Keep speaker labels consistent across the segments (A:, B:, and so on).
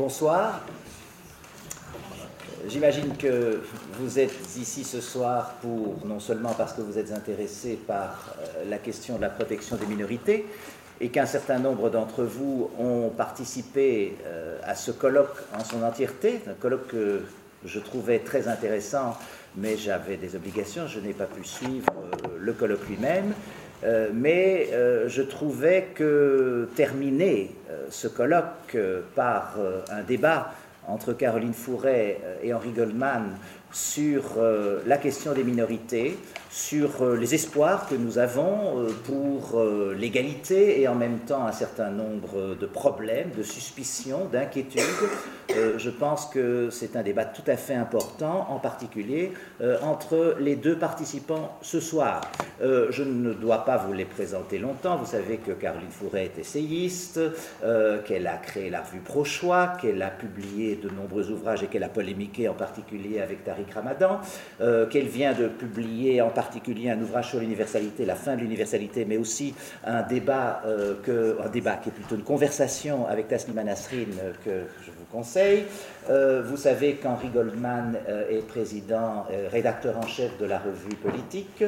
A: Bonsoir. J'imagine que vous êtes ici ce soir pour, non seulement parce que vous êtes intéressé par euh, la question de la protection des minorités, et qu'un certain nombre d'entre vous ont participé euh, à ce colloque en son entièreté, un colloque que je trouvais très intéressant, mais j'avais des obligations, je n'ai pas pu suivre euh, le colloque lui-même. Mais je trouvais que terminer ce colloque par un débat entre Caroline Fouret euh, et Henri Goldman sur euh, la question des minorités, sur euh, les espoirs que nous avons pour l'égalité et en même temps un certain nombre de problèmes, de suspicions, d'inquiétudes. Je pense que c'est un débat tout à fait important, en particulier entre les deux participants ce soir. Je ne dois pas vous les présenter longtemps. Vous savez que Caroline Fouret est essayiste, qu'elle a créé la revue Pro-Choix, qu'elle a publié de nombreux ouvrages et qu'elle a polémiqué en particulier avec Ramadan, euh, qu'elle vient de publier en particulier un ouvrage sur l'universalité, la fin de l'universalité, mais aussi un débat, euh, qui est plutôt une conversation avec Taslima Nasrin euh, que je vous conseille. vous savez qu'Henri Goldman est président, rédacteur en chef de la revue politique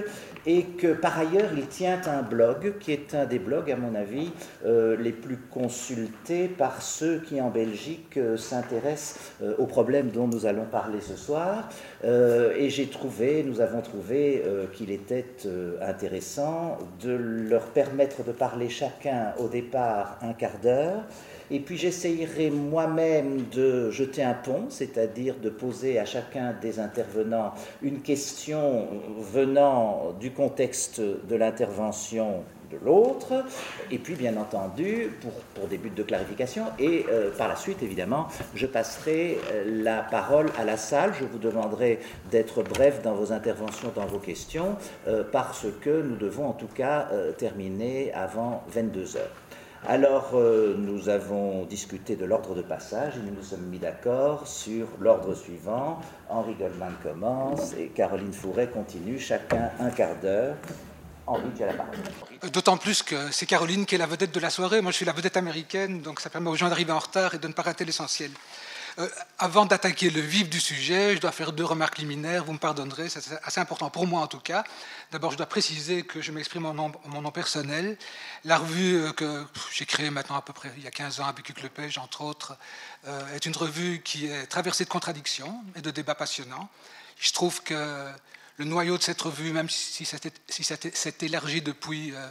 A: et que par ailleurs il tient un blog qui est un des blogs, à mon avis, les plus consultés par ceux qui en Belgique s'intéressent euh, aux problèmes dont nous allons parler ce soir. Euh, et j'ai trouvé, nous avons trouvé euh, qu'il était intéressant de leur permettre de parler chacun au départ un quart d'heure. Et puis j'essayerai moi-même de jeter un pont, c'est-à-dire de poser à chacun des intervenants une question venant du contexte de l'intervention de l'autre, et puis bien entendu pour, des buts de clarification, et euh, par la suite évidemment je passerai euh, la parole à la salle, je vous demanderai d'être bref dans vos interventions, dans vos questions, euh, parce que nous devons en tout cas terminer avant 22 heures. Alors, nous avons discuté de l'ordre de passage et nous nous sommes mis d'accord sur l'ordre suivant. Henri Goldman commence et Caroline Fouret continue, chacun un quart d'heure.
B: Euh, d'autant plus que c'est Caroline qui est la vedette de la soirée. Moi, je suis la vedette américaine, donc ça permet aux gens d'arriver en retard et de ne pas rater l'essentiel. Euh, avant d'attaquer le vif du sujet, je dois faire deux remarques liminaires. Vous me pardonnerez, c'est assez important pour moi en tout cas. D'abord, je dois préciser que je m'exprime en mon nom personnel. La revue euh, que j'ai créée maintenant à peu près il y a 15 ans avec Lepage, entre autres, est une revue qui est traversée de contradictions et de débats passionnants. Je trouve que le noyau de cette revue, même si ça s'est élargi depuis, euh,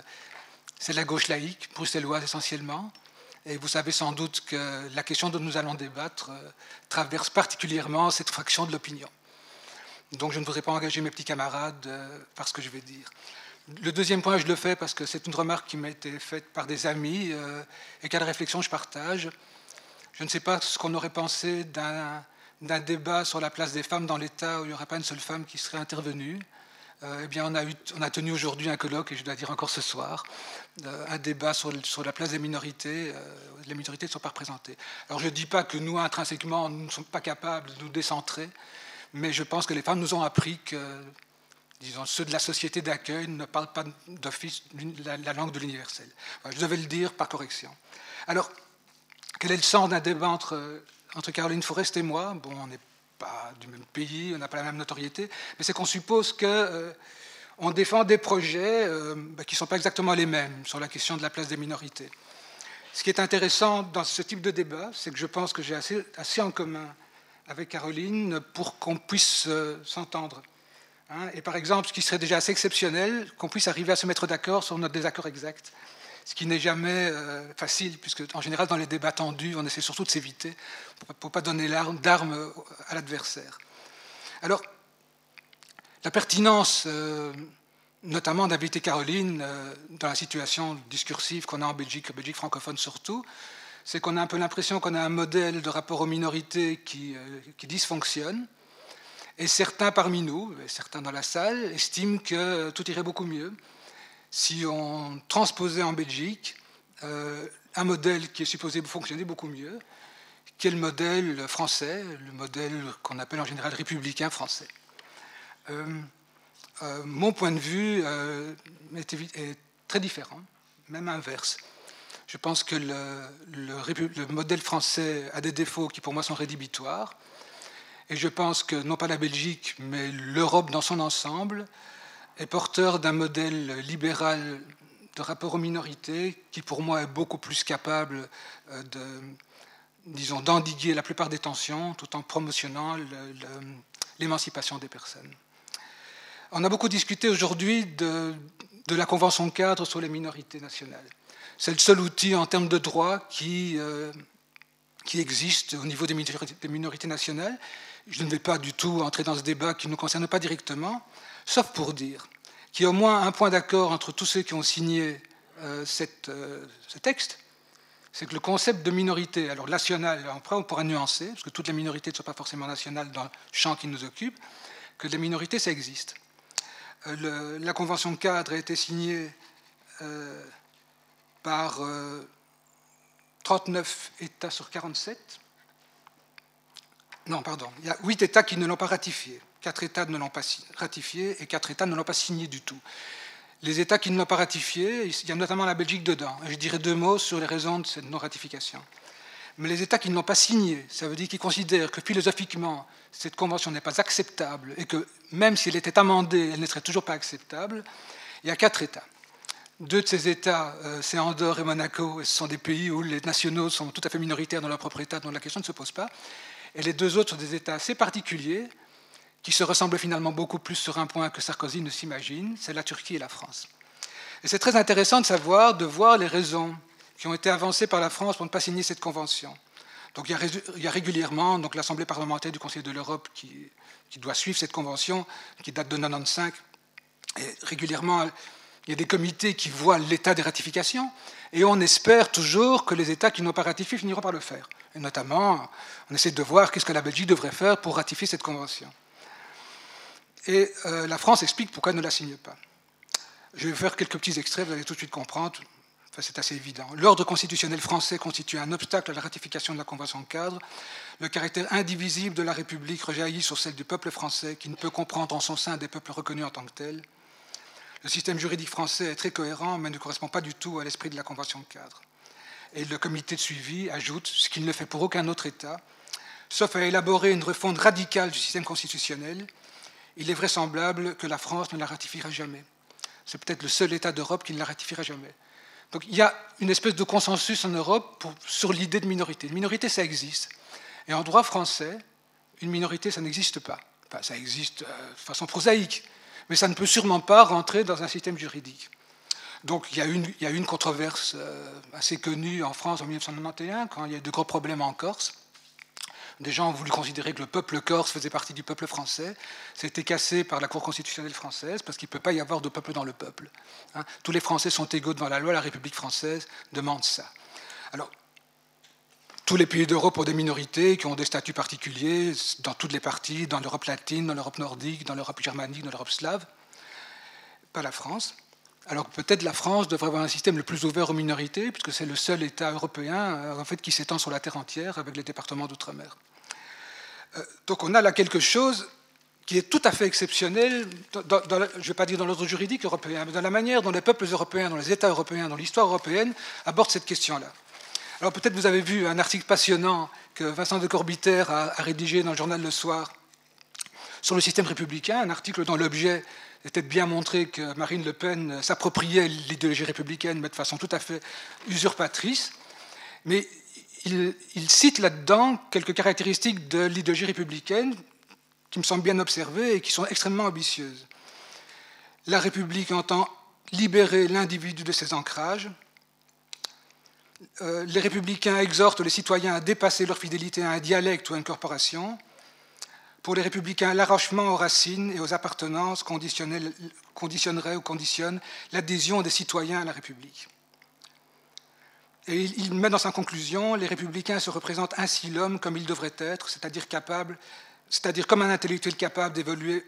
B: c'est la gauche laïque, bruxelloise essentiellement. Et vous savez sans doute que la question dont nous allons débattre euh, traverse particulièrement cette fraction de l'opinion. Donc je ne voudrais pas engager mes petits camarades euh, par ce que je vais dire. Le deuxième point, je le fais parce que c'est une remarque qui m'a été faite par des amis et qu'à la réflexion, je partage. Je ne sais pas ce qu'on aurait pensé d'un débat sur la place des femmes dans l'État où il n'y aurait pas une seule femme qui serait intervenue. Euh, eh bien, on a, eu, on a tenu aujourd'hui un colloque, et je dois dire encore ce soir, euh, un débat sur, la place des minorités. Euh, les minorités ne sont pas représentées. Alors, je ne dis pas que nous, intrinsèquement, nous ne sommes pas capables de nous décentrer, mais je pense que les femmes nous ont appris que, disons, ceux de la société d'accueil ne parlent pas d'office la, la, langue de l'universel. je devais le dire par correction. Alors, quel est le sens d'un débat entre entre Caroline Forest et moi, bon, on n'est pas du même pays, on n'a pas la même notoriété, mais c'est qu'on suppose que euh, défend des projets euh, bah, qui ne sont pas exactement les mêmes sur la question de la place des minorités. Ce qui est intéressant dans ce type de débat, c'est que je pense que j'ai assez, assez, en commun avec Caroline pour qu'on puisse euh, s'entendre. Hein. et par exemple, ce qui serait déjà assez exceptionnel, qu'on puisse arriver à se mettre d'accord sur notre désaccord exact ce qui n'est jamais euh, facile, puisque en général, dans les débats tendus, on essaie surtout de s'éviter pour ne pas donner d'armes à l'adversaire. Alors, la pertinence, euh, notamment d'inviter Caroline euh, dans la situation discursive qu'on a en Belgique, en Belgique francophone surtout, c'est qu'on a un peu l'impression qu'on a un modèle de rapport aux minorités qui, qui dysfonctionne. Et certains parmi nous, certains dans la salle, estiment que tout irait beaucoup mieux si on transposait en Belgique euh, un modèle qui est supposé fonctionner beaucoup mieux, qui est le modèle français, le modèle qu'on appelle en général républicain français. Euh, euh, mon point de vue est, est, très différent, même inverse. Je pense que le, modèle français a des défauts qui pour moi sont rédhibitoires. Et je pense que non pas la Belgique, mais l'Europe dans son ensemble est porteur d'un modèle libéral de rapport aux minorités qui pour moi est beaucoup plus capable euh, disons, d'endiguer la plupart des tensions tout en promotionnant l'émancipation des personnes. On a beaucoup discuté aujourd'hui de, de la Convention cadre sur les minorités nationales. C'est le seul outil en termes de droit qui, euh, qui existe au niveau des minorités, des minorités, nationales. Je ne vais pas du tout entrer dans ce débat qui ne nous concerne pas directement, sauf pour dire qu'il y a au moins un point d'accord entre tous ceux qui ont signé euh, euh, ce texte, c'est que le concept de minorité, alors nationale, après on pourra nuancer, parce que toutes les minorités ne sont pas forcément nationales dans le champ qui nous occupe, que les minorités, ça existe. la convention cadre a été signée par 39 euh, États sur 47. Non, pardon, il y a 8 États qui ne l'ont pas ratifié. 4 États ne l'ont pas ratifié et 4 États ne l'ont pas signé du tout. Les États qui ne l'ont pas ratifié, il y a notamment la Belgique dedans. Je dirais deux mots sur les raisons de cette non-ratification. Mais les États qui ne l'ont pas signé, ça veut dire qu'ils considèrent que philosophiquement, cette convention n'est pas acceptable et que même si elle était amendée, elle ne serait toujours pas acceptable. Il y a quatre États. Deux de ces États, euh, c'est Andorre et Monaco, et ce sont des pays où les nationaux sont tout à fait minoritaires dans leur propre État, dont la question ne se pose pas. Et les deux autres sont des États assez particuliers, qui se ressemblent finalement beaucoup plus sur un point que Sarkozy ne s'imagine, c'est la Turquie et la France. Et c'est très intéressant de savoir, de voir les raisons qui ont été avancées par la France pour ne pas signer cette convention. Donc il y a, régulièrement donc l'Assemblée parlementaire du Conseil de l'Europe qui, doit suivre cette convention, qui date de 1995, et régulièrement il y a des comités qui voient l'état des ratifications, et on espère toujours que les États qui n'ont pas ratifié finiront par le faire. Et notamment, on essaie de voir qu'est-ce que la Belgique devrait faire pour ratifier cette convention. Et euh, la France explique pourquoi elle ne la signe pas. Je vais faire quelques petits extraits, vous allez tout de suite comprendre. Enfin, c'est assez évident. L'ordre constitutionnel français constitue un obstacle à la ratification de la Convention cadre. Le caractère indivisible de la République rejaillit sur celle du peuple français, qui ne peut comprendre en son sein des peuples reconnus en tant que tels. Le système juridique français est très cohérent, mais ne correspond pas du tout à l'esprit de la Convention cadre. Et le comité de suivi ajoute, ce qu'il ne fait pour aucun autre État, sauf à élaborer une refonte radicale du système constitutionnel, il est vraisemblable que la France ne la ratifiera jamais. C'est peut-être le seul État d'Europe qui ne la ratifiera jamais. Donc il y a une espèce de consensus en Europe sur l'idée de minorité. Une minorité, ça existe. Et en droit français, une minorité, ça n'existe pas. Enfin, ça existe euh, de façon prosaïque mais ça ne peut sûrement pas rentrer dans un système juridique. Donc il y a une, une controverse euh, assez connue en France en 1991, quand il y a eu de gros problèmes en Corse. Des gens ont voulu considérer que le peuple corse faisait partie du peuple français. C'était cassé par la Cour constitutionnelle française parce qu'il ne peut pas y avoir de peuple dans le peuple. Hein. Tous les Français sont égaux devant la loi, la République française demande ça. Alors, tous les pays d'Europe ont des minorités qui ont des statuts particuliers dans toutes les parties, dans l'Europe latine, dans l'Europe nordique, dans l'Europe germanique, dans l'Europe slave. Pas la France. Alors peut-être la France devrait avoir un système le plus ouvert aux minorités, puisque c'est le seul État européen euh, en fait, qui s'étend sur la terre entière avec les départements d'outre-mer. Euh, donc on a là quelque chose qui est tout à fait exceptionnel, dans, je ne vais pas dire dans l'ordre juridique européen, mais dans la manière dont les peuples européens, dont les États européens, dont l'histoire européenne abordent cette question-là. Alors peut-être vous avez vu un article passionnant que Vincent de Corbiter a, rédigé dans le journal Le Soir sur le système républicain, un article dont l'objet était de bien montrer que Marine Le Pen s'appropriait l'idéologie républicaine, mais de façon tout à fait usurpatrice. Mais il, il cite là-dedans quelques caractéristiques de l'idéologie républicaine qui me semblent bien observées et qui sont extrêmement ambitieuses. La République entend libérer l'individu de ses ancrages, euh, les républicains exhortent les citoyens à dépasser leur fidélité à un dialecte ou à une corporation. Pour les républicains, l'arrachement aux racines et aux appartenances conditionnerait ou conditionne l'adhésion des citoyens à la République. Et il met dans sa conclusion, les républicains se représentent ainsi l'homme comme il devrait être, c'est-à-dire capable, c'est-à-dire comme un intellectuel capable d'évoluer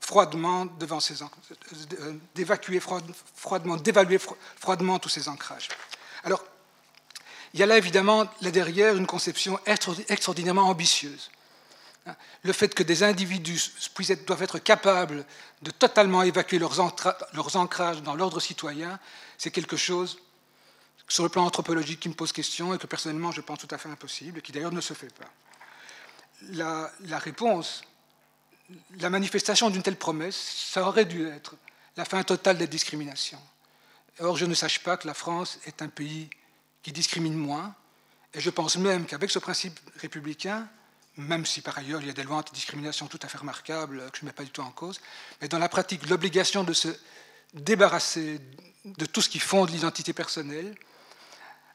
B: froidement devant ses euh, d'évacuer froidement, d'évaluer froidement tous ses ancrages. Alors, il y a là évidemment là derrière une conception extraordinairement ambitieuse. Le fait que des individus doivent être capables de totalement évacuer leurs, ancrages dans l'ordre citoyen, c'est quelque chose sur le plan anthropologique qui me pose question et que personnellement je pense tout à fait impossible, et qui d'ailleurs ne se fait pas. La, la réponse, la manifestation d'une telle promesse, ça aurait dû être la fin totale des discriminations. Or, je ne sache pas que la France est un pays qui discrimine moins, et je pense même qu'avec ce principe républicain, même si par ailleurs il y a des lois anti-discrimination tout à fait remarquables que je ne mets pas du tout en cause, mais dans la pratique, l'obligation de se débarrasser de tout ce qui fonde l'identité personnelle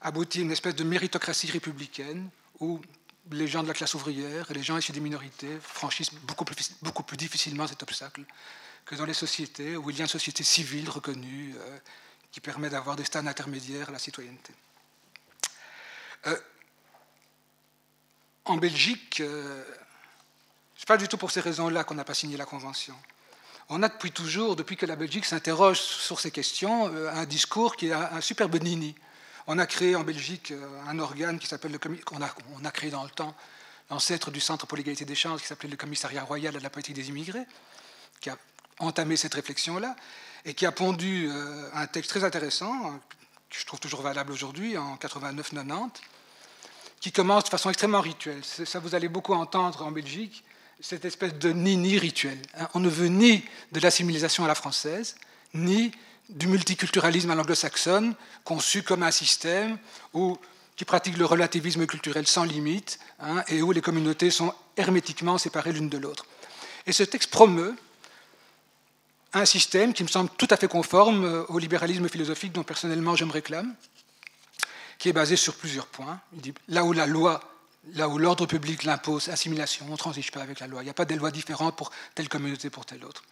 B: aboutit à une espèce de méritocratie républicaine où les gens de la classe ouvrière et les gens issus des minorités franchissent beaucoup plus, beaucoup plus difficilement cet obstacle que dans les sociétés où il y a une société civile reconnue euh, qui permet d'avoir des stades intermédiaires à la citoyenneté. Euh, en Belgique, euh, ce n'est pas du tout pour ces raisons-là qu'on n'a pas signé la Convention. On a depuis toujours, depuis que la Belgique s'interroge sur ces questions, euh, un discours qui est un, superbe nini. On a créé en Belgique euh, un organe qui s'appelle le qu'on a, on a créé dans le temps l'ancêtre du Centre pour l'égalité des chances qui s'appelait le Commissariat royal à la politique des immigrés, qui a entamé cette réflexion-là et qui a pondu un texte très intéressant que je trouve toujours valable aujourd'hui en 89-90 qui commence de façon extrêmement rituelle. Ça, vous allez beaucoup entendre en Belgique, cette espèce de ni-ni rituel. Hein. On ne veut ni de l'assimilisation à la française, ni du multiculturalisme à l'anglo-saxonne, conçu comme un système où, qui pratique le relativisme culturel sans limite, hein, et où les communautés sont hermétiquement séparées l'une de l'autre. Et ce texte promeut un système qui me semble tout à fait conforme euh, au libéralisme philosophique dont personnellement je me réclame, qui est basé sur plusieurs points. Il dit, là où la loi, là où l'ordre public l'impose, assimilation, on ne transige pas avec la loi. Il n'y a pas des lois différentes pour telle communauté, pour telle autre.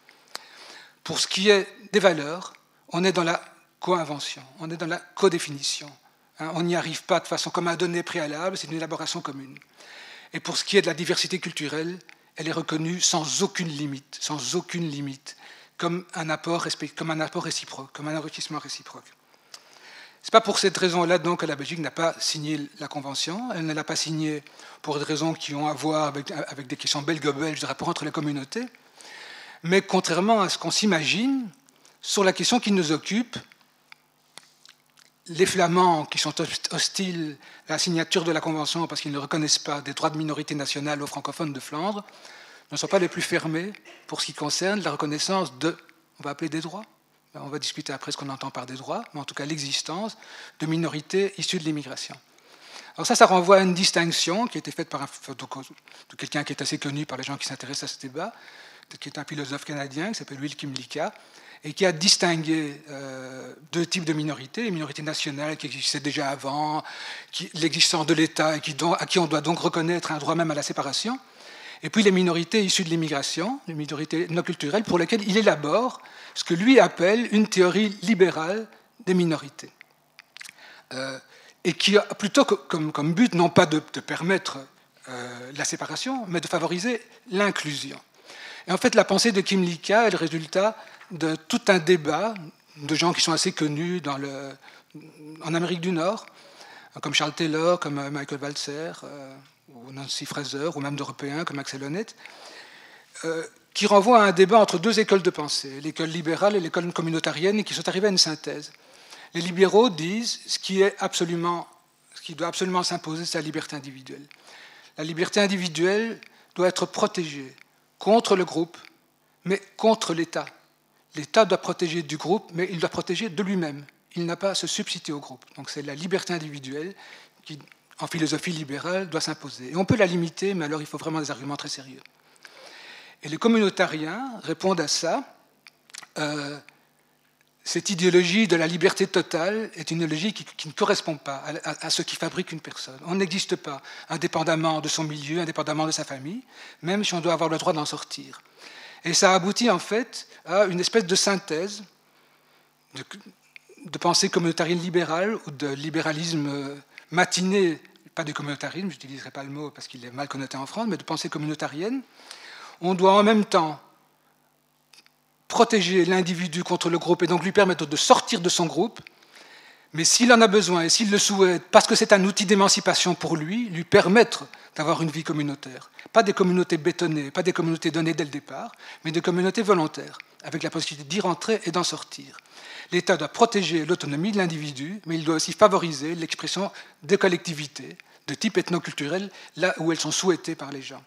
B: Pour ce qui est des valeurs, on est dans la co-invention, on est dans la codéfinition. Hein, on n'y arrive pas de façon comme un donné préalable, c'est une élaboration commune. Et pour ce qui est de la diversité culturelle, elle est reconnue sans aucune limite, sans aucune limite, comme un apport, comme un apport réciproque, comme un enrichissement réciproque. Ce n'est pas pour cette raison-là que la Belgique n'a pas signé la Convention. Elle ne l'a pas signée pour des raisons qui ont à voir avec, des questions belgo-belges de rapport entre les communautés. Mais contrairement à ce qu'on s'imagine, sur la question qui nous occupe, les Flamands qui sont hostiles à la signature de la Convention parce qu'ils ne reconnaissent pas des droits de minorité nationale aux francophones de Flandre ne sont pas les plus fermés pour ce qui concerne la reconnaissance de, on va appeler des droits, on va discuter après ce qu'on entend par des droits, mais en tout cas l'existence de minorités issues de l'immigration. Alors ça, ça renvoie à une distinction qui a été faite par de quelqu'un qui est assez connu par les gens qui s'intéressent à ce débat, qui est un philosophe canadien qui s'appelle Will Kimlicka, et qui a distingué euh, deux types de minorités, les minorités nationales qui existaient déjà avant, l'existence de l'État et à qui on doit donc reconnaître un droit même à la séparation, et puis les minorités issues de l'immigration, les minorités non culturelles, pour lesquelles il élabore ce que lui appelle une théorie libérale des minorités. Euh, et qui a plutôt comme, but non pas de, permettre euh, la séparation, mais de favoriser l'inclusion. Et en fait, la pensée de Kim Lika est le résultat de tout un débat de gens qui sont assez connus en Amérique du Nord, comme Charles Taylor, comme Michael Walzer, euh, ou Nancy Fraser, ou même d'Européens comme Axel Honneth, euh, qui renvoient à un débat entre deux écoles de pensée, l'école libérale et l'école communautarienne, et qui sont arrivés à une synthèse. Les libéraux disent ce qui, est absolument, ce qui doit absolument s'imposer, c'est la liberté individuelle. La liberté individuelle doit être protégée contre le groupe, mais contre l'État. L'État doit protéger du groupe, mais il doit protéger de lui-même. Il n'a pas à se substituer au groupe. Donc c'est la liberté individuelle qui en philosophie libérale, doit s'imposer. Et on peut la limiter, mais alors il faut vraiment des arguments très sérieux. Et les communautariens répondent à ça. Euh, cette idéologie de la liberté totale est une idéologie qui, ne correspond pas à, ce qui fabrique une personne. On n'existe pas indépendamment de son milieu, indépendamment de sa famille, même si on doit avoir le droit d'en sortir. Et ça aboutit en fait à une espèce de synthèse de, de pensée communautarienne libérale ou de libéralisme matinée, pas du communautarisme, je n'utiliserai pas le mot parce qu'il est mal connoté en France, mais de pensée communautarienne, on doit en même temps protéger l'individu contre le groupe et donc lui permettre de sortir de son groupe, Mais s'il en a besoin et s'il le souhaite, parce que c'est un outil d'émancipation pour lui, lui permettre d'avoir une vie communautaire. Pas des communautés bétonnées, pas des communautés données dès le départ, mais des communautés volontaires, avec la possibilité d'y rentrer et d'en sortir. L'État doit protéger l'autonomie de l'individu, mais il doit aussi favoriser l'expression des collectivités de type ethnoculturel là où elles sont souhaitées par les gens.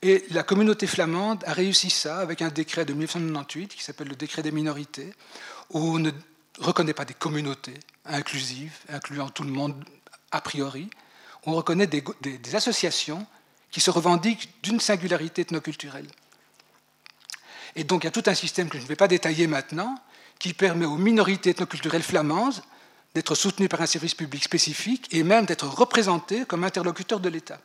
B: Et la communauté flamande a réussi ça avec un décret de 1998 qui s'appelle le décret des minorités, où on ne reconnaît pas des communautés inclusives, incluant tout le monde a priori. On reconnaît des, des associations qui se revendiquent d'une singularité ethnoculturelle. Et donc il y a tout un système que je ne vais pas détailler maintenant, qui permet aux minorités ethnoculturelles flamandes d'être soutenues par un service public spécifique et même d'être représentées comme interlocuteurs de l'État.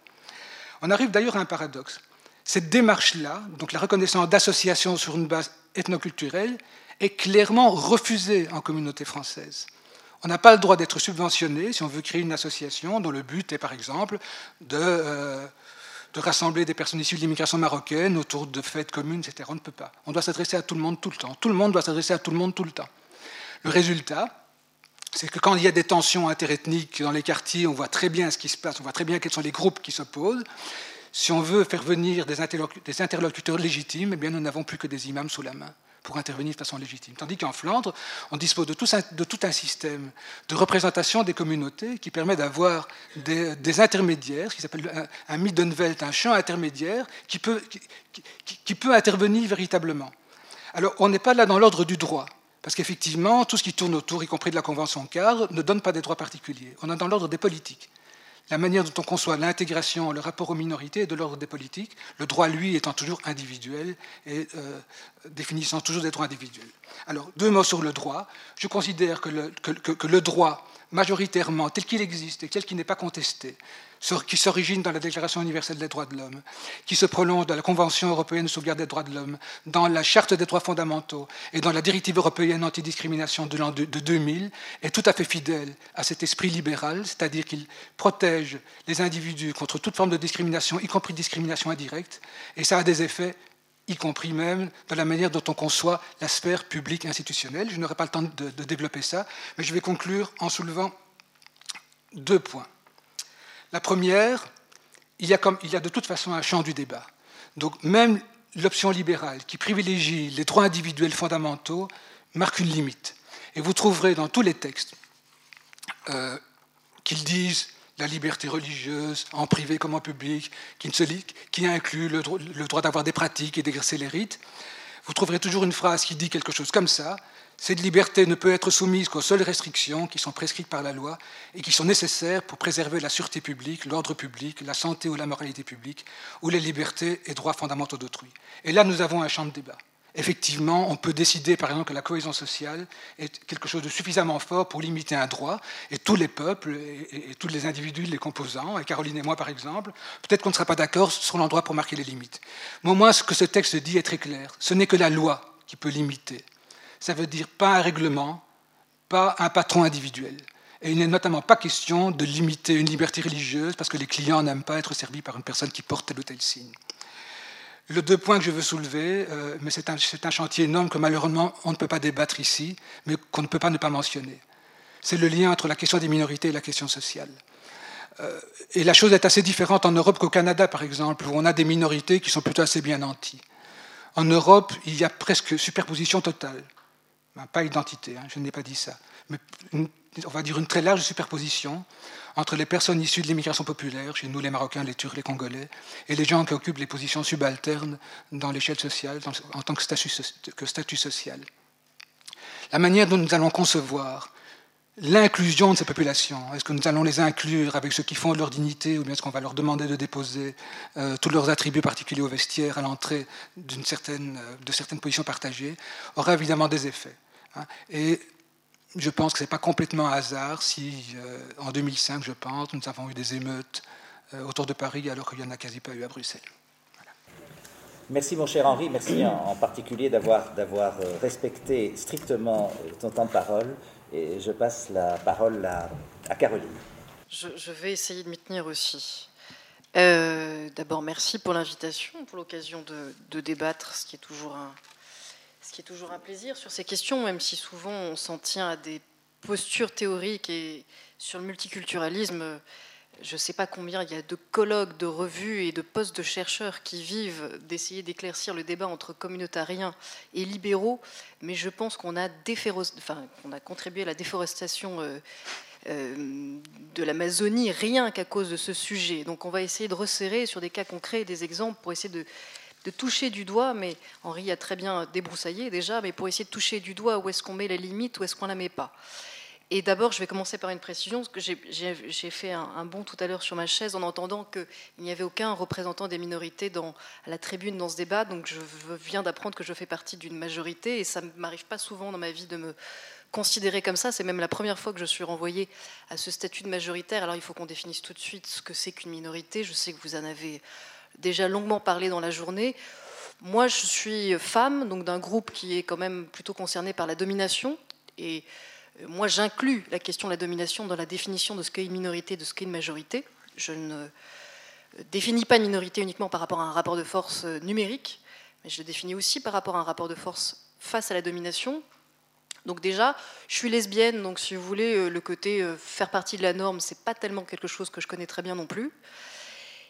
B: On arrive d'ailleurs à un paradoxe. Cette démarche-là, donc la reconnaissance d'associations sur une base ethnoculturelle, est clairement refusée en communauté française. On n'a pas le droit d'être subventionné si on veut créer une association dont le but est, par exemple, de, euh, de rassembler des personnes issues de l'immigration marocaine autour de fêtes communes, etc. On ne peut pas. On doit s'adresser à tout le monde tout le temps. Tout le monde doit s'adresser à tout le monde tout le temps. Le résultat, c'est que quand il y a des tensions interethniques dans les quartiers, on voit très bien ce qui se passe, on voit très bien quels sont les groupes qui s'opposent. Si on veut faire venir des interlocuteurs légitimes, eh bien, nous n'avons plus que des imams sous la main pour intervenir de façon légitime. Tandis qu'en Flandre, on dispose de tout, un, système de représentation des communautés qui permet d'avoir des, intermédiaires, ce qui s'appelle un, un Middenwelt, un champ intermédiaire, qui peut, qui peut intervenir véritablement. Alors, on n'est pas là dans l'ordre du droit. Parce qu'effectivement, tout ce qui tourne autour, y compris de la Convention cadre, ne donne pas des droits particuliers. On est dans l'ordre des politiques la manière dont on conçoit l'intégration, le rapport aux minorités est de l'ordre des politiques, le droit, lui, étant toujours individuel et euh, définissant toujours des droits individuels. Alors, deux mots sur le droit. Je considère que le droit majoritairement, tel qu'il existe et tel qu'il n'est pas contesté, qui s'origine dans la Déclaration universelle des droits de l'homme, qui se prolonge dans la Convention européenne de sauvegarde des droits de l'homme, dans la Charte des droits fondamentaux et dans la Directive européenne antidiscrimination de l'an de 2000, est tout à fait fidèle à cet esprit libéral, c'est-à-dire qu'il protège les individus contre toute forme de discrimination, y compris discrimination indirecte, et ça a des effets y compris même dans la manière dont on conçoit la sphère publique institutionnelle. Je n'aurai pas le temps de, développer ça, mais je vais conclure en soulevant deux points. La première, il y, a de toute façon un champ du débat. Donc même l'option libérale qui privilégie les droits individuels fondamentaux marque une limite. Et vous trouverez dans tous les textes euh, qu'ils disent la liberté religieuse, en privé comme en public, qui inclut le, droit d'avoir des pratiques et d'exercer les rites, vous trouverez toujours une phrase qui dit quelque chose comme ça. Cette liberté ne peut être soumise qu'aux seules restrictions qui sont prescrites par la loi et qui sont nécessaires pour préserver la sûreté publique, l'ordre public, la santé ou la moralité publique, ou les libertés et droits fondamentaux d'autrui. Et là, nous avons un champ de débat effectivement, on peut décider, par exemple, que la cohésion sociale est quelque chose de suffisamment fort pour limiter un droit, et tous les peuples et, tous les individus, les composants, et Caroline et moi, par exemple, peut-être qu'on ne sera pas d'accord sur l'endroit pour marquer les limites. Mais au moins, ce que ce texte dit est très clair. Ce n'est que la loi qui peut limiter. Ça veut dire pas un règlement, pas un patron individuel. Et il n'est notamment pas question de limiter une liberté religieuse parce que les clients n'aiment pas être servis par une personne qui porte tel ou tel signe. Le deux points que je veux soulever, euh, mais c'est un, chantier énorme que malheureusement on ne peut pas débattre ici, mais qu'on ne peut pas ne pas mentionner. C'est le lien entre la question des minorités et la question sociale. Euh, et la chose est assez différente en Europe qu'au Canada, par exemple, où on a des minorités qui sont plutôt assez bien nantis. En Europe, il y a presque superposition totale. Pas identité, hein, je n'ai pas dit ça, mais on va dire une très large superposition entre les personnes issues de l'immigration populaire, chez nous les Marocains, les Turcs, les Congolais, et les gens qui occupent les positions subalternes dans l'échelle sociale, en tant que statut, social. La manière dont nous allons concevoir l'inclusion de ces populations, est-ce que nous allons les inclure avec ce qui font de leur dignité, ou bien est-ce qu'on va leur demander de déposer euh, tous leurs attributs particuliers au vestiaire à l'entrée certaine, euh, de certaines positions partagées, aura évidemment des effets. Hein. Et je pense que ce n'est pas complètement un hasard si, euh, en 2005, je pense, nous avons eu des émeutes euh, autour de Paris alors qu'il n'y en a quasi pas eu à Bruxelles.
A: Merci mon cher Henri, merci en, particulier d'avoir euh, respecté strictement ton temps de parole. Et je passe la parole à, Caroline.
C: Je, vais essayer de m'y tenir aussi. D'abord, merci pour l'invitation, pour l'occasion de, de, débattre, ce qui est toujours un, qui toujours un plaisir sur ces questions, même si souvent on s'en tient à des posture théorique et sur le multiculturalisme, je ne sais pas combien il y a de colloques, de revues et de postes de chercheurs qui vivent d'essayer d'éclaircir le débat entre communautariens et libéraux, mais je pense qu'on a, enfin, a, contribué à la déforestation euh, euh, de l'Amazonie rien qu'à cause de ce sujet. Donc on va essayer de resserrer sur des cas concrets, des exemples pour essayer de, de toucher du doigt, mais Henri a très bien débroussaillé déjà, mais pour essayer de toucher du doigt où est-ce qu'on met la limite, où est-ce qu'on ne la met pas. Et d'abord, je vais commencer par une précision, parce que j'ai fait un, bond tout à l'heure sur ma chaise en entendant qu'il n'y avait aucun représentant des minorités dans, à la tribune dans ce débat. Donc je viens d'apprendre que je fais partie d'une majorité, et ça ne m'arrive pas souvent dans ma vie de me considérer comme ça. C'est même la première fois que je suis renvoyée à ce statut de majoritaire. Alors il faut qu'on définisse tout de suite ce que c'est qu'une minorité. Je sais que vous en avez déjà longuement parlé dans la journée. Moi, je suis femme, donc d'un groupe qui est quand même plutôt concerné par la domination. Et moi, j'inclus la question de la domination dans la définition de ce qu'est une minorité, de ce qu'est une majorité. Je ne définis pas une minorité uniquement par rapport à un rapport de force euh, numérique, mais je le définis aussi par rapport à un rapport de force face à la domination. Donc déjà, je suis lesbienne, donc si vous voulez, euh, le côté euh, faire partie de la norme, c'est pas tellement quelque chose que je connais très bien non plus.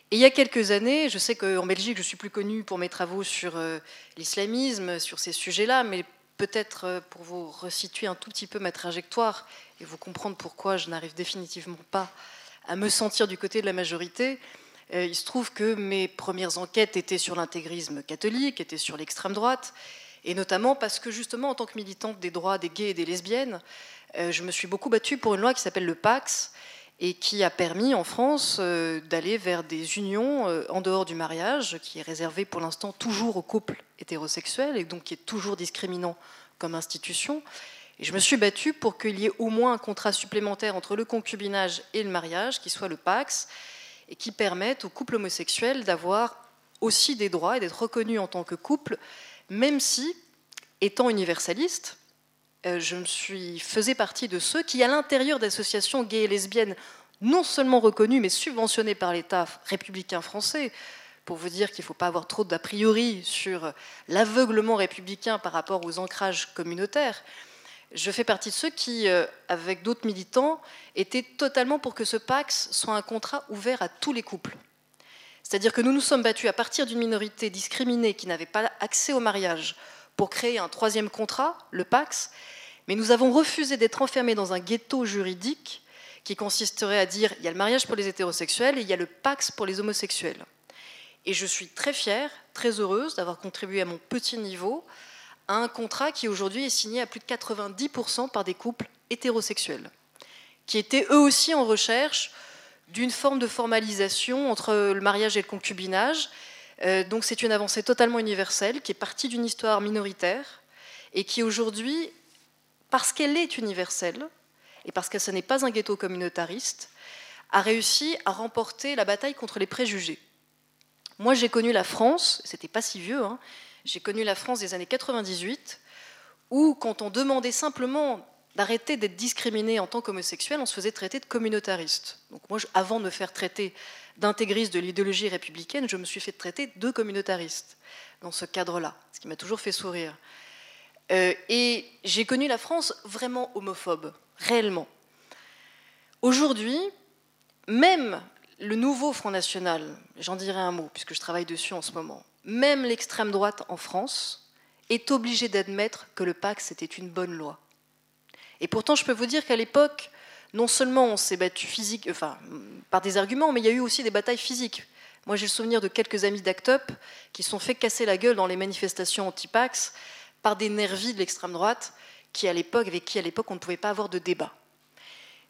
C: Et il y a quelques années, je sais qu'en Belgique, je suis plus connue pour mes travaux sur l'islamisme, sur ces sujets-là, mais peut-être euh, pour vous resituer un tout petit peu ma trajectoire et vous comprendre pourquoi je n'arrive définitivement pas à me sentir du côté de la majorité, euh, il se trouve que mes premières enquêtes étaient sur l'intégrisme catholique, étaient sur l'extrême droite, et notamment parce que justement en tant que militante des droits des gays et des lesbiennes, euh, je me suis beaucoup battue pour une loi qui s'appelle le Pax et qui a permis en France d'aller vers des unions en dehors du mariage, qui est réservé pour l'instant toujours aux couples hétérosexuels et donc qui est toujours discriminant comme institution. Et je me suis battue pour qu'il y ait au moins un contrat supplémentaire entre le concubinage et le mariage, qui soit le Pax, et qui permette aux couples homosexuels d'avoir aussi des droits et d'être reconnus en tant que couple, même si, étant universaliste, euh, je me suis, faisais partie de ceux qui, à l'intérieur d'associations gays et lesbiennes, non seulement reconnues, mais subventionnées par l'État républicain français, pour vous dire qu'il ne faut pas avoir trop d'a priori sur l'aveuglement républicain par rapport aux ancrages communautaires. Je fais partie de ceux qui, euh, avec d'autres militants, étaient totalement pour que ce Pax soit un contrat ouvert à tous les couples. C'est-à-dire que nous nous sommes battus à partir d'une minorité discriminée qui n'avait pas accès au mariage pour créer un troisième contrat, le Pax, mais nous avons refusé d'être enfermés dans un ghetto juridique qui consisterait à dire il y a le mariage pour les hétérosexuels et il y a le Pax pour les homosexuels. Et je suis très fière, très heureuse d'avoir contribué à mon petit niveau à un contrat qui aujourd'hui est signé à plus de 90% par des couples hétérosexuels, qui étaient eux aussi en recherche d'une forme de formalisation entre le mariage et le concubinage. Euh, donc c'est une avancée totalement universelle qui est partie d'une histoire minoritaire et qui aujourd'hui, parce qu'elle est universelle et parce que ce n'est pas un ghetto communautariste, a réussi à remporter la bataille contre les préjugés. Moi, j'ai connu la France, c'était pas si vieux, hein, j'ai connu la France des années 98, où quand on demandait simplement d'arrêter d'être discriminé en tant qu'homosexuel, on se faisait traiter de communautariste. Donc moi, avant de me faire traiter d'intégriste de l'idéologie républicaine, je me suis fait traiter de communautariste dans ce cadre-là, ce qui m'a toujours fait sourire. Euh, et j'ai connu la France vraiment homophobe, réellement. Aujourd'hui, même le nouveau Front National, j'en dirai un mot puisque je travaille dessus en ce moment, même l'extrême droite en France est obligée d'admettre que le Pax c'était une bonne loi. Et pourtant, je peux vous dire qu'à l'époque, non seulement on s'est battu physique, enfin, par des arguments, mais il y a eu aussi des batailles physiques. Moi, j'ai le souvenir de quelques amis d'ACT UP qui sont fait casser la gueule dans les manifestations anti-Pax par des nervis de l'extrême droite qui, à l'époque, avec qui à l'époque on ne pouvait pas avoir de débat.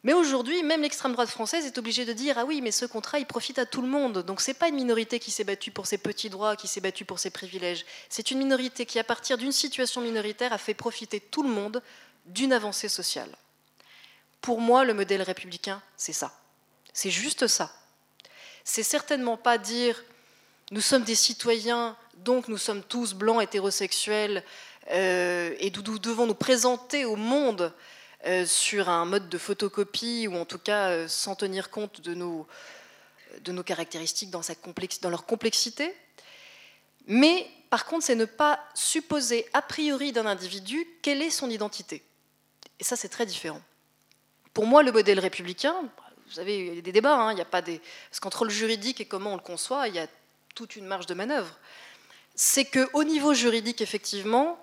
C: Mais aujourd'hui, même l'extrême droite française est obligée de dire ah oui, mais ce contrat, il profite à tout le monde. Donc c'est pas une minorité qui s'est battue pour ses petits droits, qui s'est battue pour ses privilèges. C'est une minorité qui, à partir d'une situation minoritaire, a fait profiter tout le monde d'une avancée sociale. Pour moi, le modèle républicain, c'est ça. C'est juste ça. C'est certainement pas dire nous sommes des citoyens, donc nous sommes tous blancs, hétérosexuels, et nous devons nous présenter au monde euh, sur un mode de photocopie, ou en tout cas euh, sans tenir compte de nos, de nos caractéristiques dans, leur complexité. Mais par contre, c'est ne pas supposer a priori d'un individu quelle est son identité. Et ça, c'est très différent. pour moi, le modèle républicain, vous savez, il y a des débats, hein, il n'y a pas des... parce qu'entre le juridique et comment on le conçoit, il y a toute une marge de manœuvre. C'est qu'au niveau juridique, effectivement,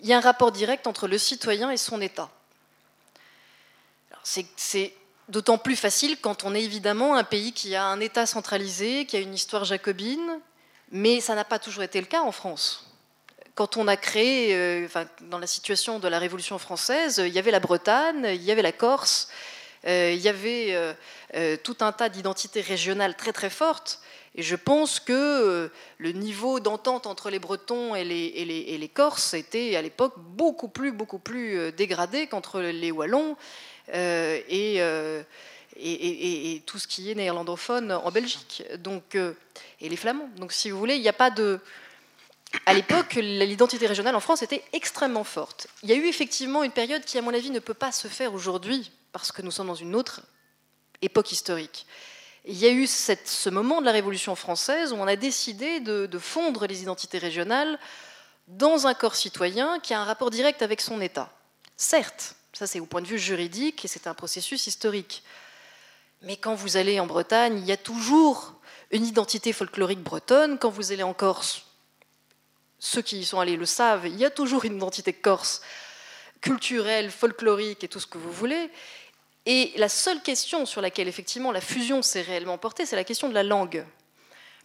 C: il y a un rapport direct entre le citoyen et son État. C'est d'autant plus facile quand on est évidemment un pays qui a un État centralisé, qui a une histoire jacobine, mais ça n'a pas toujours été le cas en France. Quand on a créé, euh, dans la situation de la Révolution française, il y avait la Bretagne, il y avait la Corse, euh, il y avait euh, tout un tas d'identités régionales très très fortes. Et je pense que le niveau d'entente entre les Bretons et les, Corses était à l'époque beaucoup plus, beaucoup plus dégradé qu'entre les Wallons euh, euh, et, et, tout ce qui est néerlandophone en Belgique, donc, euh, et les Flamands. Donc, si vous voulez, il n'y a pas de. À l'époque, l'identité régionale en France était extrêmement forte. Il y a eu effectivement une période qui, à mon avis, ne peut pas se faire aujourd'hui, parce que nous sommes dans une autre époque historique. Il y a eu ce moment de la Révolution française où on a décidé de, de, fondre les identités régionales dans un corps citoyen qui a un rapport direct avec son État. Certes, ça, c'est au point de vue juridique et c'est un processus historique. Mais quand vous allez en Bretagne, il y a toujours une identité folklorique bretonne. Quand vous allez en Corse, ceux qui y sont allés le savent, il y a toujours une identité corse, culturelle, folklorique et tout ce que vous voulez. Et la seule question sur laquelle effectivement la fusion s'est réellement portée, c'est la question de la langue.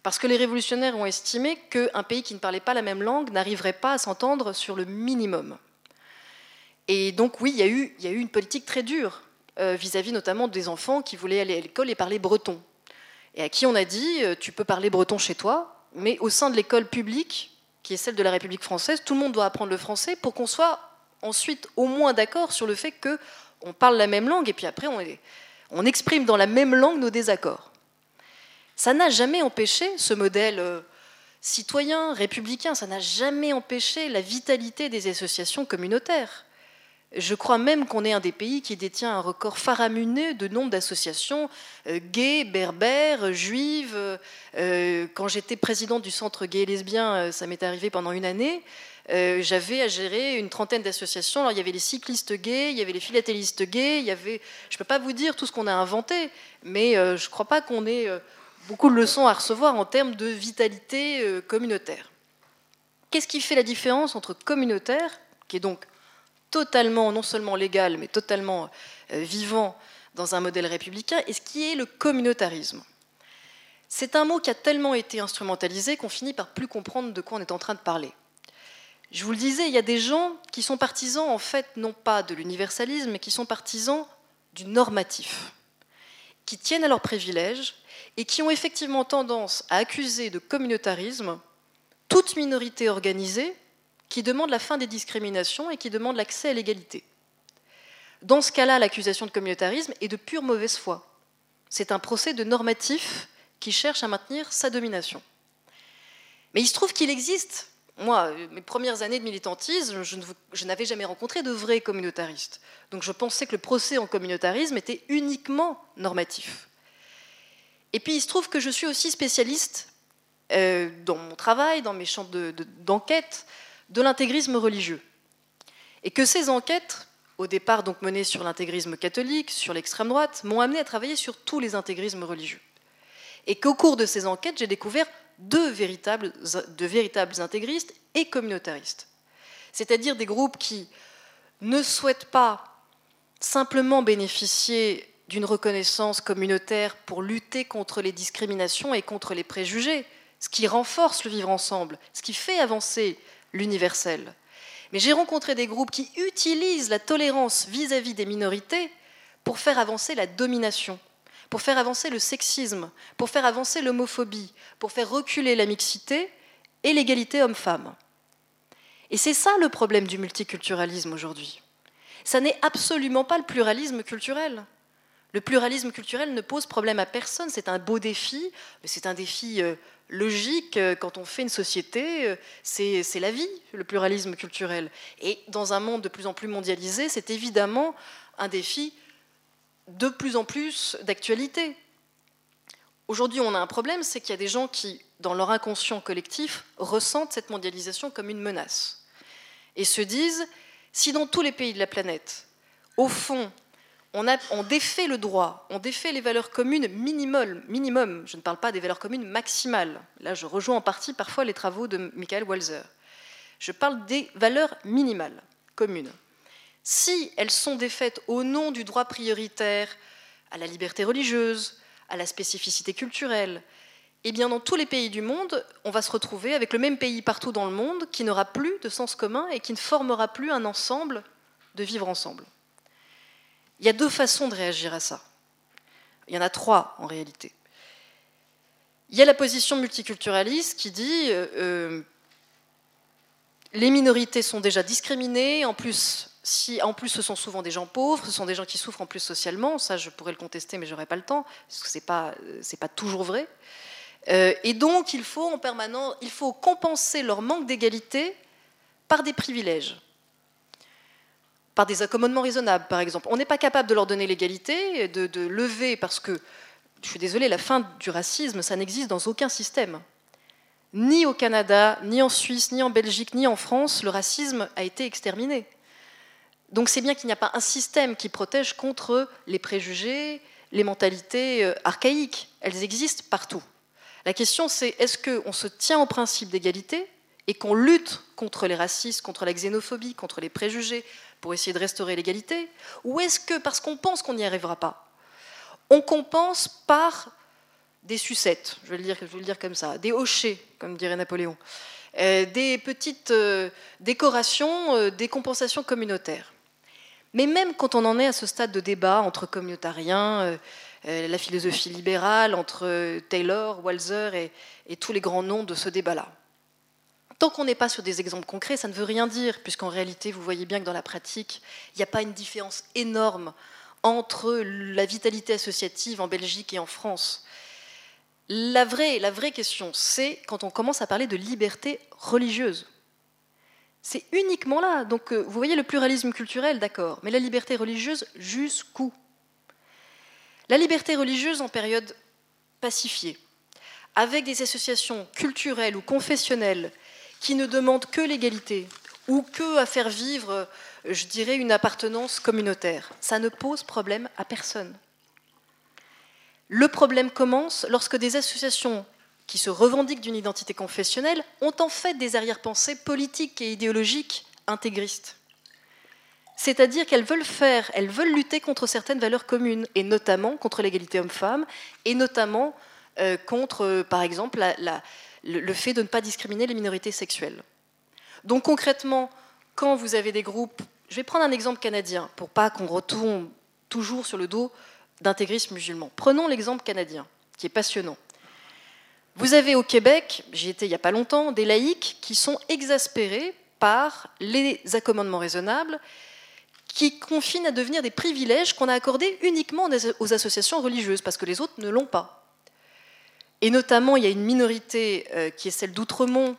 C: Parce que les révolutionnaires ont estimé qu'un pays qui ne parlait pas la même langue n'arriverait pas à s'entendre sur le minimum. Et donc oui, il y a eu, une politique très dure euh, vis-à-vis notamment des enfants qui voulaient aller à l'école et parler breton. Et à qui on a dit, euh, tu peux parler breton chez toi, mais au sein de l'école publique, qui est celle de la République française, tout le monde doit apprendre le français pour qu'on soit ensuite au moins d'accord sur le fait qu'on parle la même langue et puis après on, on, exprime dans la même langue nos désaccords. Ça n'a jamais empêché ce modèle euh, citoyen, républicain, ça n'a jamais empêché la vitalité des associations communautaires. Je crois même qu'on est un des pays qui détient un record faramineux de nombre d'associations euh, gays, berbères, juives. Euh, quand j'étais présidente du centre gay et lesbien, ça m'est arrivé pendant une année. J'avais à gérer une trentaine d'associations. Alors il y avait les cyclistes gays, il y avait les philatélistes gays, il y avait. Je ne peux pas vous dire tout ce qu'on a inventé, mais je ne crois pas qu'on ait beaucoup de leçons à recevoir en termes de vitalité communautaire. Qu'est-ce qui fait la différence entre communautaire, qui est donc totalement, non seulement légal, mais totalement euh, vivant dans un modèle républicain, et ce qui est le communautarisme? C'est un mot qui a tellement été instrumentalisé qu'on finit par plus comprendre de quoi on est en train de parler. Je vous le disais, il y a des gens qui sont partisans, en fait, non pas de l'universalisme, mais qui sont partisans du normatif, qui tiennent à leurs privilèges et qui ont effectivement tendance à accuser de communautarisme toute minorité organisée qui demande la fin des discriminations et qui demande l'accès à l'égalité. Dans ce cas-là, l'accusation de communautarisme est de pure mauvaise foi. C'est un procès de normatif qui cherche à maintenir sa domination. Mais il se trouve qu'il existe, moi, mes premières années de militantisme, je, je n'avais jamais rencontré de vrais communautaristes. Donc je pensais que le procès en communautarisme était uniquement normatif. Et puis il se trouve que je suis aussi spécialiste euh, dans mon travail, dans mes champs d'enquête, de l'intégrisme religieux. Et que ces enquêtes, au départ donc menées sur l'intégrisme catholique, sur l'extrême droite, m'ont amené à travailler sur tous les intégrismes religieux. Et qu'au cours de ces enquêtes, j'ai découvert deux véritables, de véritables intégristes et communautaristes. C'est-à-dire des groupes qui ne souhaitent pas simplement bénéficier d'une reconnaissance communautaire pour lutter contre les discriminations et contre les préjugés, ce qui renforce le vivre ensemble, ce qui fait avancer l'universel. Mais j'ai rencontré des groupes qui utilisent la tolérance vis-à-vis des minorités pour faire avancer la domination, pour faire avancer le sexisme, pour faire avancer l'homophobie, pour faire reculer la mixité et l'égalité homme-femme. Et c'est ça le problème du multiculturalisme aujourd'hui. Ça n'est absolument pas le pluralisme culturel. Le pluralisme culturel ne pose problème à personne, c'est un beau défi, mais c'est un défi euh, logique euh, quand on fait une société, euh, c'est la vie, le pluralisme culturel. Et dans un monde de plus en plus mondialisé, c'est évidemment un défi de plus en plus d'actualité. Aujourd'hui, on a un problème, c'est qu'il y a des gens qui, dans leur inconscient collectif, ressentent cette mondialisation comme une menace. Et se disent, si dans tous les pays de la planète, au fond, on, défait le droit, on défait les valeurs communes minimum, minimum. Je ne parle pas des valeurs communes maximales. Là, je rejoins en partie parfois les travaux de Michael Walzer. Je parle des valeurs minimales communes. Si elles sont défaites au nom du droit prioritaire à la liberté religieuse, à la spécificité culturelle, eh bien, dans tous les pays du monde, on va se retrouver avec le même pays partout dans le monde qui n'aura plus de sens commun et qui ne formera plus un ensemble de vivre ensemble. Il y a deux façons de réagir à ça. Il y en a trois en réalité. Il y a la position multiculturaliste qui dit euh, euh, les minorités sont déjà discriminées, en plus, si, en plus ce sont souvent des gens pauvres, ce sont des gens qui souffrent en plus socialement, ça je pourrais le contester mais je n'aurai pas le temps, parce que ce n'est pas, pas toujours vrai. Euh, et donc il faut compenser leur manque d'égalité par des privilèges par des accommodements raisonnables, par exemple. On n'est pas capable de leur donner l'égalité, de, de, lever, parce que, je suis désolée, la fin du racisme, ça n'existe dans aucun système. Ni au Canada, ni en Suisse, ni en Belgique, ni en France, le racisme a été exterminé. Donc c'est bien qu'il n'y a pas un système qui protège contre les préjugés, les mentalités euh, archaïques. Elles existent partout. La question c'est est-ce qu'on se tient au principe d'égalité et qu'on lutte contre les racistes, contre la xénophobie, contre les préjugés, pour essayer de restaurer l'égalité? Ou est-ce que, parce qu'on pense qu'on n'y arrivera pas, on compense par des sucettes, je vais le dire, comme ça, des hochets, comme dirait Napoléon, euh, des petites euh, décorations, des compensations communautaires? Mais même quand on en est à ce stade de débat entre communautariens, la philosophie libérale, entre Taylor, Walzer et tous les grands noms de ce débat-là, Tant qu'on n'est pas sur des exemples concrets, ça ne veut rien dire, puisqu'en réalité, vous voyez bien que dans la pratique, il n'y a pas une différence énorme entre la vitalité associative en Belgique et en France. La vraie, la vraie question, c'est quand on commence à parler de liberté religieuse. C'est uniquement là. Donc, euh, vous voyez le pluralisme culturel, d'accord, mais la liberté religieuse, jusqu'où? La liberté religieuse en période pacifiée, avec des associations culturelles ou confessionnelles qui ne demande que l'égalité ou que à faire vivre, je dirais, une appartenance communautaire. Ça ne pose problème à personne. Le problème commence lorsque des associations qui se revendiquent d'une identité confessionnelle ont en fait des arrière-pensées politiques et idéologiques intégristes. C'est-à-dire qu'elles veulent faire, elles veulent lutter contre certaines valeurs communes, et notamment contre l'égalité homme-femme, et notamment euh, contre, euh, par exemple, le, fait de ne pas discriminer les minorités sexuelles. Donc concrètement, quand vous avez des groupes, je vais prendre un exemple canadien pour pas qu'on retourne toujours sur le dos d'intégrisme musulman. Prenons l'exemple canadien, qui est passionnant. Vous avez au Québec, j'y étais il n'y a pas longtemps, des laïcs qui sont exaspérés par les accommodements raisonnables qui confinent à devenir des privilèges qu'on a accordés uniquement aux associations religieuses, parce que les autres ne l'ont pas. Et notamment, il y a une minorité euh, qui est celle d'Outremont,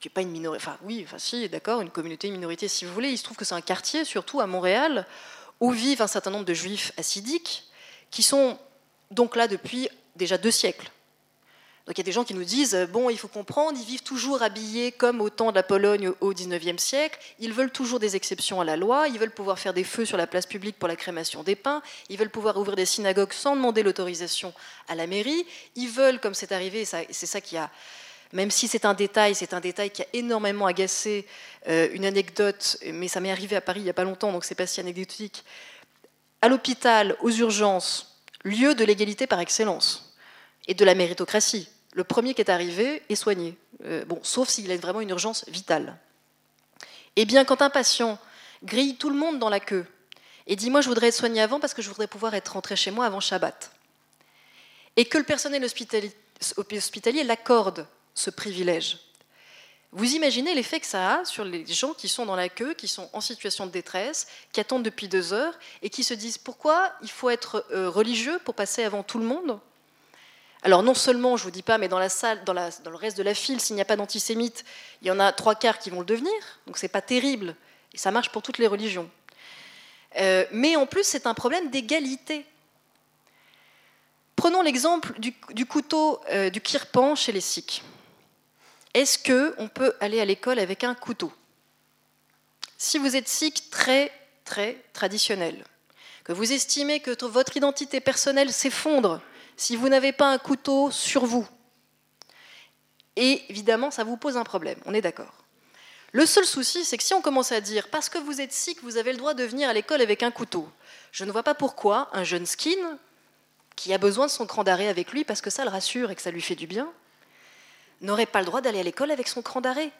C: qui n'est pas une minorité, enfin oui, enfin si, d'accord, une communauté, une minorité si vous voulez. Il se trouve que c'est un quartier, surtout à Montréal, où vivent un certain nombre de juifs assidiques, qui sont donc là depuis déjà deux siècles. Donc il y a des gens qui nous disent, euh, bon, il faut comprendre, ils vivent toujours habillés comme au temps de la Pologne au XIXe siècle, ils veulent toujours des exceptions à la loi, ils veulent pouvoir faire des feux sur la place publique pour la crémation des pains, ils veulent pouvoir ouvrir des synagogues sans demander l'autorisation à la mairie, ils veulent, comme c'est arrivé, c'est ça qui a... Même si c'est un détail, c'est un détail qui a énormément agacé euh, une anecdote, mais ça m'est arrivé à Paris il n'y a pas longtemps, donc c'est pas si anecdotique. À l'hôpital, aux urgences, lieu de l'égalité par excellence et de la méritocratie le premier qui est arrivé est soigné. Euh, sauf s'il a vraiment une urgence vitale. Eh bien, quand un patient grille tout le monde dans la queue et dit Moi, je voudrais être soigné avant parce que je voudrais pouvoir être rentré chez moi avant Shabbat, et que le personnel hospitalier, l'accorde ce privilège, vous imaginez l'effet que ça a sur les gens qui sont dans la queue, qui sont en situation de détresse, qui attendent depuis deux heures et qui se disent pourquoi il faut être euh, religieux pour passer avant tout le monde alors non seulement, je ne vous dis pas, mais dans la salle, dans, le reste de la file, s'il n'y a pas d'antisémites, il y en a trois quarts qui vont le devenir, donc c'est pas terrible, et ça marche pour toutes les religions. Euh, mais en plus, c'est un problème d'égalité. Prenons l'exemple du, couteau euh, du kirpan chez les Sikhs. Est-ce qu'on peut aller à l'école avec un couteau? Si vous êtes sikh très, très traditionnel, que vous estimez que votre identité personnelle s'effondre si vous n'avez pas un couteau sur vous. Et évidemment, ça vous pose un problème, on est d'accord. Le seul souci, c'est que si on commence à dire, parce que vous êtes sikh, vous avez le droit de venir à l'école avec un couteau, je ne vois pas pourquoi un jeune skin, qui a besoin de son cran d'arrêt avec lui, parce que ça le rassure et que ça lui fait du bien, n'aurait pas le droit d'aller à l'école avec son cran d'arrêt.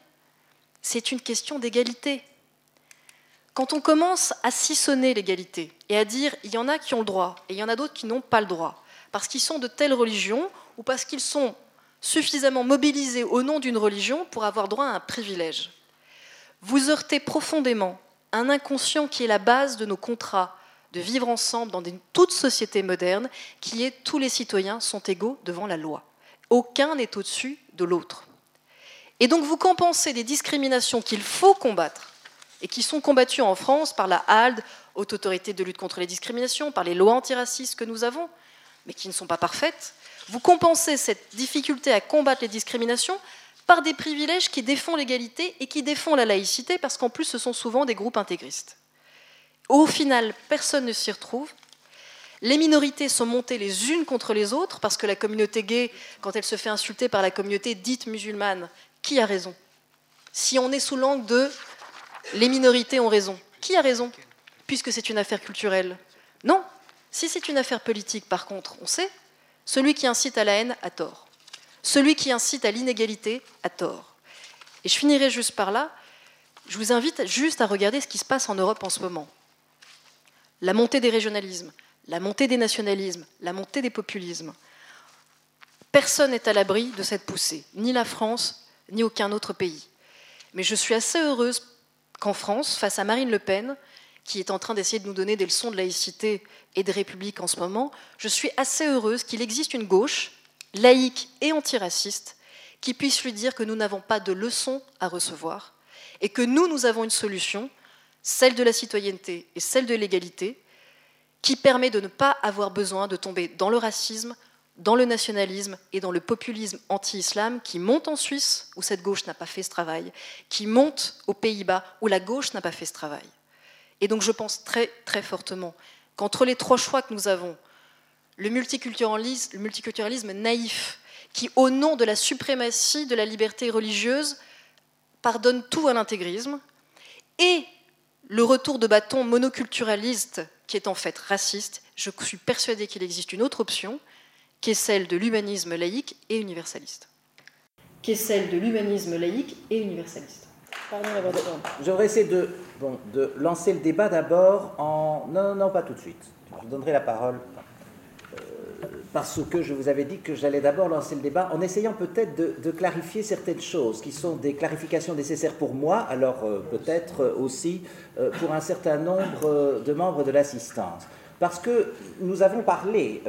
C: C'est une question d'égalité. Quand on commence à sissonner l'égalité et à dire il y en a qui ont le droit et il y en a d'autres qui n'ont pas le droit, parce qu'ils sont de telle religion ou parce qu'ils sont suffisamment mobilisés au nom d'une religion pour avoir droit à un privilège, vous heurtez profondément un inconscient qui est la base de nos contrats de vivre ensemble dans toute société moderne, qui est tous les citoyens sont égaux devant la loi. Aucun n'est au-dessus de l'autre. Et donc vous compensez des discriminations qu'il faut combattre et qui sont combattues en France par la HALD, Haute Autorité de lutte contre les discriminations, par les lois antiracistes que nous avons, mais qui ne sont pas parfaites. Vous compensez cette difficulté à combattre les discriminations par des privilèges qui défendent l'égalité et qui défendent la laïcité, parce qu'en plus ce sont souvent des groupes intégristes. Au final, personne ne s'y retrouve. Les minorités sont montées les unes contre les autres, parce que la communauté gay, quand elle se fait insulter par la communauté dite musulmane, qui a raison? Si on est sous l'angle de les minorités ont raison, qui a raison? Puisque c'est une affaire culturelle. Non. Si c'est une affaire politique, par contre, on sait, celui qui incite à la haine a tort. Celui qui incite à l'inégalité a tort. Et je finirai juste par là. Je vous invite juste à regarder ce qui se passe en Europe en ce moment. La montée des régionalismes, la montée des nationalismes, la montée des populismes. Personne n'est à l'abri de cette poussée, ni la France, ni aucun autre pays. Mais je suis assez heureuse qu'en France, face à Marine Le Pen, qui est en train d'essayer de nous donner des leçons de laïcité et de république en ce moment, je suis assez heureuse qu'il existe une gauche, laïque et antiraciste, qui puisse lui dire que nous n'avons pas de leçons à recevoir et que nous, nous avons une solution, celle de la citoyenneté et celle de l'égalité, qui permet de ne pas avoir besoin de tomber dans le racisme, dans le nationalisme et dans le populisme anti-islam qui monte en Suisse, où cette gauche n'a pas fait ce travail, qui monte aux Pays-Bas, où la gauche n'a pas fait ce travail. Et donc je pense très très fortement qu'entre les trois choix que nous avons, le multiculturalisme, naïf, qui au nom de la suprématie de la liberté religieuse pardonne tout à l'intégrisme, et le retour de bâton monoculturaliste qui est en fait raciste, je suis persuadée qu'il existe une autre option, qui est celle de l'humanisme laïque et universaliste. Qui est celle de l'humanisme laïque et universaliste.
A: J'aurais essayé de, bon, de lancer le débat d'abord en... Non, non, non, pas tout de suite. Je donnerai la parole euh, parce que je vous avais dit que j'allais d'abord lancer le débat en essayant peut-être de, clarifier certaines choses qui sont des clarifications nécessaires pour moi, alors euh, peut-être aussi euh, pour un certain nombre de membres de l'assistance. Parce que nous avons parlé,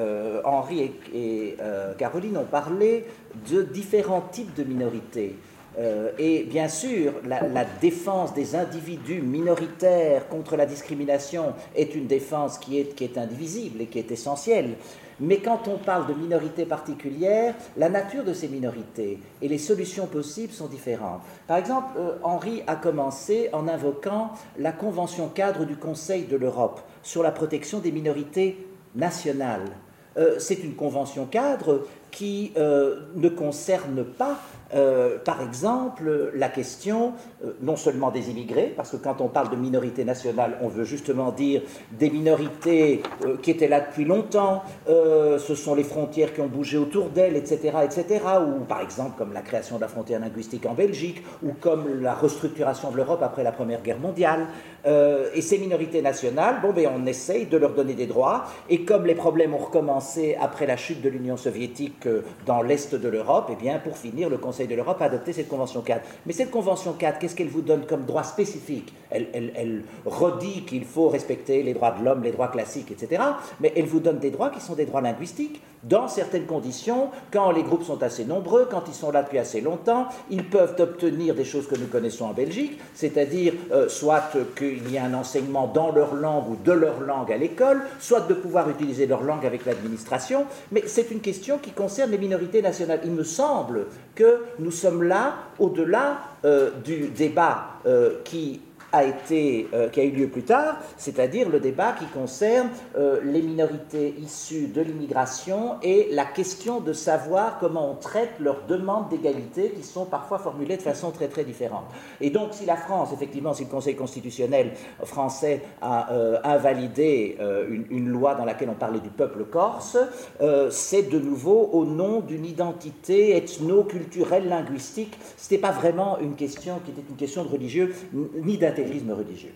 A: Henri et, Caroline ont parlé de différents types de minorités. Euh, et bien sûr, la, défense des individus minoritaires contre la discrimination est une défense qui est, indivisible et qui est essentielle. Mais quand on parle de minorités particulières, la nature de ces minorités et les solutions possibles sont différentes. Par exemple, Henri a commencé en invoquant la Convention cadre du Conseil de l'Europe sur la protection des minorités nationales. Euh, c'est une convention cadre qui euh, ne concerne pas euh, par exemple, la question euh, non seulement des immigrés, parce que quand on parle de minorité nationale, on veut justement dire des minorités euh, qui étaient là depuis longtemps, ce sont les frontières qui ont bougé autour d'elles, etc., etc., ou par exemple comme la création de la frontière linguistique en Belgique, ou comme la restructuration de l'Europe après la Première Guerre mondiale. et ces minorités nationales, bon, ben, on essaye de leur donner des droits, et comme les problèmes ont recommencé après la chute de l'Union soviétique dans l'Est de l'Europe, et eh bien, pour finir, le Conseil de l'Europe a adopté cette Convention 4. Mais cette Convention 4, qu'est-ce qu'elle vous donne comme droit spécifique? Elle, redit qu'il faut respecter les droits de l'homme, les droits classiques, etc. Mais elle vous donne des droits qui sont des droits linguistiques. Dans certaines conditions, quand les groupes sont assez nombreux, quand ils sont là depuis assez longtemps, ils peuvent obtenir des choses que nous connaissons en Belgique, c'est-à-dire euh, soit qu'il y ait un enseignement dans leur langue ou de leur langue à l'école, soit de pouvoir utiliser leur langue avec l'administration. Mais c'est une question qui concerne les minorités nationales. Il me semble que nous sommes là au-delà euh, du débat euh, qui a, été, euh, qui a eu lieu plus tard, c'est-à-dire le débat qui concerne euh, les minorités issues de l'immigration et la question de savoir comment on traite leurs demandes d'égalité qui sont parfois formulées de façon très très différente. Et donc si la France, effectivement, si le Conseil constitutionnel français a euh, invalidé une, loi dans laquelle on parlait du peuple corse, c'est de nouveau au nom d'une identité ethno-culturelle, linguistique. Ce n'était pas vraiment une question qui était une question de religieux ni religieux.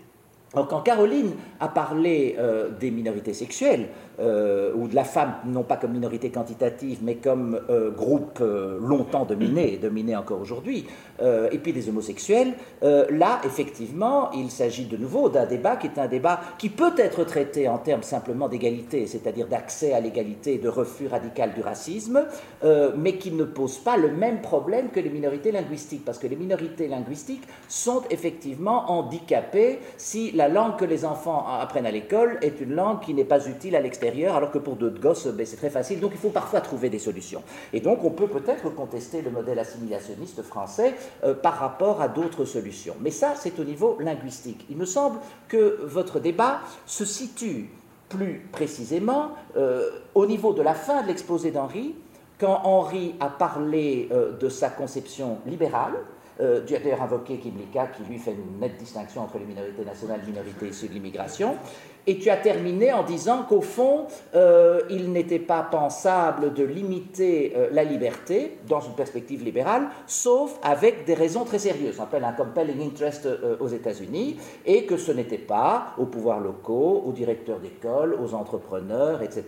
A: Quand Caroline a parlé euh, des minorités sexuelles, euh, ou de la femme, non pas comme minorité quantitative, mais comme euh, groupe longtemps dominé, et dominé encore aujourd'hui, et puis des homosexuels, là, effectivement, il s'agit de nouveau d'un débat qui est un débat qui peut être traité en termes simplement d'égalité, c'est-à-dire d'accès à l'égalité et de refus radical du racisme, mais qui ne pose pas le même problème que les minorités linguistiques, parce que les minorités linguistiques sont effectivement handicapées si la langue que les enfants apprennent à l'école est une langue qui n'est pas utile à l'extérieur, alors que pour d'autres gosses, ben, c'est très facile. Donc il faut parfois trouver des solutions. Et donc on peut peut-être contester le modèle assimilationniste français euh, par rapport à d'autres solutions. Mais ça, c'est au niveau linguistique. Il me semble que votre débat se situe plus précisément euh, au niveau de la fin de l'exposé d'Henri, quand Henri a parlé euh, de sa conception libérale, euh, as d'ailleurs invoqué Kimlicka, qui lui fait une nette distinction entre les minorités nationales et les minorités issues de l'immigration. Et tu as terminé en disant qu'au fond, euh, il n'était pas pensable de limiter euh, la liberté dans une perspective libérale, sauf avec des raisons très sérieuses. On appelle un compelling interest euh, aux États-Unis, et que ce n'était pas aux pouvoirs locaux, aux directeurs d'école, aux entrepreneurs, etc.,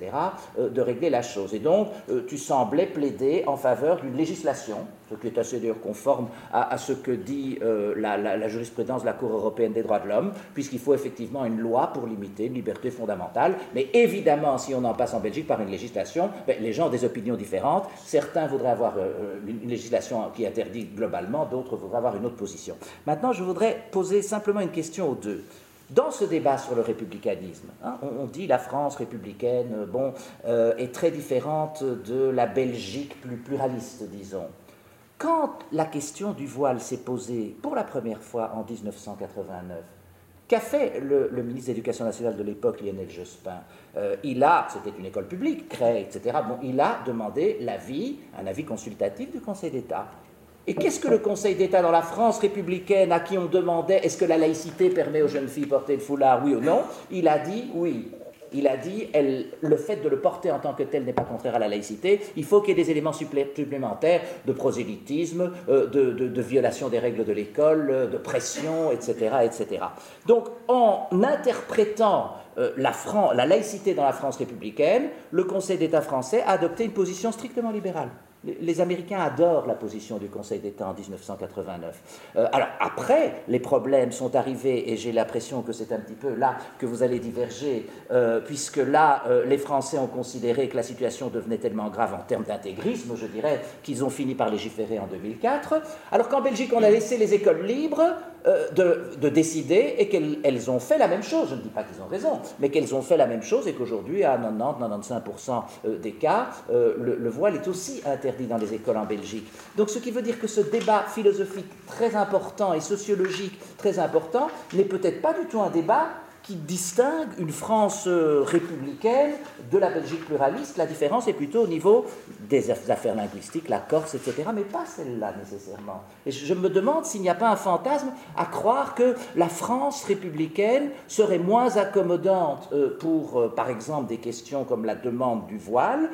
A: de régler la chose. Et donc, tu semblais plaider en faveur d'une législation, ce qui est assez d'ailleurs conforme à, ce que dit la, la jurisprudence de la Cour européenne des droits de l'homme, puisqu'il faut effectivement une loi pour limiter une liberté fondamentale. Mais évidemment, si on en passe en Belgique par une législation, ben, les gens ont des opinions différentes. Certains voudraient avoir euh, une législation qui interdit globalement, d'autres voudraient avoir une autre position. Maintenant, je voudrais poser simplement une question aux deux. Dans ce débat sur le républicanisme, hein, on, dit la France républicaine euh, bon, euh, est très différente de la Belgique plus pluraliste, disons. Quand la question du voile s'est posée pour la première fois en 1989, Qu'a fait le, ministre de l'Éducation nationale de l'époque, Lionel Jospin? Euh, Il a, c'était une école publique, créée, etc. Bon, il a demandé l'avis, un avis consultatif du Conseil d'État. Et qu'est-ce que le Conseil d'État dans la France républicaine, à qui on demandait est-ce que la laïcité permet aux jeunes filles porter le foulard, oui ou non? Il a dit oui il a dit elle, le fait de le porter en tant que tel n'est pas contraire à la laïcité. Il faut qu'il y ait des éléments supplémentaires de prosélytisme, euh, de, violation des règles de l'école, euh, de pression, etc., etc. Donc, en interprétant euh, la, la laïcité dans la France républicaine, le Conseil d'État français a adopté une position strictement libérale. Les Américains adorent la position du Conseil d'État en 1989. Euh, alors après, les problèmes sont arrivés et j'ai l'impression que c'est un petit peu là que vous allez diverger, euh, puisque là, euh, les Français ont considéré que la situation devenait tellement grave en termes d'intégrisme, je dirais, qu'ils ont fini par légiférer en 2004. Alors qu'en Belgique, on a laissé les écoles libres, euh, de, décider et qu'elles ont fait la même chose. Je ne dis pas qu'ils ont raison, mais qu'elles ont fait la même chose et qu'aujourd'hui, à 90-95% euh, des cas, euh, le, voile est aussi interdit dans les écoles en Belgique. Donc ce qui veut dire que ce débat philosophique très important et sociologique très important n'est peut-être pas du tout un débat qui distingue une France euh, républicaine de la Belgique pluraliste. La différence est plutôt au niveau des affaires linguistiques, la Corse, etc., mais pas celle-là nécessairement. Et je me demande s'il n'y a pas un fantasme à croire que la France républicaine serait moins accommodante euh, pour, euh, par exemple, des questions comme la demande du voile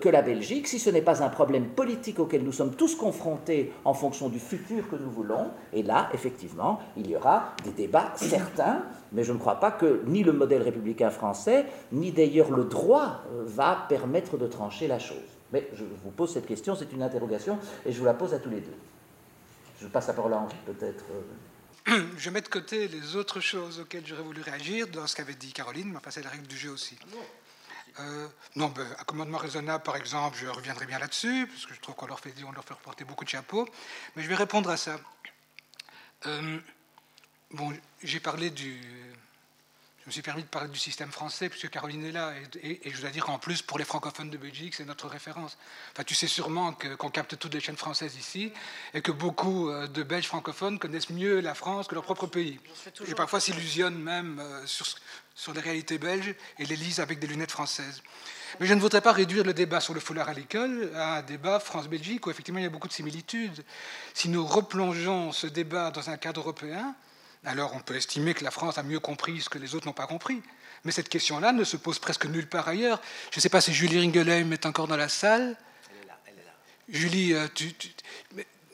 A: que la Belgique, si ce n'est pas un problème politique auquel nous sommes tous confrontés en fonction du futur que nous voulons. Et là, effectivement, il y aura des débats certains mais je ne crois pas que ni le modèle républicain français, ni d'ailleurs le droit euh, va permettre de trancher la chose. Mais je vous pose cette question, c'est une interrogation, et je vous la pose à tous les deux. Je passe la parole à Henri, peut-être.
B: Euh. Je mets de côté les autres choses auxquelles j'aurais voulu réagir dans ce qu'avait dit Caroline, mais enfin c'est la règle du jeu aussi. Euh, non, ben, commandement raisonnable, par exemple, je reviendrai bien là-dessus, parce que je trouve qu'on leur fait, on leur fait reporter beaucoup de chapeaux, mais je vais répondre à ça. Bon, j'ai parlé du. je me suis permis de parler du système français puisque Caroline est là. Et, je dois dire en plus, pour les francophones de Belgique, c'est notre référence. Enfin, tu sais sûrement qu'on capte toutes les chaînes françaises ici et que beaucoup euh, de Belges francophones connaissent mieux la France que leur propre pays. Et parfois s'illusionnent même euh, sur, sur les réalités belges et les lisent avec des lunettes françaises. Mais je ne voudrais pas réduire le débat sur le foulard à l'école à un débat France-Belgique où effectivement il y a beaucoup de similitudes. Si nous replongeons ce débat dans un cadre européen, alors on peut estimer que la France a mieux compris ce que les autres n'ont pas compris. Mais cette question-là ne se pose presque nulle part ailleurs. Je ne sais pas si Julie Ringelheim est encore dans la salle. Elle est là. Elle est là. Julie, euh, tu,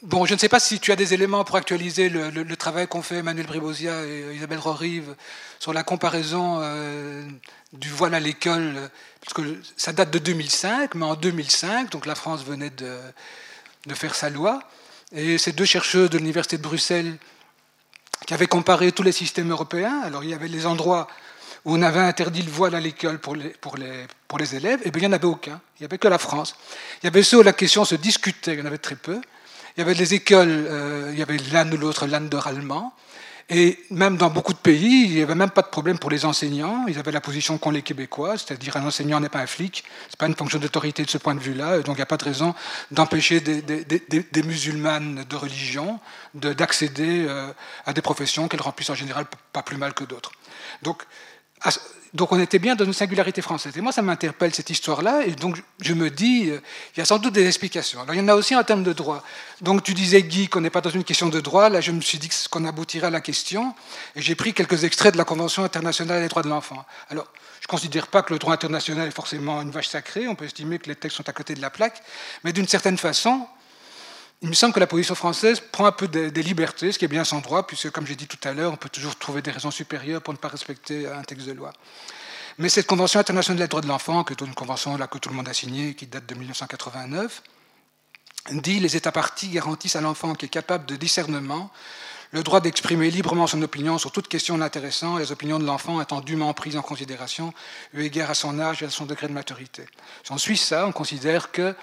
B: bon, je ne sais pas si tu as des éléments pour actualiser le, travail qu'ont fait Emmanuel Bribosia et Isabelle Rorive sur la comparaison euh, du voile à l'école, parce que ça date de 2005, mais en 2005, donc la France venait de, de faire sa loi, et ces deux chercheurs de l'Université de Bruxelles qui avait comparé tous les systèmes européens. Alors il y avait les endroits où on avait interdit le voile à l'école pour les, élèves, et bien il n'y en avait aucun. Il n'y avait que la France. Il y avait ceux où la question se discutait, il y en avait très peu. Il y avait les écoles, euh, il y avait l'un ou l'autre Länder allemand. Et même dans beaucoup de pays, il n'y avait même pas de problème pour les enseignants. Ils avaient la position qu'ont les Québécois, c'est-à-dire un enseignant n'est pas un flic, ce n'est pas une fonction d'autorité de ce point de vue-là, donc il n'y a pas de raison d'empêcher des, musulmanes de religion d'accéder euh, à des professions qu'elles remplissent en général pas plus mal que d'autres. Donc donc on était bien dans une singularité française. Et moi, ça m'interpelle cette histoire-là, et donc je me dis, euh, il y a sans doute des explications. Alors il y en a aussi en termes de droit. Donc tu disais, Guy, qu'on n'est pas dans une question de droit. Là, je me suis dit qu'on aboutirait à la question, et j'ai pris quelques extraits de la Convention internationale des droits de l'enfant. Alors, je ne considère pas que le droit international est forcément une vache sacrée, on peut estimer que les textes sont à côté de la plaque, mais d'une certaine façon, il me semble que la position française prend un peu des, libertés, ce qui est bien sans droit, puisque, comme j'ai dit tout à l'heure, on peut toujours trouver des raisons supérieures pour ne pas respecter un texte de loi. Mais cette Convention internationale des droits de l'enfant, qui est une convention que tout le monde a signée, qui date de 1989, dit les États partis garantissent à l'enfant qui est capable de discernement le droit d'exprimer librement son opinion sur toute question l'intéressant, les opinions de l'enfant étant dûment prises en considération eu égard à son âge et à son degré de maturité. Si on suit ça, on considère qu'un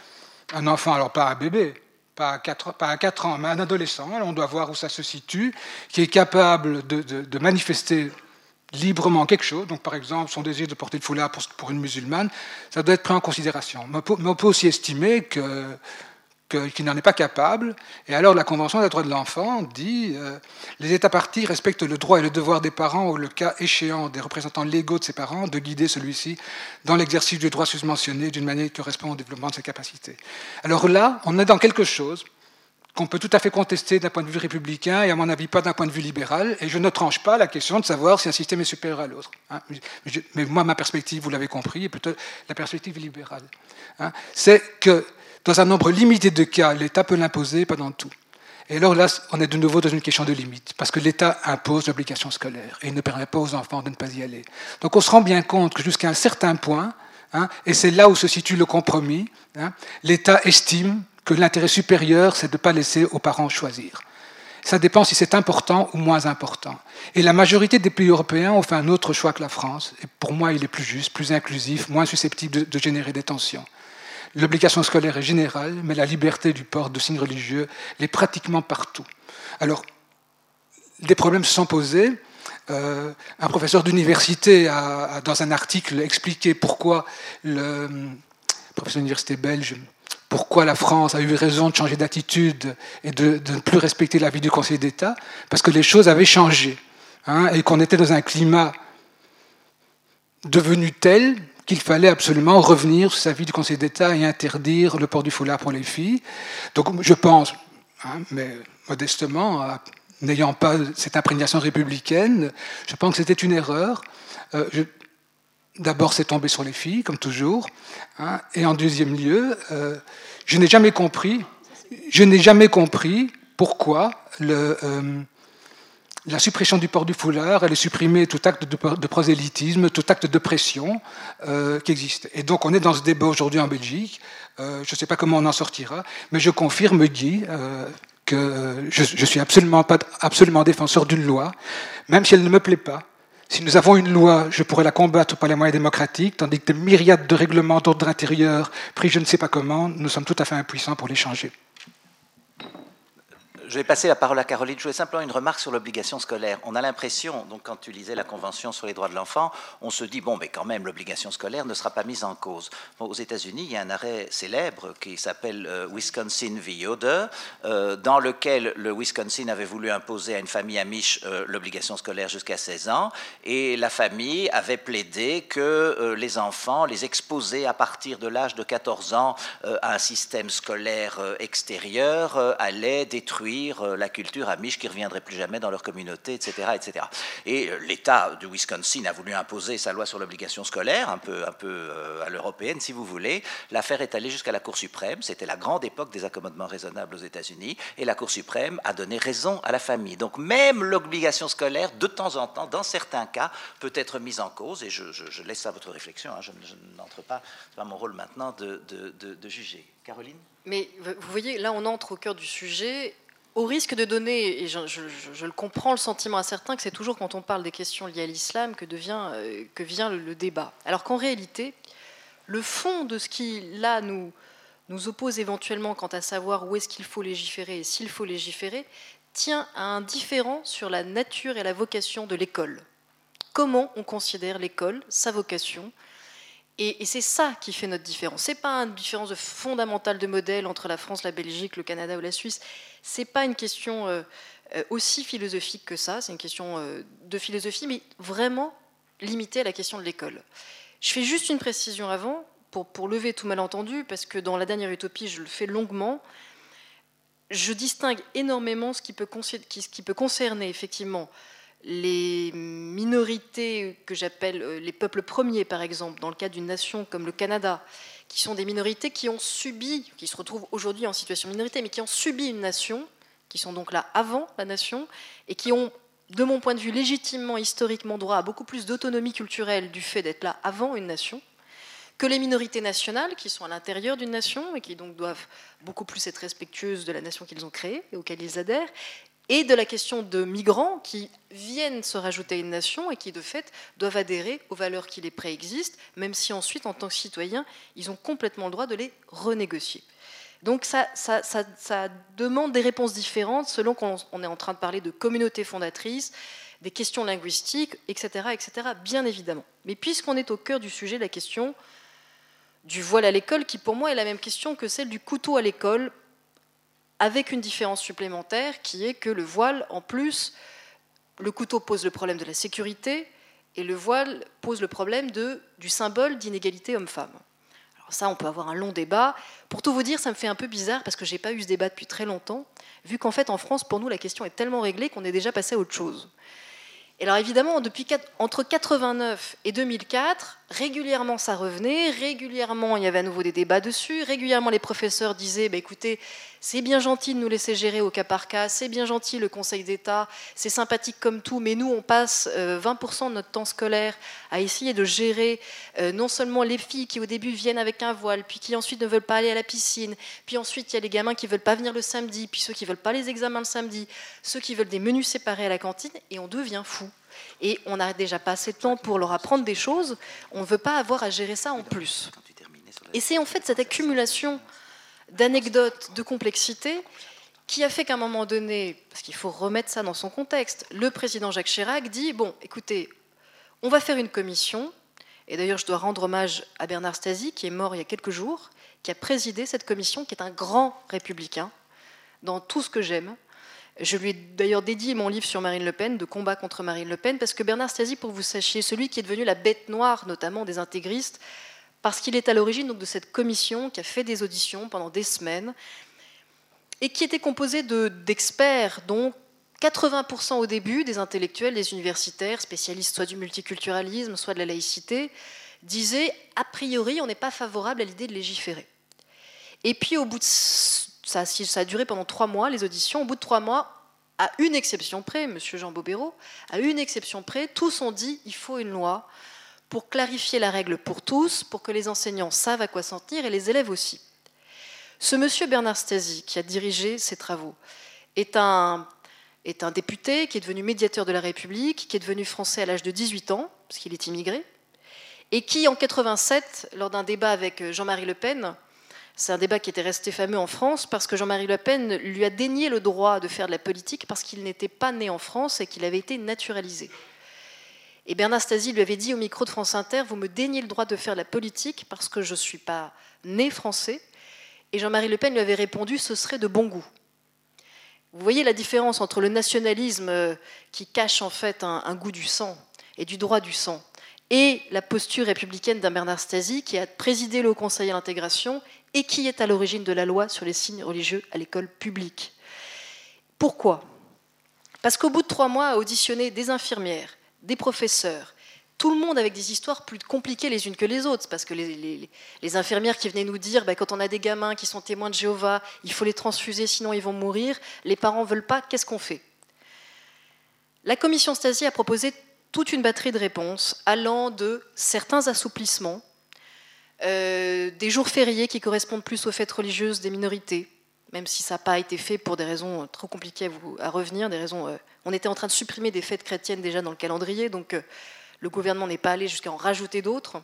B: enfant, alors pas un bébé, pas à 4, pas à 4 ans, mais un adolescent, on doit voir où ça se situe, qui est capable de, manifester librement quelque chose, donc par exemple son désir de porter le foulard pour, pour une musulmane, ça doit être pris en considération. Mais on peut aussi estimer que qu'il n'en est pas capable. Et alors la Convention des droits de l'enfant dit euh, les États partis respectent le droit et le devoir des parents, ou le cas échéant des représentants légaux de ses parents, de guider celui-ci dans l'exercice du droit susmentionné d'une manière qui correspond au développement de ses capacités. Alors là, on est dans quelque chose qu'on peut tout à fait contester d'un point de vue républicain et à mon avis pas d'un point de vue libéral. Et je ne tranche pas la question de savoir si un système est supérieur à l'autre. Hein. Mais moi, ma perspective, vous l'avez compris, est plutôt la perspective libérale. Hein. C'est que dans un nombre limité de cas, l'État peut l'imposer, pas dans tout. Et alors là, on est de nouveau dans une question de limite, parce que l'État impose l'obligation scolaire et il ne permet pas aux enfants de ne pas y aller. Donc on se rend bien compte que jusqu'à un certain point, hein, et c'est là où se situe le compromis, hein, l'État estime que l'intérêt supérieur, c'est de ne pas laisser aux parents choisir. Ça dépend si c'est important ou moins important. Et la majorité des pays européens ont fait un autre choix que la France. Et pour moi, il est plus juste, plus inclusif, moins susceptible de, de générer des tensions. L'obligation scolaire est générale, mais la liberté du port de signes religieux l'est pratiquement partout. Alors, des problèmes se sont posés. Euh, un professeur d'université a, dans un article, expliqué pourquoi le professeur d'université belge pourquoi la France a eu raison de changer d'attitude et de, ne plus respecter l'avis du Conseil d'État, parce que les choses avaient changé, hein, et qu'on était dans un climat devenu tel qu'il fallait absolument revenir sur sa vie du Conseil d'État et interdire le port du foulard pour les filles. Donc je pense, hein, mais modestement, n'ayant pas cette imprégnation républicaine, je pense que c'était une erreur. Euh, d'abord, c'est tombé sur les filles, comme toujours. Hein, et en deuxième lieu, euh, je n'ai jamais compris, je n'ai jamais compris pourquoi le, euh, la suppression du port du foulard, elle est supprimée tout acte de, prosélytisme, tout acte de pression euh, qui existe. Et donc on est dans ce débat aujourd'hui en Belgique. Euh, je ne sais pas comment on en sortira, mais je confirme, Guy, euh, que je, ne suis absolument pas absolument défenseur d'une loi, même si elle ne me plaît pas. Si nous avons une loi, je pourrais la combattre par les moyens démocratiques, tandis que des myriades de règlements d'ordre intérieur pris je ne sais pas comment, nous sommes tout à fait impuissants pour les changer
A: je vais passer la parole à Caroline. Je voulais simplement une remarque sur l'obligation scolaire. On a l'impression, donc quand tu lisais la Convention sur les droits de l'enfant, on se dit, bon, mais quand même, l'obligation scolaire ne sera pas mise en cause. aux États-Unis, il y a un arrêt célèbre qui s'appelle euh, Wisconsin v. Yoder, euh, dans lequel le Wisconsin avait voulu imposer à une famille amiche euh, l'obligation scolaire jusqu'à 16 ans, et la famille avait plaidé que les enfants, les exposer à partir de l'âge de 14 ans à un système scolaire extérieur, allait détruire euh, la culture amiche qui ne reviendrait plus jamais dans leur communauté, etc. etc. Et euh, l'État du Wisconsin a voulu imposer sa loi sur l'obligation scolaire, un peu, euh, à l'européenne si vous voulez. L'affaire est allée jusqu'à la Cour suprême. C'était la grande époque des accommodements raisonnables aux États-Unis. Et la Cour suprême a donné raison à la famille. Donc même l'obligation scolaire, de temps en temps, dans certains cas, peut être mise en cause. Et je, laisse ça à votre réflexion. Hein. Je, n'entre pas, ce pas mon rôle maintenant de juger. Caroline?
C: Mais vous voyez, là, on entre au cœur du sujet, au risque de donner, et je, le comprends, le sentiment à certains que c'est toujours quand on parle des questions liées à l'islam euh, que vient le, débat. Alors qu'en réalité, le fond de ce qui, là, nous, nous oppose éventuellement quant à savoir où est-ce qu'il faut légiférer et s'il faut légiférer, tient à un différent sur la nature et la vocation de l'école. Comment on considère l'école, sa vocation, et, c'est ça qui fait notre différence. C'est pas une différence fondamentale de modèle entre la France, la Belgique, le Canada ou la Suisse. C'est pas une question euh, euh, aussi philosophique que ça. C'est une question euh, de philosophie, mais vraiment limitée à la question de l'école. Je fais juste une précision avant pour, pour lever tout malentendu, parce que dans la dernière utopie, je le fais longuement. Je distingue énormément ce qui peut, ce qui peut concerner effectivement les minorités que j'appelle euh, les peuples premiers, par exemple, dans le cas d'une nation comme le Canada, qui sont des minorités qui ont subi, qui se retrouvent aujourd'hui en situation de minorité, mais qui ont subi une nation, qui sont donc là avant la nation, et qui ont, de mon point de vue, légitimement, historiquement droit à beaucoup plus d'autonomie culturelle du fait d'être là avant une nation, que les minorités nationales, qui sont à l'intérieur d'une nation et qui donc doivent beaucoup plus être respectueuses de la nation qu'ils ont créée et auxquelles ils adhèrent, et de la question de migrants qui viennent se rajouter à une nation et qui, de fait, doivent adhérer aux valeurs qui les préexistent, même si ensuite, en tant que citoyens, ils ont complètement le droit de les renégocier. Donc ça, demande des réponses différentes selon qu'on est en train de parler de communautés fondatrices, des questions linguistiques, etc., etc., bien évidemment. Mais puisqu'on est au cœur du sujet, la question du voile à l'école, qui pour moi est la même question que celle du couteau à l'école, avec une différence supplémentaire qui est que le voile, en plus, le couteau pose le problème de la sécurité et le voile pose le problème du symbole d'inégalité homme-femme. Alors ça, on peut avoir un long débat. Pour tout vous dire, ça me fait un peu bizarre parce que je n'ai pas eu ce débat depuis très longtemps, vu qu'en fait, en France, pour nous, la question est tellement réglée qu'on est déjà passé à autre chose. Et alors évidemment, entre 89 et 2004, régulièrement ça revenait, régulièrement il y avait à nouveau des débats dessus, régulièrement les professeurs disaient, bah, écoutez, c'est bien gentil de nous laisser gérer au cas par cas, c'est bien gentil le Conseil d'État, c'est sympathique comme tout, mais nous, on passe 20% euh, de notre temps scolaire à essayer de gérer euh, non seulement les filles qui au début viennent avec un voile, puis qui ensuite ne veulent pas aller à la piscine, puis ensuite il y a les gamins qui ne veulent pas venir le samedi, puis ceux qui ne veulent pas les examens le samedi, ceux qui veulent des menus séparés à la cantine, et on devient fou. Et on n'a déjà pas assez de temps pour leur apprendre des choses, on ne veut pas avoir à gérer ça en plus. Et c'est en fait cette accumulation d'anecdotes, de complexité, qui a fait qu'à un moment donné, parce qu'il faut remettre ça dans son contexte, le président Jacques Chirac dit, bon, écoutez, on va faire une commission, et d'ailleurs je dois rendre hommage à Bernard Stasi, qui est mort il y a quelques jours, qui a présidé cette commission, qui est un grand républicain, dans tout ce que j'aime. Je lui ai d'ailleurs dédié mon livre sur Marine Le Pen, de combat contre Marine Le Pen, parce que Bernard Stasi, pour vous sachiez, celui qui est devenu la bête noire, notamment des intégristes, parce qu'il est à l'origine de cette commission qui a fait des auditions pendant des semaines et qui était composée d'experts, dont 80% au début des intellectuels, des universitaires, spécialistes soit du multiculturalisme, soit de la laïcité, disaient a priori on n'est pas favorable à l'idée de légiférer. Et puis au bout de ça, a duré pendant trois mois les auditions. Au bout de trois mois, à une exception près, Monsieur Jean Bobéro, à une exception près, tous ont dit il faut une loi pour clarifier la règle pour tous, pour que les enseignants savent à quoi s'en tenir et les élèves aussi. Ce monsieur Bernard Stasi, qui a dirigé ces travaux, est un, député qui est devenu médiateur de la République, qui est devenu français à l'âge de 18 ans, parce qu'il est immigré, et qui, en 87, lors d'un débat avec Jean-Marie Le Pen, C'est un débat qui était resté fameux en France parce que Jean-Marie Le Pen lui a dénié le droit de faire de la politique parce qu'il n'était pas né en France et qu'il avait été naturalisé. Et Bernard Stasi lui avait dit au micro de France Inter Vous me déniez le droit de faire de la politique parce que je ne suis pas né français. Et Jean-Marie Le Pen lui avait répondu Ce serait de bon goût. Vous voyez la différence entre le nationalisme euh, qui cache en fait un, goût du sang et du droit du sang et la posture républicaine d'un Bernard Stasi qui a présidé le Conseil à l'intégration et qui est à l'origine de la loi sur les signes religieux à l'école publique. Pourquoi? Parce qu'au bout de trois mois, à auditionner des infirmières, des professeurs, tout le monde avec des histoires plus compliquées les unes que les autres, parce que les, infirmières qui venaient nous dire, bah, quand on a des gamins qui sont témoins de Jéhovah, il faut les transfuser, sinon ils vont mourir, les parents ne veulent pas, qu'est-ce qu'on fait? La commission Stasi a proposé toute une batterie de réponses allant de certains assouplissements, euh, des jours fériés qui correspondent plus aux fêtes religieuses des minorités, même si ça n'a pas été fait pour des raisons euh, trop compliquées à, revenir. Euh, on était en train de supprimer des fêtes chrétiennes déjà dans le calendrier, donc le gouvernement n'est pas allé jusqu'à en rajouter d'autres.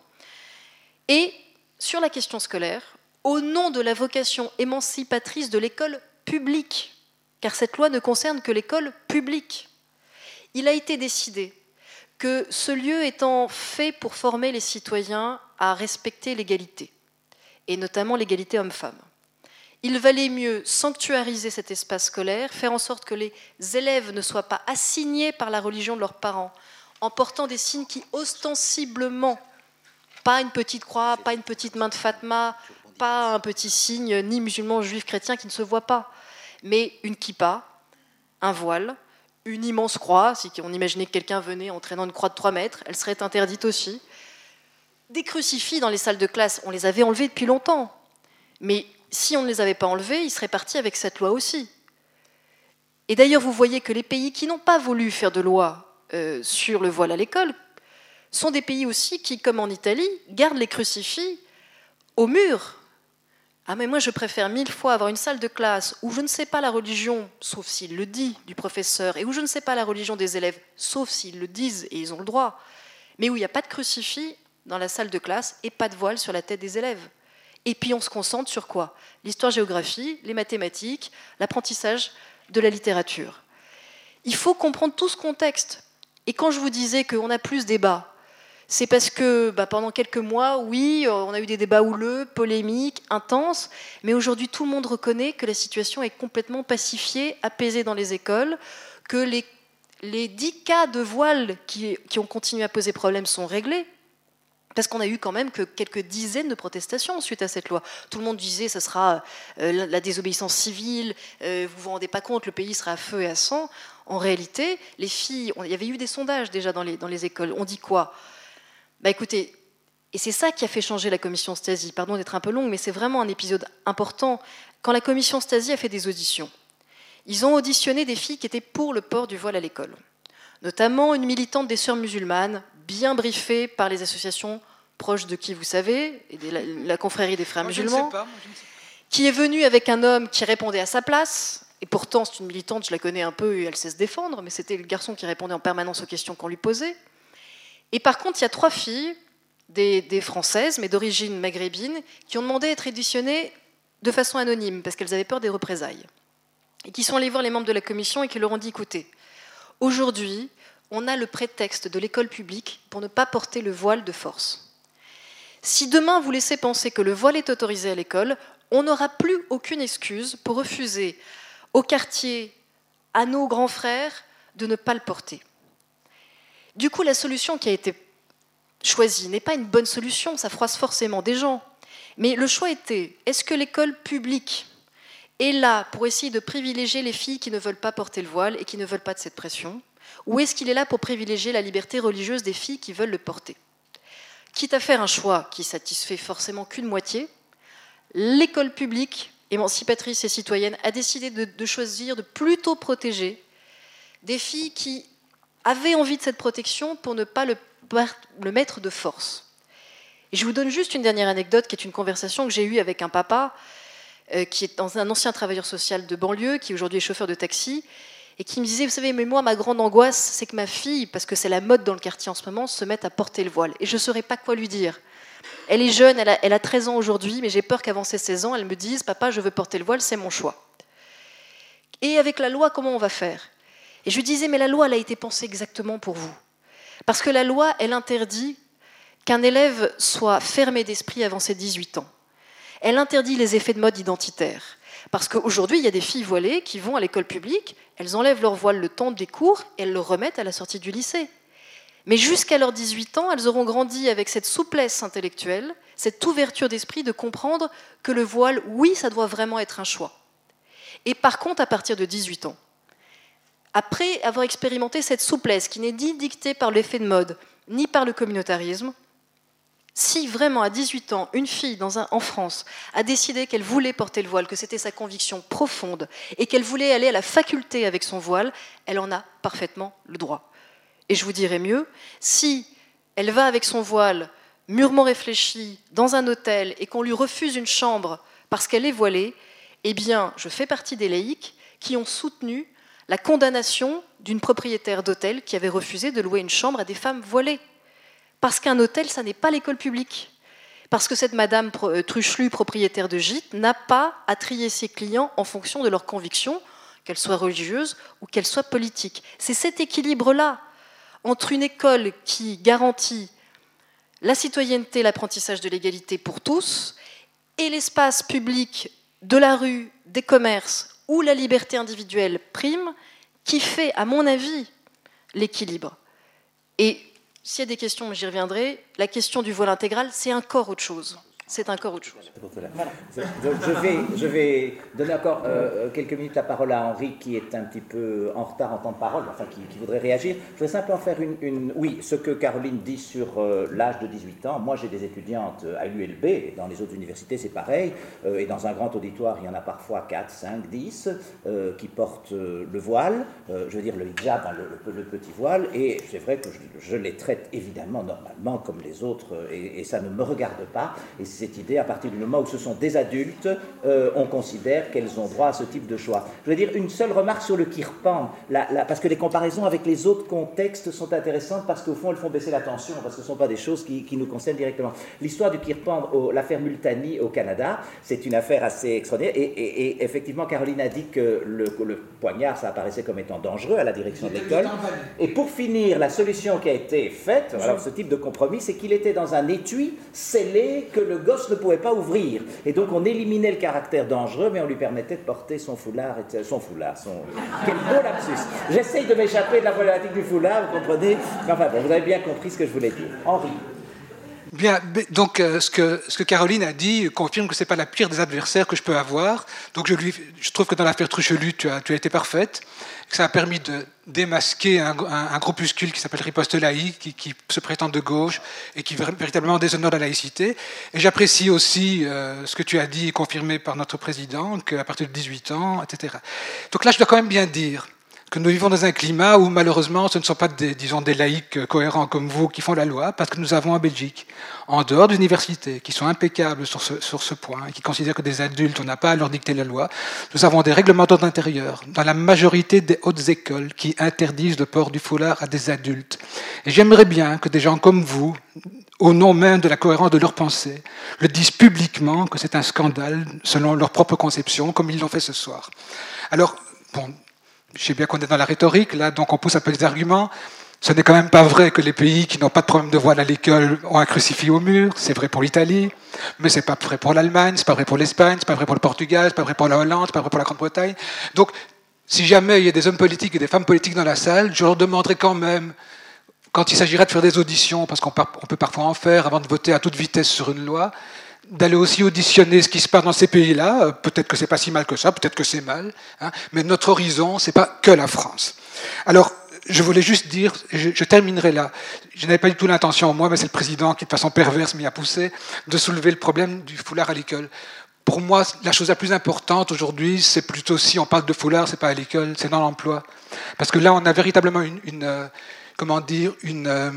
C: Et sur la question scolaire, au nom de la vocation émancipatrice de l'école publique, car cette loi ne concerne que l'école publique, il a été décidé que ce lieu étant fait pour former les citoyens à respecter l'égalité, et notamment l'égalité homme-femme, il valait mieux sanctuariser cet espace scolaire, faire en sorte que les élèves ne soient pas assignés par la religion de leurs parents, en portant des signes qui ostensiblement, pas une petite croix, pas une petite main de Fatma, pas un petit signe ni musulman, juif, chrétien qui ne se voit pas, mais une kippa, un voile, une immense croix. Si on imaginait que quelqu'un venait en traînant une croix de 3 mètres, elle serait interdite aussi. Des crucifix dans les salles de classe, on les avait enlevés depuis longtemps. Mais si on ne les avait pas enlevés, ils seraient partis avec cette loi aussi. Et d'ailleurs, vous voyez que les pays qui n'ont pas voulu faire de loi euh, sur le voile à l'école sont des pays aussi qui, comme en Italie, gardent les crucifix au mur ah mais moi je préfère mille fois avoir une salle de classe où je ne sais pas la religion, sauf s'il le dit, du professeur, et où je ne sais pas la religion des élèves, sauf s'ils le disent et ils ont le droit, mais où il n'y a pas de crucifix dans la salle de classe et pas de voile sur la tête des élèves. Et puis on se concentre sur quoi? L'histoire-géographie, les mathématiques, l'apprentissage de la littérature. Il faut comprendre tout ce contexte. Et quand je vous disais qu'on a plus débat, c'est parce que bah, pendant quelques mois, oui, euh, on a eu des débats houleux, polémiques, intenses, mais aujourd'hui tout le monde reconnaît que la situation est complètement pacifiée, apaisée dans les écoles, que les, les 10 cas de voile qui, ont continué à poser problème sont réglés. Parce qu'on a eu quand même que quelques dizaines de protestations suite à cette loi. Tout le monde disait ce sera euh, la désobéissance civile, euh, vous vous rendez pas compte, le pays sera à feu et à sang. En réalité, les filles, il y avait eu des sondages déjà dans les écoles. On dit quoi? Bah écoutez, et c'est ça qui a fait changer la commission Stasi. Pardon d'être un peu longue, mais c'est vraiment un épisode important. Quand la commission Stasi a fait des auditions, ils ont auditionné des filles qui étaient pour le port du voile à l'école, notamment une militante des sœurs musulmanes, bien briefée par les associations proches de qui vous savez, et la, confrérie des frères musulmans, qui est venue avec un homme qui répondait à sa place. Et pourtant, c'est une militante, je la connais un peu et elle sait se défendre, mais c'était le garçon qui répondait en permanence aux questions qu'on lui posait. Et par contre, il y a trois filles, des, Françaises, mais d'origine maghrébine, qui ont demandé à être éditionnées de façon anonyme, parce qu'elles avaient peur des représailles. Et qui sont allées voir les membres de la commission et qui leur ont dit, écoutez, aujourd'hui, on a le prétexte de l'école publique pour ne pas porter le voile de force. Si demain vous laissez penser que le voile est autorisé à l'école, on n'aura plus aucune excuse pour refuser au quartier, à nos grands frères, de ne pas le porter. Du coup, la solution qui a été choisie n'est pas une bonne solution, ça froisse forcément des gens. Mais le choix était, est-ce que l'école publique est là pour essayer de privilégier les filles qui ne veulent pas porter le voile et qui ne veulent pas de cette pression Ou est-ce qu'il est là pour privilégier la liberté religieuse des filles qui veulent le porter? Quitte à faire un choix qui satisfait forcément qu'une moitié, l'école publique, émancipatrice et citoyenne, a décidé de, de choisir de plutôt protéger des filles qui avait envie de cette protection pour ne pas le, mettre de force. Et je vous donne juste une dernière anecdote qui est une conversation que j'ai eue avec un papa euh, qui est un ancien travailleur social de banlieue, qui aujourd'hui est chauffeur de taxi, et qui me disait, vous savez, mais moi, ma grande angoisse, c'est que ma fille, parce que c'est la mode dans le quartier en ce moment, se mette à porter le voile. Et je ne saurais pas quoi lui dire. Elle est jeune, elle a, elle a 13 ans aujourd'hui, mais j'ai peur qu'avant ses 16 ans, elle me dise Papa, je veux porter le voile, c'est mon choix. Et avec la loi, comment on va faire? Et je lui disais Mais la loi, elle a été pensée exactement pour vous. Parce que la loi, elle interdit qu'un élève soit fermé d'esprit avant ses 18 ans. Elle interdit les effets de mode identitaire. Parce qu'aujourd'hui, il y a des filles voilées qui vont à l'école publique, elles enlèvent leur voile le temps des cours et elles le remettent à la sortie du lycée. Mais jusqu'à leurs 18 ans, elles auront grandi avec cette souplesse intellectuelle, cette ouverture d'esprit de comprendre que le voile, oui, ça doit vraiment être un choix. Et par contre, à partir de 18 ans, après avoir expérimenté cette souplesse qui n'est ni dictée par l'effet de mode, ni par le communautarisme, si vraiment à 18 ans, une fille en France a décidé qu'elle voulait porter le voile, que c'était sa conviction profonde, et qu'elle voulait aller à la faculté avec son voile, elle en a parfaitement le droit. Et je vous dirais mieux, si elle va avec son voile mûrement réfléchi dans un hôtel et qu'on lui refuse une chambre parce qu'elle est voilée, eh bien, je fais partie des laïcs qui ont soutenu la condamnation d'une propriétaire d'hôtel qui avait refusé de louer une chambre à des femmes voilées. Parce qu'un hôtel, ça n'est pas l'école publique. Parce que cette madame euh, Truchelu, propriétaire de gîte, n'a pas à trier ses clients en fonction de leurs convictions, qu'elles soient religieuses ou qu'elles soient politiques. C'est cet équilibre-là entre une école qui garantit la citoyenneté, l'apprentissage de l'égalité pour tous, et l'espace public de la rue, des commerces, où la liberté individuelle prime, qui fait, à mon avis, l'équilibre. Et s'il y a des questions, j'y reviendrai, la question du vol intégral, c'est encore autre chose c'est encore autre chose.
A: Je, vais, donner encore euh, quelques minutes la parole à Henri, qui est un petit peu en retard en temps de parole, enfin qui, voudrait réagir. Je voudrais simplement faire une, Oui, ce que Caroline dit sur euh, l'âge de 18 ans. Moi, j'ai des étudiantes à l'ULB, et dans les autres universités, c'est pareil. Euh, et dans un grand auditoire, il y en a parfois 4, 5, 10 qui portent le voile, je veux dire le hijab, le, petit voile. Et c'est vrai que je, les traite évidemment normalement comme les autres, et, ça ne me regarde pas. Cette idée, à partir du moment où ce sont des adultes, euh, on considère qu'elles ont droit à ce type de choix. Je veux dire une seule remarque sur le kirpan, parce que les comparaisons avec les autres contextes sont intéressantes, parce qu'au fond, elles font baisser la tension, parce que ce ne sont pas des choses qui, nous concernent directement. L'histoire du kirpan, l'affaire Multani au Canada, c'est une affaire assez extraordinaire, et, effectivement, Caroline a dit que le, poignard, ça apparaissait comme étant dangereux à la direction de l'école. Et pour finir, la solution qui a été faite, alors ce type de compromis, c'est qu'il était dans un étui scellé que le gosse ne pouvait pas ouvrir. Et donc on éliminait le caractère dangereux, mais on lui permettait de porter son foulard, et son foulard, son... Quel beau lapsus J'essaye de m'échapper de la problématique du foulard, vous comprenez? Enfin bon, vous avez bien compris ce que je voulais dire. Henri
B: Bien, donc euh, ce, que, ce que Caroline a dit confirme que ce n'est pas la pire des adversaires que je peux avoir. Donc je, lui, je trouve que dans l'affaire Truchelu, tu as, tu as été parfaite. Que ça a permis de démasquer un, un, groupuscule qui s'appelle Riposte laïque, qui, se prétend de gauche et qui véritablement déshonore la laïcité. Et j'apprécie aussi euh, ce que tu as dit, confirmé par notre président, qu'à partir de 18 ans, etc. Donc là, je dois quand même bien dire que nous vivons dans un climat où malheureusement ce ne sont pas des, disons, des laïcs cohérents comme vous qui font la loi, parce que nous avons en Belgique, en dehors des universités, qui sont impeccables sur ce, sur ce point, qui considèrent que des adultes, on n'a pas à leur dicter la loi, nous avons des règlements d'ordre intérieur dans la majorité des hautes écoles qui interdisent le port du foulard à des adultes. Et j'aimerais bien que des gens comme vous, au nom même de la cohérence de leur pensée, le disent publiquement que c'est un scandale selon leur propre conception, comme ils l'ont fait ce soir. Alors, bon, je sais bien qu'on est dans la rhétorique, là, donc on pousse un peu les arguments. Ce n'est quand même pas vrai que les pays qui n'ont pas de problème de voile à l'école ont un crucifix au mur. C'est vrai pour l'Italie, mais c'est pas vrai pour l'Allemagne, c'est pas vrai pour l'Espagne, c'est pas vrai pour le Portugal, c'est pas vrai pour la Hollande, c'est pas vrai pour la Grande-Bretagne. Donc, si jamais il y a des hommes politiques et des femmes politiques dans la salle, je leur demanderai quand même, quand il s'agira de faire des auditions, parce qu'on peut parfois en faire avant de voter à toute vitesse sur une loi, d'aller aussi auditionner ce qui se passe dans ces pays-là. Peut-être que c'est pas si mal que ça, peut-être que c'est mal, hein, mais notre horizon, c'est pas que la France. Alors, je voulais juste dire, je, terminerai là. Je n'avais pas du tout l'intention, moi, mais c'est le président qui, de façon perverse, m'y a poussé, de soulever le problème du foulard à l'école. Pour moi, la chose la plus importante aujourd'hui, c'est plutôt si on parle de foulard, c'est pas à l'école, c'est dans l'emploi. Parce que là, on a véritablement une, une euh, comment dire, une, euh,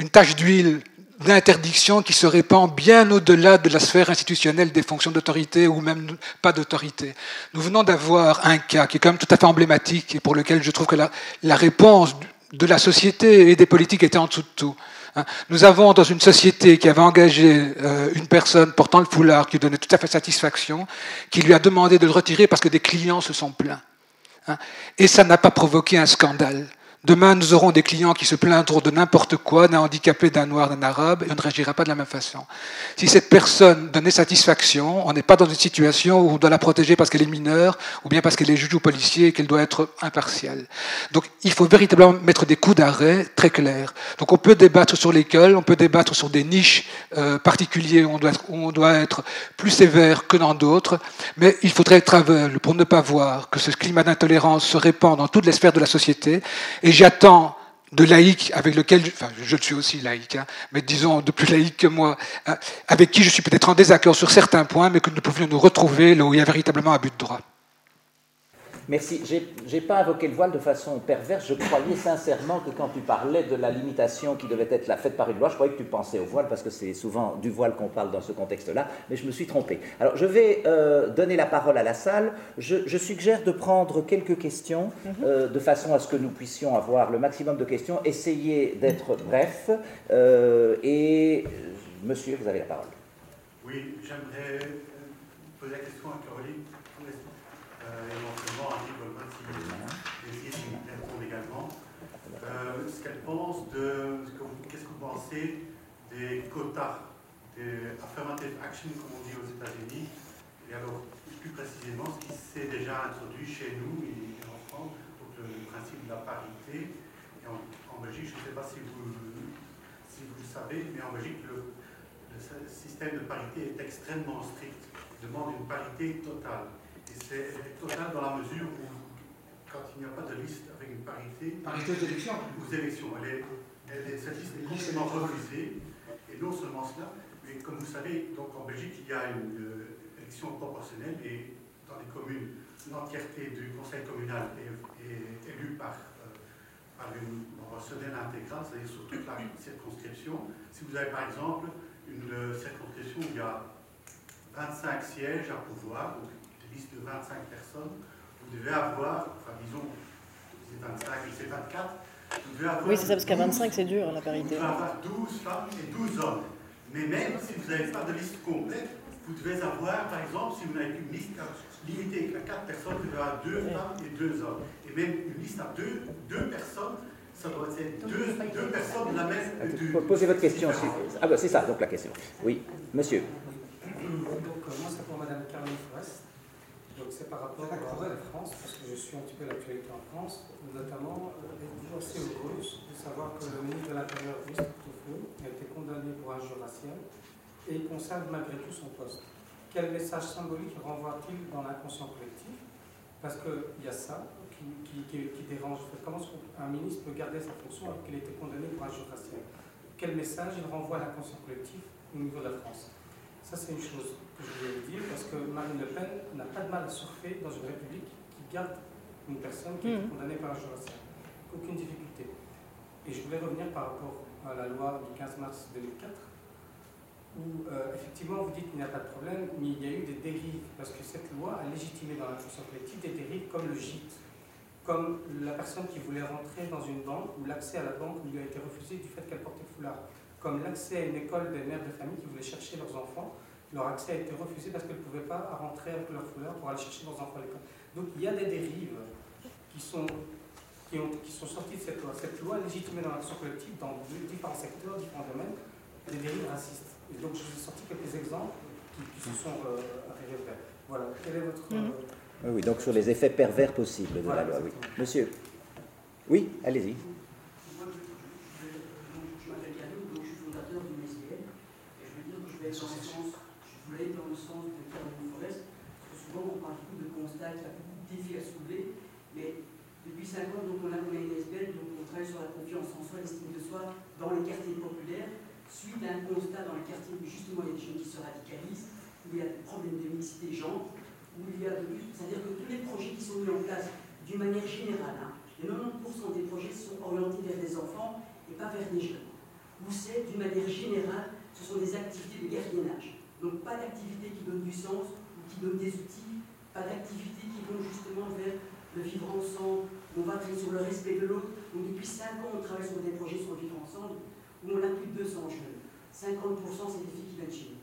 B: une tache d'huile d'interdiction qui se répand bien au-delà de la sphère institutionnelle des fonctions d'autorité ou même pas d'autorité. Nous venons d'avoir un cas qui est quand même tout à fait emblématique et pour lequel je trouve que la, la réponse de la société et des politiques était en dessous de tout. Hein. Nous avons dans une société qui avait engagé euh, une personne portant le foulard qui donnait tout à fait satisfaction, qui lui a demandé de le retirer parce que des clients se sont plaints. Hein. Et ça n'a pas provoqué un scandale. Demain, nous aurons des clients qui se plaindront de n'importe quoi, d'un handicapé, d'un noir, d'un arabe, et on ne réagira pas de la même façon. Si cette personne donnait satisfaction, on n'est pas dans une situation où on doit la protéger parce qu'elle est mineure, ou bien parce qu'elle est juge ou policier et qu'elle doit être impartiale. Donc, il faut véritablement mettre des coups d'arrêt très clairs. Donc, on peut débattre sur l'école, on peut débattre sur des niches euh, particulières où on, doit être, plus sévère que dans d'autres, mais il faudrait être aveugle pour ne pas voir que ce climat d'intolérance se répand dans toutes les sphères de la société. J'attends de laïcs avec lequel, enfin je suis aussi laïque, hein, mais disons de plus laïcs que moi, hein, avec qui je suis peut-être en désaccord sur certains points, mais que nous pouvions nous retrouver là où il y a véritablement un but de droit.
A: Merci. Je n'ai pas invoqué le voile de façon perverse. Je croyais sincèrement que quand tu parlais de la limitation qui devait être la faite par une loi, je croyais que tu pensais au voile parce que c'est souvent du voile qu'on parle dans ce contexte-là, mais je me suis trompé. Alors je vais euh, donner la parole à la salle. Je, suggère de prendre quelques questions mhm. euh, de façon à ce que nous puissions avoir le maximum de questions. Essayez d'être bref. Euh, et monsieur, vous avez la parole.
D: Oui, j'aimerais poser la question à Caroline éventuellement Henri Goldman si essayer de répondre également. Ce qu'elle pense de. Qu'est-ce que vous pensez des quotas, des affirmative action, comme on dit aux États-Unis, et alors plus précisément ce qui s'est déjà introduit chez nous et en France, donc le, principe de la parité. Et en, Belgique, je ne sais pas si vous, le savez, mais en Belgique, le, le système de parité est extrêmement strict. Il demande une parité totale c'est total dans la mesure où, quand il n'y a pas de liste une parité.
B: Parité d'élection
D: Aux élections. Elle est, est complètement refusée. Et non seulement cela, mais comme vous savez, donc en Belgique, il y a une euh, élection proportionnelle et dans les communes, l'entièreté du conseil communal est, élue par, euh, par une proportionnelle intégrale, c'est-à-dire sur toute la circonscription. Si vous avez par exemple une euh, circonscription où il y a 25 sièges à pouvoir, donc liste de 25 personnes, vous devez avoir, enfin disons, c'est 25 c'est 24, vous devez avoir.
C: Oui, c'est ça, parce qu'à 25, c'est dur la parité.
D: Vous devez avoir 12 femmes et 12 hommes. Mais même si vous n'avez pas de liste complète, vous devez avoir, par exemple, si vous n'avez qu'une liste limitée à 4 personnes, vous devez avoir 2 femmes et 2 hommes. Et même une liste à 2, 2 personnes, ça doit être 2 deux, deux personnes de la même.
A: Posez votre question. Ah, bah, c'est ça, donc la question. Oui, monsieur.
E: Donc, euh, moi, c'est pour Caroline Forest. Donc c'est par rapport à la France, parce que je suis un petit peu l'actualité en France, notamment, êtes-vous euh, assez heureuse de savoir que le ministre de l'Intérieur, Toufeux, a été condamné pour injure raciale et il conserve malgré tout son poste. Quel message symbolique renvoie-t-il dans l'inconscient collectif? Parce qu'il y a ça qui, qui, dérange. Comment un ministre peut garder sa fonction alors qu'il a été condamné pour injure raciale? Quel message il renvoie à l'inconscient collectif au niveau de la France? Ça, c'est une chose que je voulais dire, parce que Marine Le Pen n'a pas de mal à surfer dans une république qui garde une personne qui est hmm. condamnée par un jurassien. Aucune difficulté. Et je voulais revenir par rapport à la loi du 15 mars 2004, où euh, effectivement vous dites qu'il n'y a pas de problème, mais il y a eu des dérives, parce que cette loi a légitimé dans la fonction collective des dérives comme le gîte, comme la personne qui voulait rentrer dans une banque, où l'accès à la banque lui a été refusé du fait qu'elle portait le foulard, comme l'accès à une école des mères de famille qui voulaient chercher leurs enfants leur accès a été refusé parce qu'elles ne pouvaient pas rentrer avec leur foulard pour aller chercher leurs enfants à l'école. Donc il y a des dérives qui sont, qui, ont, qui sont sorties de cette loi. Cette loi légitimée dans l'action collective dans différents secteurs, différents domaines, des dérives racistes. Et donc je vous ai sorti quelques exemples qui, se sont euh, arrivés Voilà, quel est votre... Mhm.
A: Euh, oui, donc sur les effets pervers possibles de la loi, oui. Monsieur Oui, allez-y.
F: Dans le sens de Caroline Forest, parce que souvent on parle beaucoup de constats, il y a beaucoup de défis à soulever, mais depuis 5 ans, donc on a, une SBL, donc on travaille sur la confiance en soi, l'estime de soi dans les quartiers populaires, suite à un constat dans les quartiers où justement il y a des jeunes qui se radicalisent, où il y a des problèmes de mixité genre, où il y a de c'est-à-dire que tous les projets qui sont mis en place d'une manière générale, hein, et 90% des projets sont orientés vers des enfants et pas vers des jeunes. Où c'est d'une manière générale, ce sont des activités de gardiennage. Donc pas d'activité qui donne du sens ou qui donne des outils, pas d'activité qui vont justement vers le vivre ensemble, on va travailler sur le respect de l'autre. Donc depuis 5 ans, on travaille sur des projets sur le vivre ensemble. où on a plus de 200 jeunes. 50% c'est des filles qui viennent chez nous.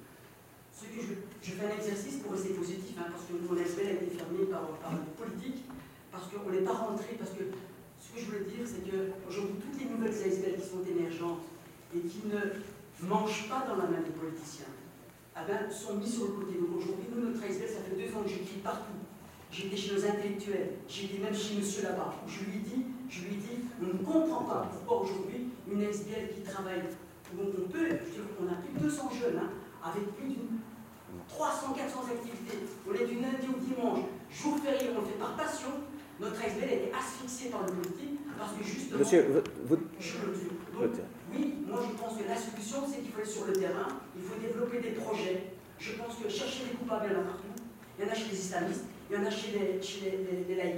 F: Ce que je, je, fais un exercice pour rester positif, hein, parce que mon aspect a été fermé par, par la politique, parce qu'on n'est pas rentré, parce que ce que je veux dire, c'est qu'aujourd'hui, toutes les nouvelles ASBL qui sont émergentes et qui ne mangent pas dans la main des politiciens, eh ben, sont mis sur le côté. Donc aujourd'hui, nous, notre ASBL, ça fait deux ans que j'écris partout. J'étais chez nos intellectuels, j'étais même chez monsieur là-bas, où je lui dis, je lui dis, on ne comprend pas pourquoi aujourd'hui une SBL qui travaille, donc on peut, je dire, on a plus de 200 jeunes, hein, avec plus de 300, 400 activités, on est du lundi au dimanche, jour férié, on le fait par passion, notre SBL été asphyxiée par le politique, parce que justement...
A: Monsieur, vous...
F: Je le dis. Donc, oui, moi je pense que la solution, c'est qu'il faut être sur le terrain, il faut développer des projets. Je pense que chercher des coupables, il y en a partout. Il y en a chez les islamistes, il y en a chez les, chez les, les.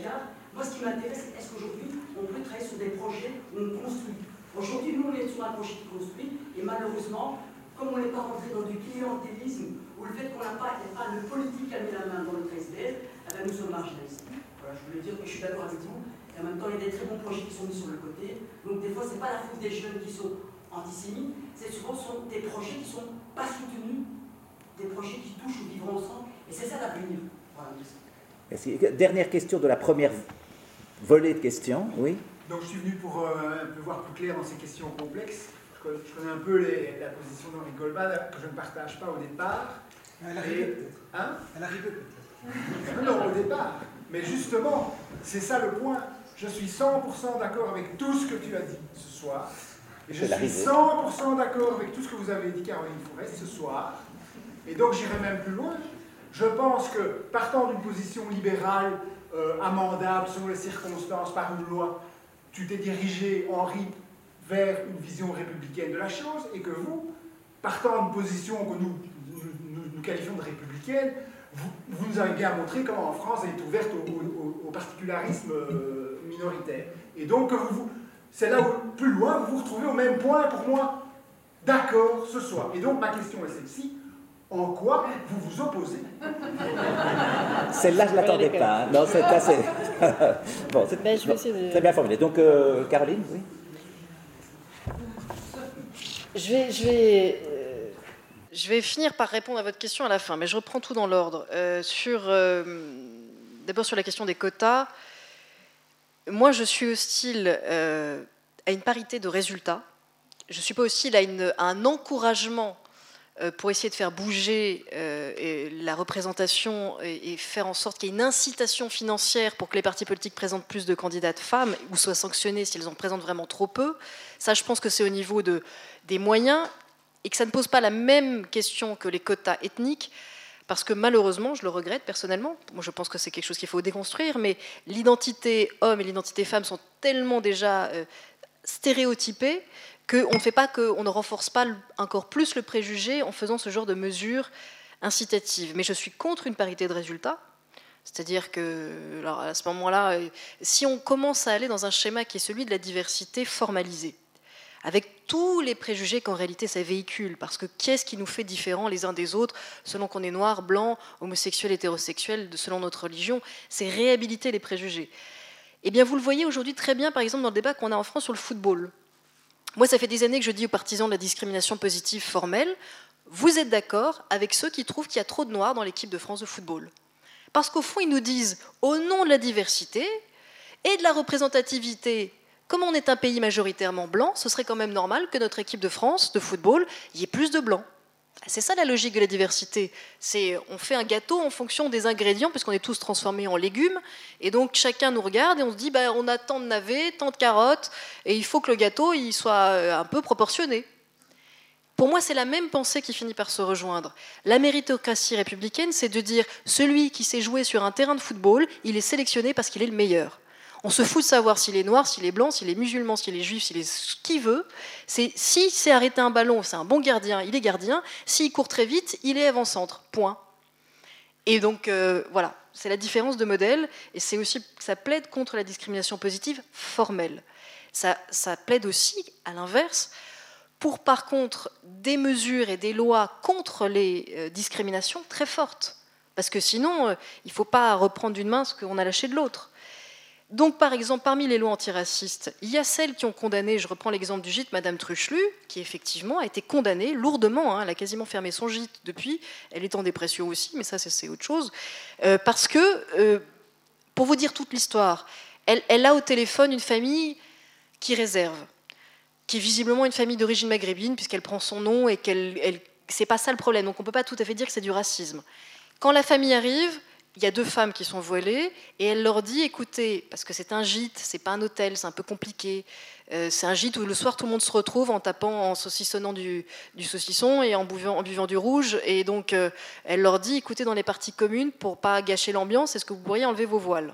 F: Moi, ce qui m'intéresse, est-ce qu'aujourd'hui, on peut travailler sur des projets où on construit? Aujourd'hui, nous, on est sur un projet qui construit, et malheureusement, comme on n'est pas rentré dans du clientélisme, ou le fait qu'on n'a pas, pas le politique a mis la main dans le SDF, eh ben, nous sommes marginalisés. Voilà, je voulais dire que je suis d'accord avec vous. Et en même temps, il y a des très bons projets qui sont mis sur le côté. Donc, des fois, ce n'est pas la faute des jeunes qui sont antisémites, c'est souvent sont des projets qui ne sont pas soutenus, des projets qui touchent au vivre ensemble. Et c'est ça l'avenir. Voilà,
A: Dernière question de la première volée de questions, oui.
G: Donc je suis venu pour euh, un peu voir plus clair dans ces questions complexes. Je connais, un peu la position d'Henri Goldman, que je ne partage pas au départ.
E: Elle arrive peut-être.
G: Hein?
E: Elle arrive peut-être.
G: Non, au départ. Mais justement, c'est ça le point. Je suis 100% d'accord avec tout ce que tu as dit ce soir. Et je suis 100% d'accord avec tout ce que vous avez dit, Caroline Forest, ce soir. Et donc j'irai même plus loin. Je pense que partant d'une position libérale, euh, amendable selon les circonstances par une loi, tu t'es dirigé, Henri, vers une vision républicaine de la chose, et que vous, partant d'une position que nous, nous, qualifions de républicaine, vous, nous avez bien montré comment en France elle est ouverte au, particularisme euh, minoritaire. Et donc, vous, c'est là où, plus loin, vous vous retrouvez au même point pour moi. D'accord, ce soir. Et donc, ma question est celle-ci en quoi vous vous opposez?
A: Celle-là, je ne l'attendais pas. Hein. Non, c'est assez. bon, c'est ben, très bien formulé. Donc, euh, Caroline, oui
C: Je vais, je, vais, je vais finir par répondre à votre question à la fin, mais je reprends tout dans l'ordre. Euh, sur, d'abord sur la question des quotas, moi je suis hostile à une parité de résultats. Je suis pas hostile à, un encouragement euh, pour essayer de faire bouger euh, la représentation et, faire en sorte qu'il y ait une incitation financière pour que les partis politiques présentent plus de candidates femmes ou soient sanctionnés s'ils en présentent vraiment trop peu. Ça, je pense que c'est au niveau de, des moyens et que ça ne pose pas la même question que les quotas ethniques. Parce que malheureusement, je le regrette personnellement, moi je pense que c'est quelque chose qu'il faut déconstruire, mais l'identité homme et l'identité femme sont tellement déjà euh, stéréotypées qu'on ne renforce pas encore plus le préjugé en faisant ce genre de mesures incitatives. Mais je suis contre une parité de résultats. C'est-à-dire que, à ce moment-là, si on commence à aller dans un schéma qui est celui de la diversité formalisée, avec tous les préjugés qu'en réalité ça véhicule, parce que qu'est-ce qui nous fait différents les uns des autres, selon qu'on est noir, blanc, homosexuel, hétérosexuel, selon notre religion, c'est réhabiliter les préjugés. Eh bien, vous le voyez aujourd'hui très bien, par exemple, dans le débat qu'on a en France sur le football. Moi, ça fait des années que je dis aux partisans de la discrimination positive formelle, vous êtes d'accord avec ceux qui trouvent qu'il y a trop de noirs dans l'équipe de France de football? Parce qu'au fond, ils nous disent, au nom de la diversité et de la représentativité, comme on est un pays majoritairement blanc, ce serait quand même normal que notre équipe de France de football y ait plus de blancs. C'est ça la logique de la diversité. C'est on fait un gâteau en fonction des ingrédients, puisqu'on est tous transformés en légumes, et donc chacun nous regarde et on se dit, bah, on a tant de navets, tant de carottes, et il faut que le gâteau il soit euh, un peu proportionné. Pour moi, c'est la même pensée qui finit par se rejoindre. La méritocratie républicaine, c'est de dire celui qui sait jouer sur un terrain de football, il est sélectionné parce qu'il est le meilleur. On se fout de savoir s'il est noir, s'il est blanc, s'il est musulman, s'il est juif, s'il est ce qu'il veut. C'est si c'est arrêter un ballon, c'est un bon gardien, il est gardien. S'il court très vite, il est avant-centre. Point. Et donc euh, voilà, c'est la différence de modèle, et c'est aussi ça plaide contre la discrimination positive formelle. Ça, plaide aussi, à l'inverse, pour par contre des mesures et des lois contre les euh, discriminations très fortes. Parce que sinon, euh, il ne faut pas reprendre d'une main ce qu'on a lâché de l'autre. Donc, par exemple, parmi les lois antiracistes, il y a celles qui ont condamné, je reprends l'exemple du gîte, Madame Truchelu, qui effectivement a été condamnée lourdement. Hein, elle a quasiment fermé son gîte depuis. Elle est en dépression aussi, mais ça, c'est autre chose. Euh, parce que, euh, pour vous dire toute l'histoire, elle, a au téléphone une famille qui réserve, qui est visiblement une famille d'origine maghrébine, puisqu'elle prend son nom et qu'elle. c'est pas ça le problème. Donc, on peut pas tout à fait dire que c'est du racisme. Quand la famille arrive, il y a deux femmes qui sont voilées et elle leur dit écoutez, parce que c'est un gîte, c'est pas un hôtel, c'est un peu compliqué. Euh, c'est un gîte où le soir tout le monde se retrouve en tapant, en saucissonnant du, saucisson et en buvant, en buvant, du rouge. Et donc euh, elle leur dit écoutez, dans les parties communes, pour pas gâcher l'ambiance, est-ce que vous pourriez enlever vos voiles?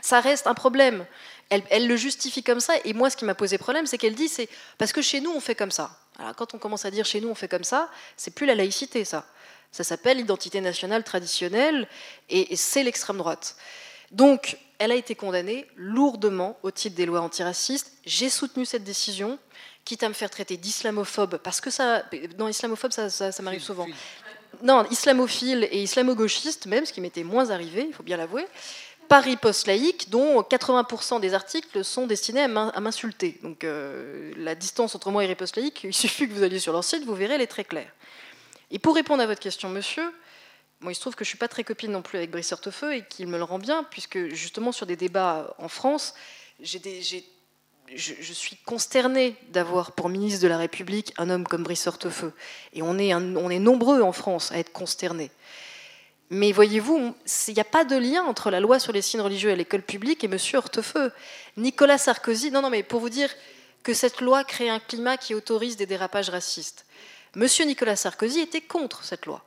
C: Ça reste un problème. Elle, elle, le justifie comme ça. Et moi, ce qui m'a posé problème, c'est qu'elle dit c'est parce que chez nous on fait comme ça. Alors quand on commence à dire chez nous on fait comme ça, c'est plus la laïcité ça. Ça s'appelle l'identité nationale traditionnelle et, c'est l'extrême droite. Donc, elle a été condamnée lourdement au titre des lois antiracistes. J'ai soutenu cette décision, quitte à me faire traiter d'islamophobe, parce que ça, non, islamophobe, ça, ça, m'arrive souvent. Non, islamophile et islamo-gauchiste même, ce qui m'était moins arrivé, il faut bien l'avouer. Paris post-laïque, dont 80% des articles sont destinés à m'insulter. Donc euh, la distance entre moi et post-laïque, il suffit que vous alliez sur leur site, vous verrez, elle est très claire. Et pour répondre à votre question, monsieur, moi, il se trouve que je ne suis pas très copine non plus avec Brice Hortefeux et qu'il me le rend bien, puisque justement sur des débats en France, je, suis consternée d'avoir pour ministre de la République un homme comme Brice Hortefeux. Et on est, on est nombreux en France à être consternés. Mais voyez-vous, il n'y a pas de lien entre la loi sur les signes religieux à l'école publique et M. Hortefeux. Nicolas Sarkozy, non, non, mais pour vous dire que cette loi crée un climat qui autorise des dérapages racistes. M. Nicolas Sarkozy était contre cette loi.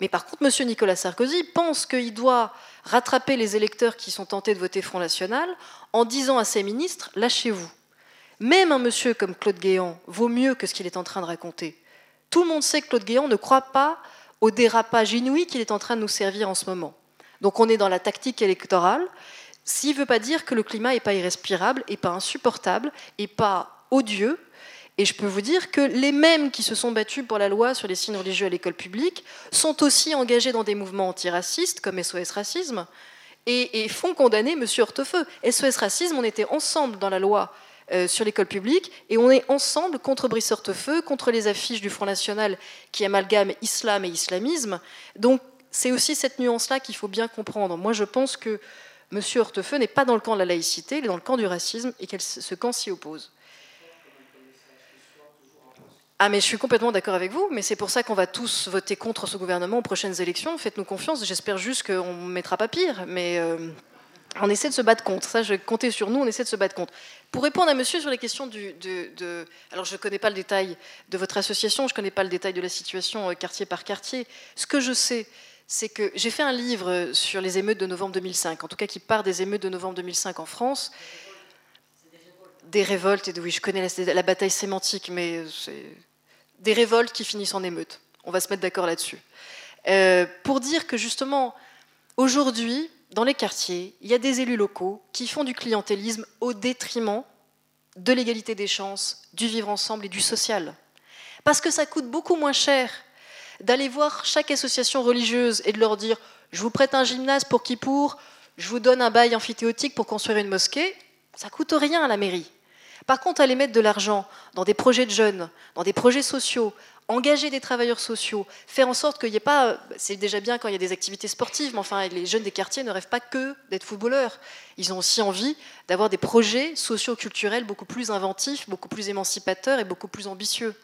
C: Mais par contre, M. Nicolas Sarkozy pense qu'il doit rattraper les électeurs qui sont tentés de voter Front National en disant à ses ministres Lâchez-vous. Même un monsieur comme Claude Guéant vaut mieux que ce qu'il est en train de raconter. Tout le monde sait que Claude Guéant ne croit pas au dérapage inouï qu'il est en train de nous servir en ce moment. Donc on est dans la tactique électorale. S'il ne veut pas dire que le climat n'est pas irrespirable, et pas insupportable, et pas odieux, et je peux vous dire que les mêmes qui se sont battus pour la loi sur les signes religieux à l'école publique sont aussi engagés dans des mouvements antiracistes comme SOS Racisme et, font condamner M. Hortefeux. SOS Racisme, on était ensemble dans la loi euh, sur l'école publique et on est ensemble contre Brice Hortefeux, contre les affiches du Front National qui amalgament islam et islamisme. Donc c'est aussi cette nuance-là qu'il faut bien comprendre. Moi je pense que M. Hortefeux n'est pas dans le camp de la laïcité, il est dans le camp du racisme et que ce camp s'y oppose. Ah mais je suis complètement d'accord avec vous, mais c'est pour ça qu'on va tous voter contre ce gouvernement aux prochaines élections. Faites-nous confiance, j'espère juste qu'on ne mettra pas pire, mais euh, on essaie de se battre contre. Ça, je comptais sur nous, on essaie de se battre contre. Pour répondre à monsieur sur les questions du, de, Alors je ne connais pas le détail de votre association, je ne connais pas le détail de la situation euh, quartier par quartier. Ce que je sais, c'est que j'ai fait un livre sur les émeutes de novembre 2005, en tout cas qui part des émeutes de novembre 2005 en France des révoltes, et oui, je connais la, bataille sémantique, mais c'est des révoltes qui finissent en émeute. On va se mettre d'accord là-dessus. Euh, pour dire que justement, aujourd'hui, dans les quartiers, il y a des élus locaux qui font du clientélisme au détriment de l'égalité des chances, du vivre ensemble et du social. Parce que ça coûte beaucoup moins cher d'aller voir chaque association religieuse et de leur dire je vous prête un gymnase pour qui pour, je vous donne un bail amphithéotique pour construire une mosquée, ça coûte rien à la mairie. Par contre, aller mettre de l'argent dans des projets de jeunes, dans des projets sociaux, engager des travailleurs sociaux, faire en sorte qu'il n'y ait pas, c'est déjà bien quand il y a des activités sportives, mais enfin les jeunes des quartiers ne rêvent pas que d'être footballeurs. Ils ont aussi envie d'avoir des projets socio-culturels beaucoup plus inventifs, beaucoup plus émancipateurs et beaucoup plus ambitieux.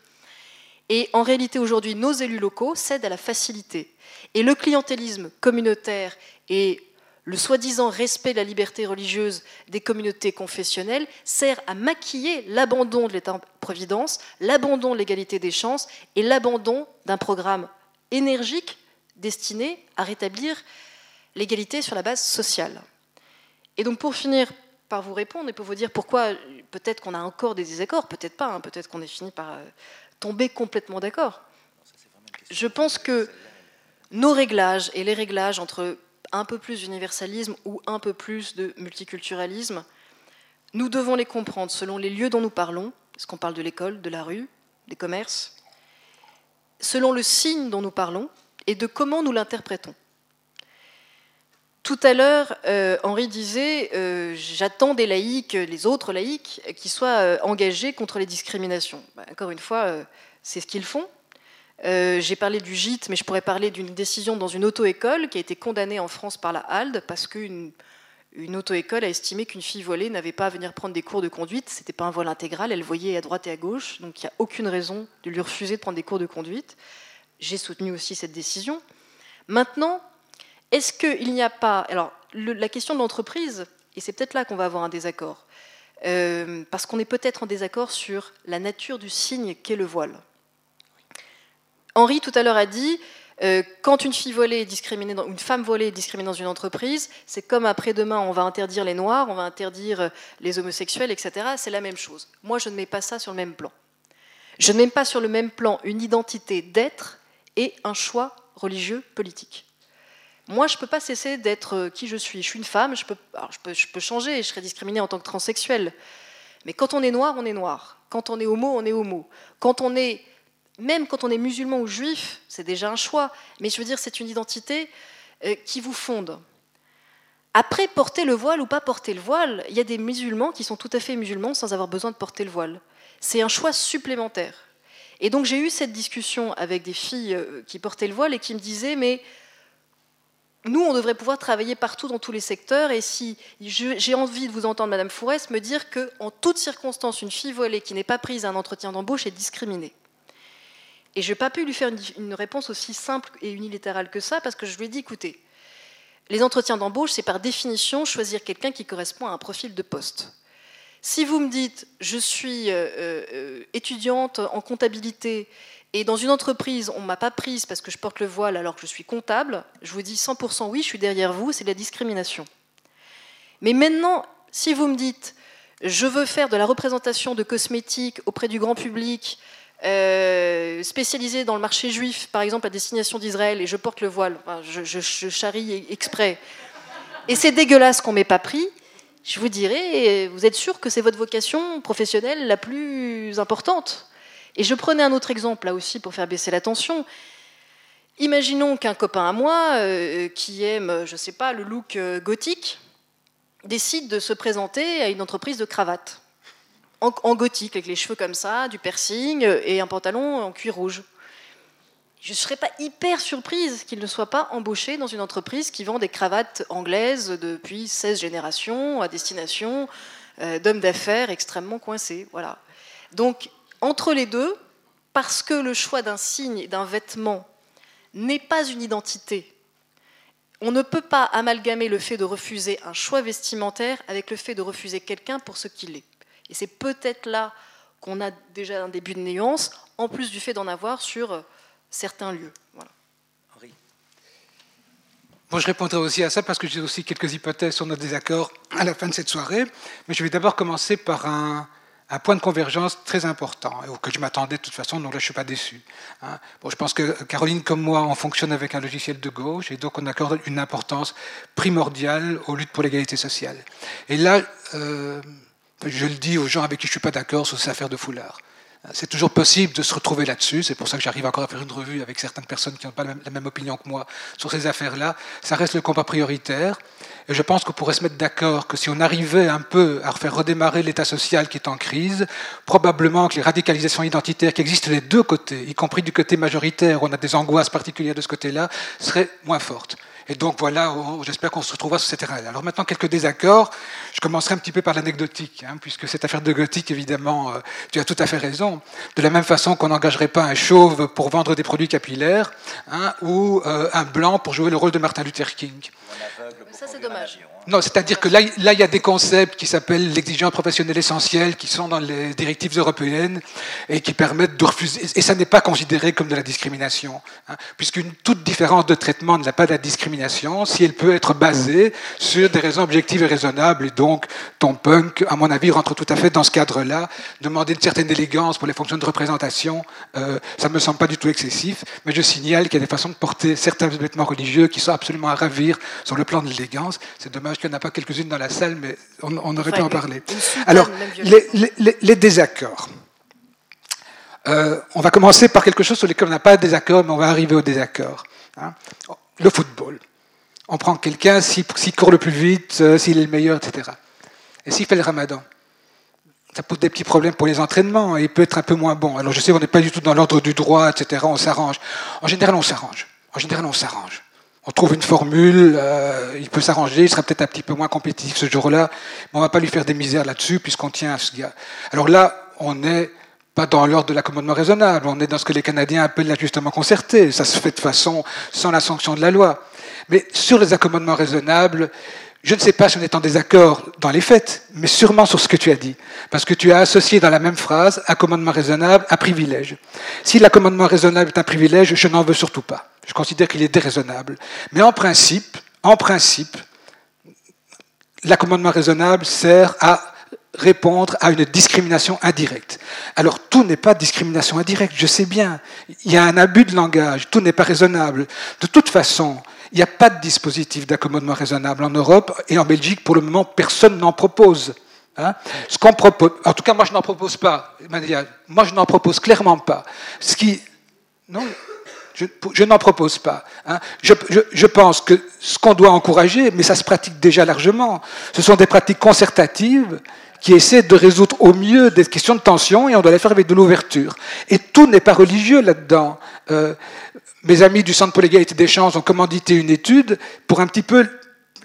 C: Et en réalité, aujourd'hui, nos élus locaux cèdent à la facilité. Et le clientélisme communautaire et le soi-disant respect de la liberté religieuse des communautés confessionnelles sert à maquiller l'abandon de l'État-providence, l'abandon de l'égalité des chances et l'abandon d'un programme énergique destiné à rétablir l'égalité sur la base sociale. Et donc pour finir par vous répondre et pour vous dire pourquoi peut-être qu'on a encore des désaccords, peut-être pas, hein, peut-être qu'on est fini par euh, tomber complètement d'accord. Je pense que nos réglages et les réglages entre un peu plus d'universalisme ou un peu plus de multiculturalisme, nous devons les comprendre selon les lieux dont nous parlons, est-ce qu'on parle de l'école, de la rue, des commerces, selon le signe dont nous parlons et de comment nous l'interprétons. Tout à l'heure, euh, Henri disait euh, J'attends des laïcs, les autres laïcs, qui soient euh, engagés contre les discriminations. Bah, encore une fois, c'est ce qu'ils font. J'ai parlé du gîte, mais je pourrais parler d'une décision dans une auto-école qui a été condamnée en France par la HALD parce qu'une une auto-école a estimé qu'une fille volée n'avait pas à venir prendre des cours de conduite. Ce n'était pas un vol intégral, elle voyait à droite et à gauche, donc il n'y a aucune raison de lui refuser de prendre des cours de conduite. J'ai soutenu aussi cette décision. Maintenant, est-ce qu'il n'y a pas. Alors, la question de l'entreprise, et c'est peut-être là qu'on va avoir un désaccord, euh, parce qu'on est peut-être en désaccord sur la nature du signe qu'est le voile. Henri, tout à l'heure, a dit euh, quand une femme volée est discriminée dans une entreprise, c'est comme après-demain, on va interdire les noirs, on va interdire euh, les homosexuels, etc. C'est la même chose. Moi, je ne mets pas ça sur le même plan. Je ne mets pas sur le même plan une identité d'être et un choix religieux politique. Moi, je ne peux pas cesser d'être euh, qui je suis. Je suis une femme, je peux, je, peux, changer, je serai discriminée en tant que transsexuelle. Mais quand on est noir, on est noir. Quand on est homo, on est homo. Quand on est, même quand on est musulman ou juif, c'est déjà un choix. Mais je veux dire, c'est une identité euh, qui vous fonde. Après, porter le voile ou pas porter le voile, il y a des musulmans qui sont tout à fait musulmans sans avoir besoin de porter le voile. C'est un choix supplémentaire. Et donc j'ai eu cette discussion avec des filles euh, qui portaient le voile et qui me disaient, mais nous, on devrait pouvoir travailler partout dans tous les secteurs. Et si j'ai envie de vous entendre, Madame Fourès, me dire qu'en toutes circonstances, une fille voilée qui n'est pas prise à un entretien d'embauche est discriminée. Et je n'ai pas pu lui faire une, réponse aussi simple et unilatérale que ça, parce que je lui ai dit, écoutez, les entretiens d'embauche, c'est par définition choisir quelqu'un qui correspond à un profil de poste. Si vous me dites, je suis euh, euh, étudiante en comptabilité et dans une entreprise, on ne m'a pas prise parce que je porte le voile alors que je suis comptable, je vous dis 100% oui, je suis derrière vous, c'est de la discrimination. Mais maintenant, si vous me dites, je veux faire de la représentation de cosmétiques auprès du grand public, euh, spécialisé dans le marché juif, par exemple à destination d'Israël, et je porte le voile, je, charrie exprès, et c'est dégueulasse qu'on ne m'ait pas pris, je vous dirais, vous êtes sûr que c'est votre vocation professionnelle la plus importante? Et je prenais un autre exemple là aussi pour faire baisser la tension. Imaginons qu'un copain à moi, euh, qui aime, je ne sais pas, le look euh, gothique, décide de se présenter à une entreprise de cravate. En, gothique, avec les cheveux comme ça, du piercing et un pantalon en cuir rouge. Je ne serais pas hyper surprise qu'il ne soit pas embauché dans une entreprise qui vend des cravates anglaises depuis 16 générations à destination euh, d'hommes d'affaires extrêmement coincés. Voilà. Donc entre les deux, parce que le choix d'un signe et d'un vêtement n'est pas une identité, on ne peut pas amalgamer le fait de refuser un choix vestimentaire avec le fait de refuser quelqu'un pour ce qu'il est. Et c'est peut-être là qu'on a déjà un début de nuance, en plus du fait d'en avoir sur euh, certains lieux. Voilà. Henri.
B: Bon, je répondrai aussi à ça parce que j'ai aussi quelques hypothèses sur nos désaccords à la fin de cette soirée. Mais je vais d'abord commencer par un, un point de convergence très important, auquel je m'attendais de toute façon, donc là je ne suis pas déçu. Hein. Bon, je pense que Caroline comme moi, on fonctionne avec un logiciel de gauche, et donc on accorde une importance primordiale aux luttes pour l'égalité sociale. Et là, euh, je le dis aux gens avec qui je ne suis pas d'accord sur ces affaires de foulard. C'est toujours possible de se retrouver là-dessus. C'est pour ça que j'arrive encore à faire une revue avec certaines personnes qui n'ont pas la même opinion que moi sur ces affaires-là. Ça reste le combat prioritaire. Et je pense qu'on pourrait se mettre d'accord que si on arrivait un peu à refaire redémarrer l'État social qui est en crise, probablement que les radicalisations identitaires qui existent des deux côtés, y compris du côté majoritaire, où on a des angoisses particulières de ce côté-là, seraient moins fortes. Et donc voilà, j'espère qu'on se retrouvera sur ces terrains-là. Alors maintenant, quelques désaccords. Je commencerai un petit peu par l'anecdotique, hein, puisque cette affaire de gothique, évidemment, euh, tu as tout à fait raison. De la même façon qu'on n'engagerait pas un chauve pour vendre des produits capillaires, hein, ou euh, un blanc pour jouer le rôle de Martin Luther King.
C: Ça, c'est dommage.
B: Non, c'est-à-dire que là, là, il y a des concepts qui s'appellent l'exigence professionnelle essentielle, qui sont dans les directives européennes et qui permettent de refuser. Et ça n'est pas considéré comme de la discrimination, hein, puisqu'une toute différence de traitement n'a pas de la discrimination si elle peut être basée sur des raisons objectives et raisonnables. Et donc, ton punk, à mon avis, rentre tout à fait dans ce cadre-là. Demander une certaine élégance pour les fonctions de représentation, euh, ça me semble pas du tout excessif. Mais je signale qu'il y a des façons de porter certains vêtements religieux qui sont absolument à ravir sur le plan de l'élégance. C'est dommage qu'il n'y en a pas quelques-unes dans la salle, mais on, aurait pu en parler. Alors, les, désaccords. Euh, on va commencer par quelque chose sur lequel on n'a pas de désaccord, mais on va arriver au désaccord. Hein. Le football. On prend quelqu'un s'il court le plus vite, euh, s'il est le meilleur, etc. Et s'il fait le ramadan ça pose des petits problèmes pour les entraînements et il peut être un peu moins bon. Alors je sais, on n'est pas du tout dans l'ordre du droit, etc. On s'arrange. En général, on s'arrange. En général, on s'arrange. On trouve une formule, euh, il peut s'arranger, il sera peut-être un petit peu moins compétitif ce jour-là, mais on va pas lui faire des misères là-dessus puisqu'on tient à ce gars. Alors là, on n'est pas dans l'ordre de l'accommodement raisonnable, on est dans ce que les Canadiens appellent l'ajustement concerté. Ça se fait de façon sans la sanction de la loi. Mais sur les accommodements raisonnables, je ne sais pas si on est en désaccord dans les faits, mais sûrement sur ce que tu as dit. Parce que tu as associé dans la même phrase accommodement raisonnable à privilège. Si l'accommodement raisonnable est un privilège, je n'en veux surtout pas. Je considère qu'il est déraisonnable. Mais en principe, en principe, l'accommodement raisonnable sert à répondre à une discrimination indirecte. Alors tout n'est pas discrimination indirecte, je sais bien. Il y a un abus de langage, tout n'est pas raisonnable. De toute façon, il n'y a pas de dispositif d'accommodement raisonnable en Europe et en Belgique, pour le moment, personne n'en propose. Hein. Ce qu'on propose, en tout cas, moi je n'en propose pas. Moi je n'en propose clairement pas. Ce qui, non, je, n'en propose pas. Hein. Je, pense que ce qu'on doit encourager, mais ça se pratique déjà largement, ce sont des pratiques concertatives qui essaient de résoudre au mieux des questions de tension et on doit les faire avec de l'ouverture. Et tout n'est pas religieux là-dedans. Euh, mes amis du Centre pour l'égalité des chances ont commandité une étude pour un petit peu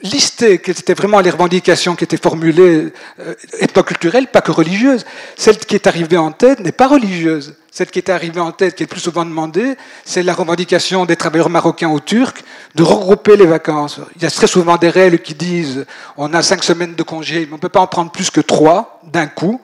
B: lister quelles étaient vraiment les revendications qui étaient formulées euh, ethnoculturelles, pas que religieuses. Celle qui est arrivée en tête n'est pas religieuse. Celle qui est arrivée en tête, qui est le plus souvent demandée, c'est la revendication des travailleurs marocains ou turcs de regrouper les vacances. Il y a très souvent des règles qui disent on a cinq semaines de congé, mais on ne peut pas en prendre plus que trois d'un coup.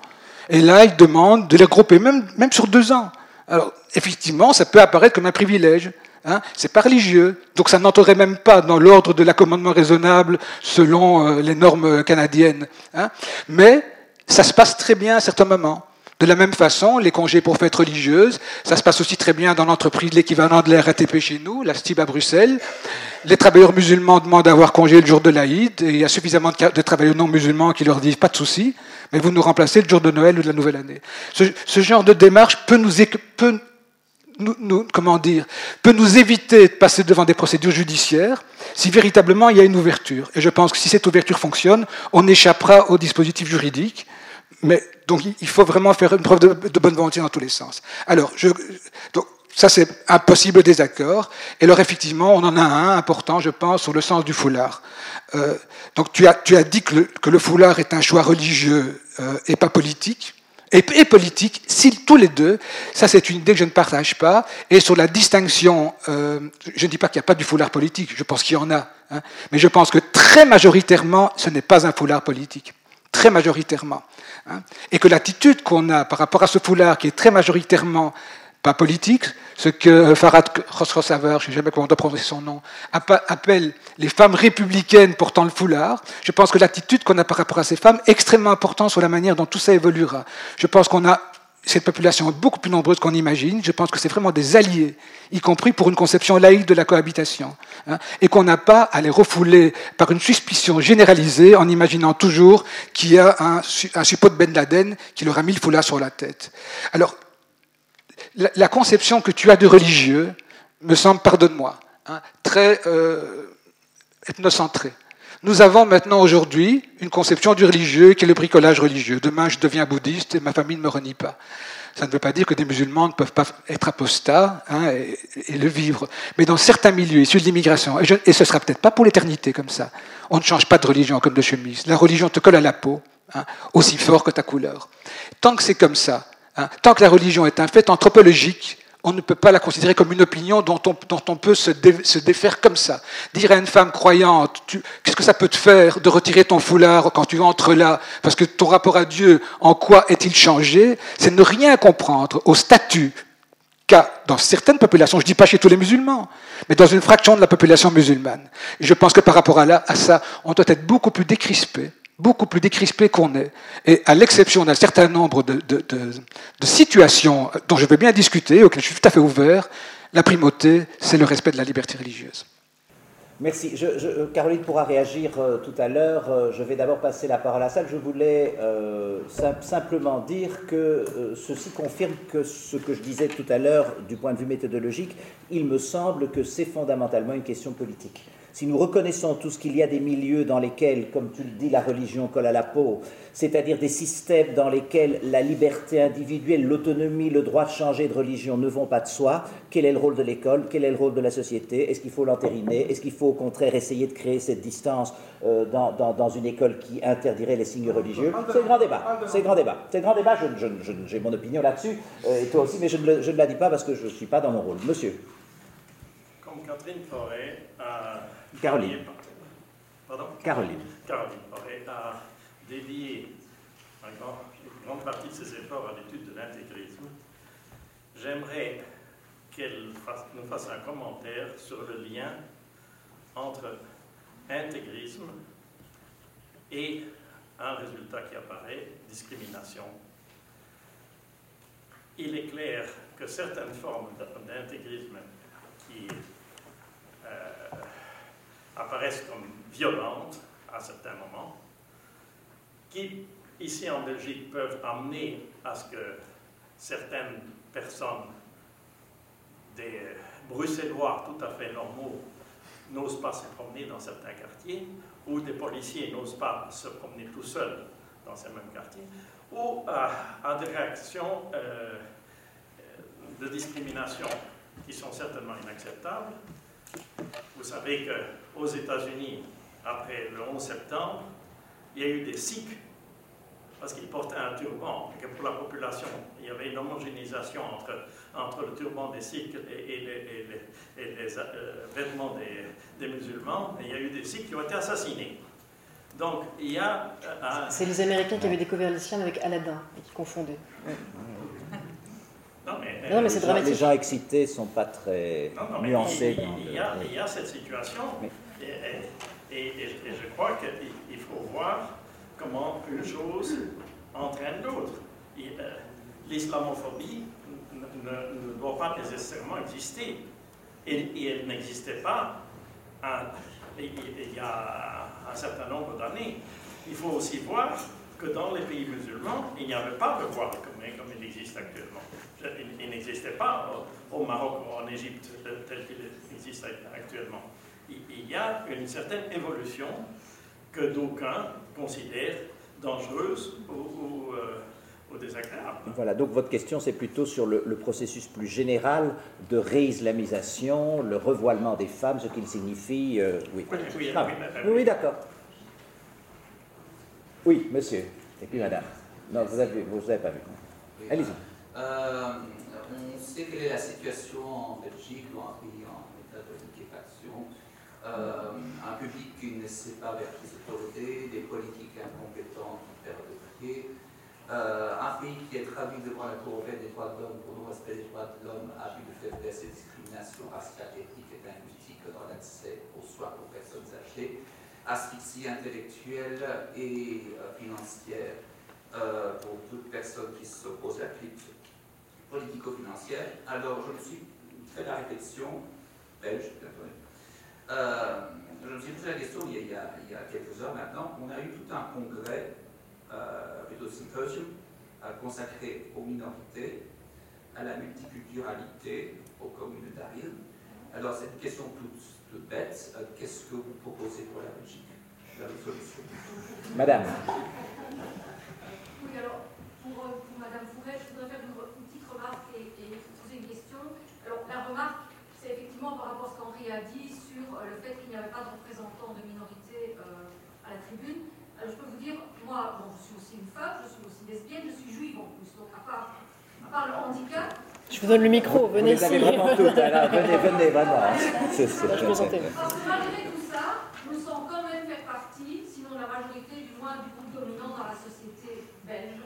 B: Et là, ils demandent de les regrouper, même, même sur deux ans. Alors, effectivement, ça peut apparaître comme un privilège. Hein, c'est pas religieux, donc ça n'entrerait même pas dans l'ordre de l'accommodement raisonnable selon euh, les normes canadiennes. Hein, mais ça se passe très bien à certains moments. De la même façon, les congés pour fêtes religieuses, ça se passe aussi très bien dans l'entreprise, l'équivalent de la RATP chez nous, la STIB à Bruxelles. Les travailleurs musulmans demandent d'avoir congé le jour de l'Aïd, et il y a suffisamment de travailleurs non musulmans qui leur disent pas de souci, mais vous nous remplacez le jour de Noël ou de la Nouvelle Année. Ce, genre de démarche peut nous, peut comment dire, peut nous éviter de passer devant des procédures judiciaires si véritablement il y a une ouverture. Et je pense que si cette ouverture fonctionne, on échappera au dispositif juridique mais donc il faut vraiment faire une preuve de, bonne volonté dans tous les sens. Alors, je, donc, ça c'est un possible désaccord. Et alors effectivement, on en a un important, je pense, sur le sens du foulard. Euh, donc tu as, tu as dit que le, que le, foulard est un choix religieux euh, et pas politique. Et, politique, si tous les deux, ça c'est une idée que je ne partage pas. Et sur la distinction, euh, je ne dis pas qu'il n'y a pas du foulard politique, je pense qu'il y en a. Hein, mais je pense que très majoritairement, ce n'est pas un foulard politique. Très majoritairement. Hein, et que l'attitude qu'on a par rapport à ce foulard qui est très majoritairement pas politique, ce que Farad Khosrossaver, je ne sais jamais comment on doit prononcer son nom, appelle les femmes républicaines portant le foulard. Je pense que l'attitude qu'on a par rapport à ces femmes est extrêmement importante sur la manière dont tout ça évoluera. Je pense qu'on a cette population beaucoup plus nombreuse qu'on imagine. Je pense que c'est vraiment des alliés, y compris pour une conception laïque de la cohabitation. Hein, et qu'on n'a pas à les refouler par une suspicion généralisée en imaginant toujours qu'il y a un, un suppôt de Ben Laden qui leur a mis le foulard sur la tête. Alors, la, conception que tu as de religieux me semble, pardonne-moi, hein, très euh, ethnocentrée. Nous avons maintenant aujourd'hui une conception du religieux qui est le bricolage religieux. Demain, je deviens bouddhiste et ma famille ne me renie pas. Ça ne veut pas dire que des musulmans ne peuvent pas être apostats hein, et, le vivre. Mais dans certains milieux issus de l'immigration, et, ce sera peut-être pas pour l'éternité comme ça, on ne change pas de religion comme de chemise. La religion te colle à la peau, hein, aussi fort que ta couleur. Tant que c'est comme ça, hein, tant que la religion est un fait anthropologique, on ne peut pas la considérer comme une opinion dont on, peut se, défaire comme ça. Dire à une femme croyante, qu'est-ce que ça peut te faire de retirer ton foulard quand tu entres là, parce que ton rapport à Dieu, en quoi est-il changé? C'est ne rien comprendre au statut qu'a dans certaines populations, je ne dis pas chez tous les musulmans, mais dans une fraction de la population musulmane. Je pense que par rapport à, à ça, on doit être beaucoup plus décrispé beaucoup plus décrispé qu'on est. Et à l'exception d'un certain nombre de, situations dont je veux bien discuter, auxquelles je suis tout à fait ouvert, la primauté, c'est le respect de la liberté religieuse.
A: Merci. Caroline pourra réagir euh, tout à l'heure. Euh, je vais d'abord passer la parole à ça. Je voulais euh, simplement dire que ceci confirme que ce que je disais tout à l'heure du point de vue méthodologique, il me semble que c'est fondamentalement une question politique. Si nous reconnaissons tous qu'il y a des milieux dans lesquels, comme tu le dis, la religion colle à la peau, c'est-à-dire des systèmes dans lesquels la liberté individuelle, l'autonomie, le droit de changer de religion ne vont pas de soi, quel est le rôle de l'école, quel est le rôle de la société, est-ce qu'il faut l'entériner, est-ce qu'il faut au contraire essayer de créer cette distance euh, dans, une école qui interdirait les signes religieux? C'est le grand débat, c'est le grand débat, c'est le grand débat, j'ai mon opinion là-dessus, euh, et toi aussi, mais je ne, je ne, la dis pas parce que je ne suis pas dans mon rôle. Monsieur.
H: Comme Catherine Forêt a...
A: Caroline.
H: Pardon
A: Caroline.
H: Caroline Forêt a dédié une grande partie de ses efforts à l'étude de l'intégrisme. J'aimerais qu'elle nous fasse un commentaire sur le lien entre intégrisme et un résultat qui apparaît, discrimination. Il est clair que certaines formes d'intégrisme qui euh, apparaissent comme violentes à certains moments, qui, ici en Belgique, peuvent amener à ce que certaines personnes, des Bruxellois tout à fait normaux, n'osent pas se promener dans certains quartiers, ou des policiers n'osent pas se promener tout seuls dans ces mêmes quartiers, ou à, des réactions euh, de discrimination qui sont certainement inacceptables. Vous savez qu'aux États-Unis, après le 11 septembre, il y a eu des Sikhs, parce qu'ils portaient un turban, et que pour la population, il y avait une homogénéisation entre, entre le turban des Sikhs et, les, euh, vêtements des, musulmans, et il y a eu des Sikhs qui ont été assassinés. Donc, il y a...
C: Euh, C'est les Américains qui avaient découvert l'islam avec Aladdin, et qui confondaient.
H: Non, mais,
C: non, mais c'est dramatique.
A: Les gens excités ne sont pas très nuancés.
H: Il, y a, il, y a, cette situation, et, je crois qu'il faut voir comment une chose entraîne l'autre. Euh, l'islamophobie ne, doit pas nécessairement exister. Et, elle n'existait pas il y a un certain nombre d'années. Il faut aussi voir que dans les pays musulmans, il n'y avait pas de voile commun comme il existe actuellement. Il, n'existait pas au, Maroc ou en Égypte tel qu'il existe actuellement il y a une certaine évolution que d'aucuns considèrent dangereuse ou, euh, désagréable.
A: Voilà, donc votre question, c'est plutôt sur le, processus plus général de réislamisation, le revoilement des femmes, ce qu'il signifie. Euh, oui,
H: oui,
A: ah, oui, d'accord. Oui, monsieur, et puis madame. Non, vous n'avez vous avez pas vu. Allez-y.
I: Euh, on sait quelle est la situation en Belgique en pays en état de liquéfaction. Euh, un public qui ne sait pas vers qui se tourner, des politiques incompétentes qui perdent de pied, euh, un pays qui est traduit devant la Cour européenne des droits de l'homme pour le respect des droits de l'homme à but de faiblesse et discrimination raciale, ethnique et linguistique dans l'accès aux soins pour personnes âgées, asphyxie intellectuelle et financière. Pour toute personne qui s'oppose à la politico-financière. Alors je me suis fait la réflexion, belge, bien euh, je me suis posé la question il y, a, quelques heures maintenant. On a eu tout un congrès, euh, plutôt symposium, euh, consacré aux minorités, à la multiculturalité, au communautarisme. Alors, c'est une question toute, bête. Qu'est-ce que vous proposez pour la Belgique? La solution
A: Madame.
J: Oui, alors, pour, pour Madame Fouret, je voudrais faire une, remarque et, et poser une question. Alors, la remarque, c'est effectivement par rapport à ce qu'Henri a dit euh, le fait qu'il n'y avait pas de représentants de minorité euh, à la tribune. Alors, je peux vous dire, moi, bon, je suis aussi une femme, je suis aussi lesbienne, je suis juive en plus, donc à part, à part le handicap.
C: Je vous donne le micro, venez
A: ici. Vous vraiment tout, là, venez, venez, vraiment. C'est,
J: c'est, je Parce que malgré tout ça, nous sommes quand même faire partie, sinon la majorité, du moins du groupe dominant dans la société belge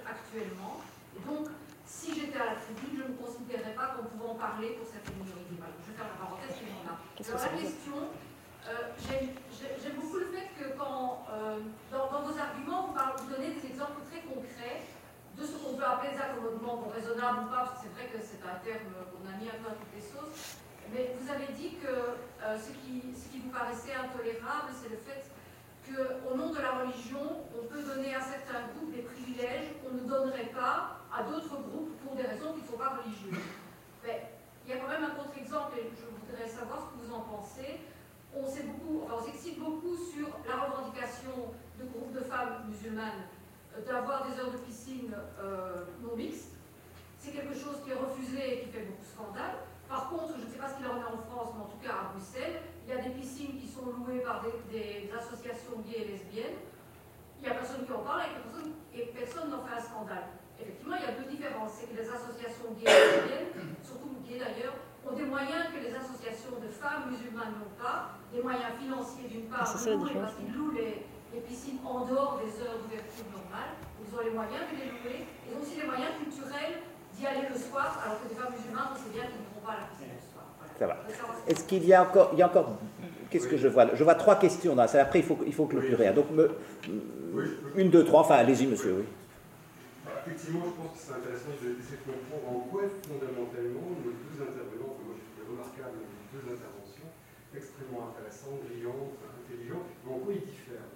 J: si j'étais à la tribune, je ne considérerais pas qu'on pouvait en parler pour cette minorité. Je vais faire la parenthèse suivante là. Alors, la question, euh, j'aime beaucoup le fait que quand, euh, dans, vos arguments, vous, vous, donnez des exemples très concrets de ce qu'on peut appeler des accommodements, bon, raisonnables ou pas, parce que c'est vrai que c'est un terme qu'on a mis un peu à toutes les sauces, mais vous avez dit que euh, ce, qui, ce qui vous paraissait intolérable, c'est le fait qu'au nom de la religion, on peut donner à certains groupes des privilèges qu'on ne donnerait pas à d'autres groupes pour des raisons qui ne sont pas religieuses. Il y a quand même un contre-exemple, et je voudrais savoir ce que vous en pensez on s'excite beaucoup sur la revendication de groupes de femmes musulmanes d'avoir des heures de piscine non mixtes. C'est quelque chose qui est refusé et qui fait beaucoup de scandale. Par contre, je ne sais pas ce qu'il en est en France, mais en tout cas à Bruxelles, il y a des piscines qui sont louées par des, associations gays et lesbiennes. Il n'y a personne qui en parle et personne n'en fait un scandale. Effectivement, il y a deux différences. C'est que les associations gays et lesbiennes, surtout gays d'ailleurs, ont des moyens que les associations de femmes musulmanes n'ont pas, des moyens financiers d'une part, parce qu'ils louent les, piscines en dehors des heures d'ouverture normales, ils ont les moyens de les louer, ils ont aussi les moyens culturels d'y aller le soir, alors que des femmes musulmanes, on sait bien qu'ils ne vont pas à la piscine le soir.
A: Ça va. Est-ce qu'il y a encore, il y a encore Qu'est-ce que je vois Je vois trois questions. Là. Après, il faut, il faut clôturer. Donc, me, une, deux, trois. Enfin, allez-y, monsieur. Oui.
K: Effectivement, je pense que c'est intéressant d'essayer de comprendre en quoi fondamentalement nos deux intervenants, moi je trouve remarquable les deux interventions, extrêmement intéressantes, brillantes, intelligentes, mais en quoi ils diffèrent.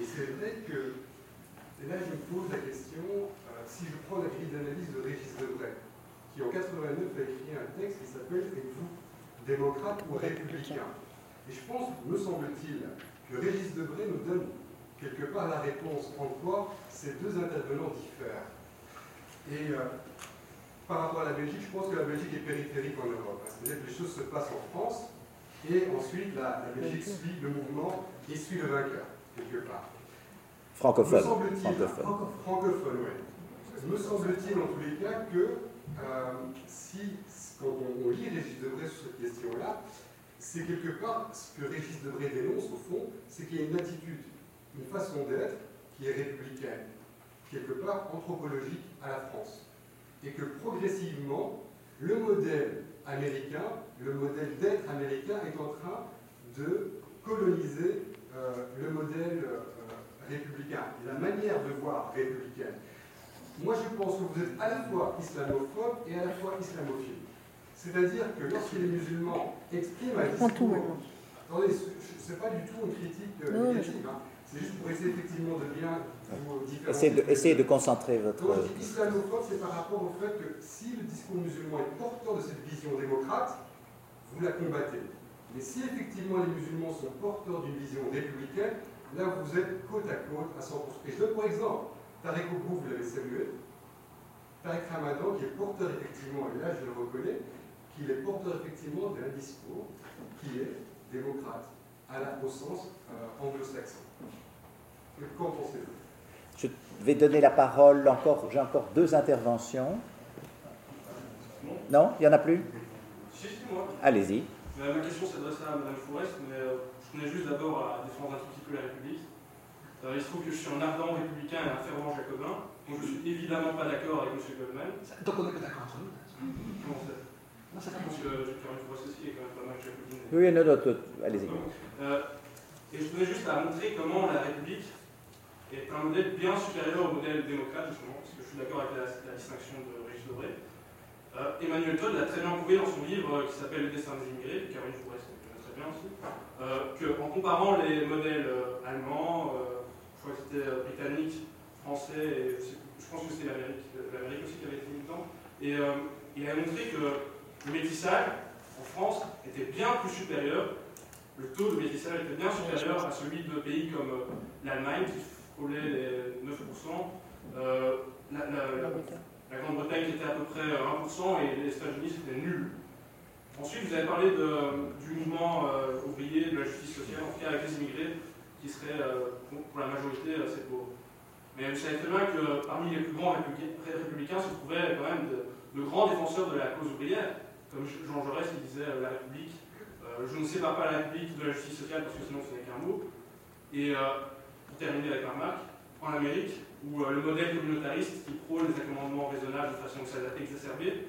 K: Et c'est vrai que, et là je me pose la question, euh, si je prends la grille d'analyse de Régis Debray, qui en 89 a écrit un texte qui s'appelle Êtes-vous démocrate ou républicain? Et je pense, me semble-t-il, que Régis Debray nous donne quelque part la réponse en quoi ces deux intervenants diffèrent. Et euh, par rapport à la Belgique, je pense que la Belgique est périphérique en Europe. C'est-à-dire que les choses se passent en France, et ensuite la, Belgique suit le mouvement et suit le vainqueur, quelque part.
A: Francophone.
K: francophone. francophone, oui. Me semble-t-il en tous les cas que euh, si, quand on, on lit Régis Debray sur cette question-là, c'est quelque part ce que Régis Debray dénonce au fond, c'est qu'il y a une attitude une façon d'être qui est républicaine, quelque part anthropologique à la France. Et que progressivement, le modèle américain, le modèle d'être américain est en train de coloniser euh, le modèle euh, républicain, la manière de voir républicaine. Moi, je pense que vous êtes à la fois islamophobe et à la fois islamophile. C'est-à-dire que lorsque les musulmans expriment un discours... Attendez, ce n'est pas du tout une critique euh, négative. Hein. C'est juste pour essayer effectivement de bien vous
A: différencier. Essayez de, de concentrer votre.
K: Donc, islamophobe, c'est par rapport au fait que si le discours musulman est porteur de cette vision démocrate, vous la combattez. Mais si effectivement les musulmans sont porteurs d'une vision républicaine, là vous êtes côte à côte à 100%. Et je donne pour exemple, Tarek Obrou, vous l'avez salué, Tarek Ramadan, qui est porteur effectivement, et là je le reconnais, qu'il est porteur effectivement d'un discours qui est démocrate, au sens euh, anglo-saxon.
A: Je vais donner la parole encore, j'ai encore deux interventions. Non, il n'y en a plus?
L: Si, moi.
A: Allez-y.
L: Euh, ma question s'adresse à Mme Forest, mais euh, je tenais juste d'abord à défendre un tout petit peu la République. Euh, il se trouve que je suis un ardent républicain et un fervent jacobin, donc je suis évidemment pas d'accord avec M. Goldman.
B: Donc on n'est pas d'accord entre nous
L: Comment ça? Non, Je pense que une Forest aussi est quand même pas mal jacobine.
A: Oui, non, non, allez-y.
L: et je tenais juste à montrer comment la République est un modèle bien supérieur au modèle démocrate, justement, parce que je suis d'accord avec la, distinction de Régis Debray. Euh, Emmanuel Todd l'a très bien prouvé dans son livre euh, qui s'appelle Le destin des immigrés, Caroline Forest connaît très bien aussi, euh, qu'en comparant les modèles allemands, je crois que c'était britannique, français, et je pense que c'était l'Amérique aussi qui avait été militant, et il a montré que le métissage en France était bien plus supérieur, le taux de métissage était bien supérieur à celui de pays comme l'Allemagne, qui les 9%. Euh, la, Grande-Bretagne qui était à peu près 1% et les États-Unis c'était nul. Ensuite, vous avez parlé du mouvement euh, ouvrier, de la justice sociale, en tout cas avec les immigrés, qui seraient euh, pour la majorité assez pauvres. Mais vous savez très bien que parmi les plus grands républicains se trouvaient quand même de, grands défenseurs de la cause ouvrière, comme Jean Jaurès qui disait la République. je ne sépare pas la République de la justice sociale parce que sinon ce n'est qu'un mot. Et terminer avec ma remarque, en Amérique, où euh, le modèle communautariste qui prône les accommodements raisonnables de façon exacerbée,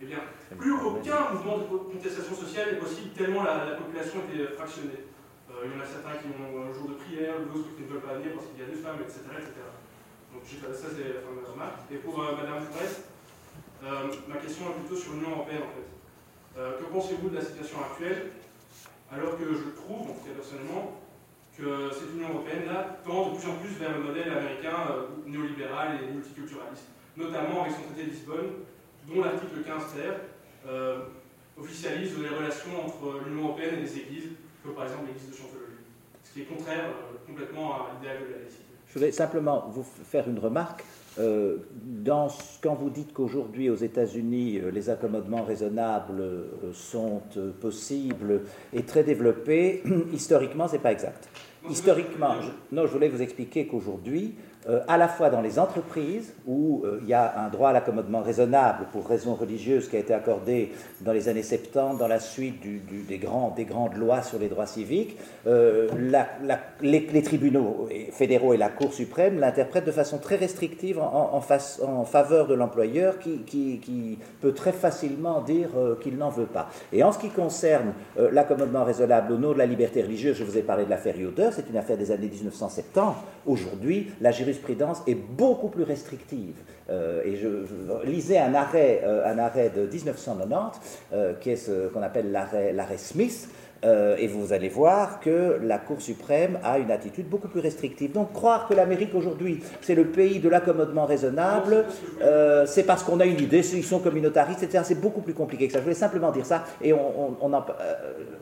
L: eh bien, plus aucun mouvement de contestation sociale est possible tellement la, population était fractionnée. Euh, il y en a certains qui ont un jour de prière, d'autres qui ne veulent pas venir parce qu'il y a des femmes, etc. etc. Donc ça c'est la fin de ma remarque. Et pour euh, Madame Forest, ma question est plutôt sur l'Union Européenne en fait. Que pensez-vous de la situation actuelle alors que je trouve, en tout cas personnellement, que cette Union européenne-là tend de plus en plus vers le modèle américain euh, néolibéral et multiculturaliste, notamment avec son traité de Lisbonne, dont l'article 15 ter euh, officialise les relations entre l'Union européenne et les églises que par exemple l'église de Chantologie, ce qui est contraire complètement à l'idéal de la laïcité.
A: Je voulais simplement vous faire une remarque. Euh, dans, quand vous dites qu'aujourd'hui aux États-Unis euh, les accommodements raisonnables euh, sont possibles et très développés, historiquement c'est pas exact. Historiquement, non, je voulais vous expliquer qu'aujourd'hui euh, à la fois dans les entreprises, où euh, il y a un droit à l'accommodement raisonnable pour raisons religieuses qui a été accordé dans les années 70, dans la suite des, grandes lois sur les droits civiques, euh, les, tribunaux fédéraux et la Cour suprême l'interprètent de façon très restrictive en, faveur de l'employeur qui, peut très facilement dire qu'il n'en veut pas. Et en ce qui concerne l'accommodement raisonnable au nom de la liberté religieuse, je vous ai parlé de l'affaire Yoder, c'est une affaire des années 1970. Aujourd'hui, la jurisprudence est beaucoup plus restrictive. Euh, et je, lisais un arrêt, euh, un arrêt de 1990, euh, qui est ce qu'on appelle l'arrêt Smith, euh, et vous allez voir que la Cour suprême a une attitude beaucoup plus restrictive. Donc croire que l'Amérique aujourd'hui, c'est le pays de l'accommodement raisonnable, euh, c'est parce qu'on a une idée, ils sont communautaristes, etc. C'est beaucoup plus compliqué que ça. Je voulais simplement dire ça et on, en, euh,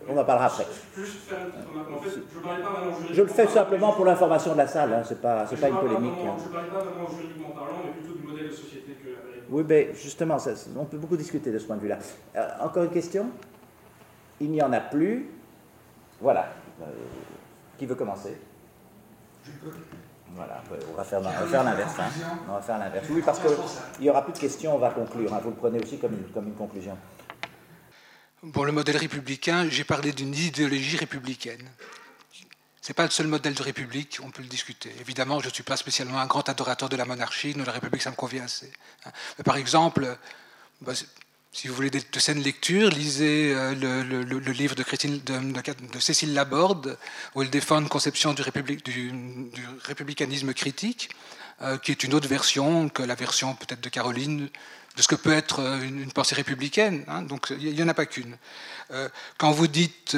A: on en, parlera après. Je le fais simplement pour l'information de la salle, hein. c'est pas, pas une polémique.
L: Hein. Je ne parlais pas vraiment juridiquement parlant, mais plutôt du modèle de société que l'Amérique.
A: Oui, mais justement, on peut beaucoup discuter de ce point de vue-là. encore une question? Il n'y en a plus. Voilà. Euh, qui veut commencer?
M: Je peux.
A: Voilà, on va faire, l'inverse. Hein. On va faire l'inverse. Oui, parce qu'il n'y aura plus de questions, on va conclure. Hein. Vous le prenez aussi comme une, comme une conclusion.
B: Pour le modèle républicain, j'ai parlé d'une idéologie républicaine. Ce n'est pas le seul modèle de république, on peut le discuter. Évidemment, je ne suis pas spécialement un grand adorateur de la monarchie, de la république, ça me convient assez. Hein. Mais par exemple, bah, si vous voulez de, saines lectures, lisez euh, le, livre de, de, Cécile Laborde, où elle défend une conception du, républicanisme critique, euh, qui est une autre version que la version peut-être de Caroline de ce que peut être euh, une, pensée républicaine. Hein. donc il n'y en a pas qu'une. quand vous dites,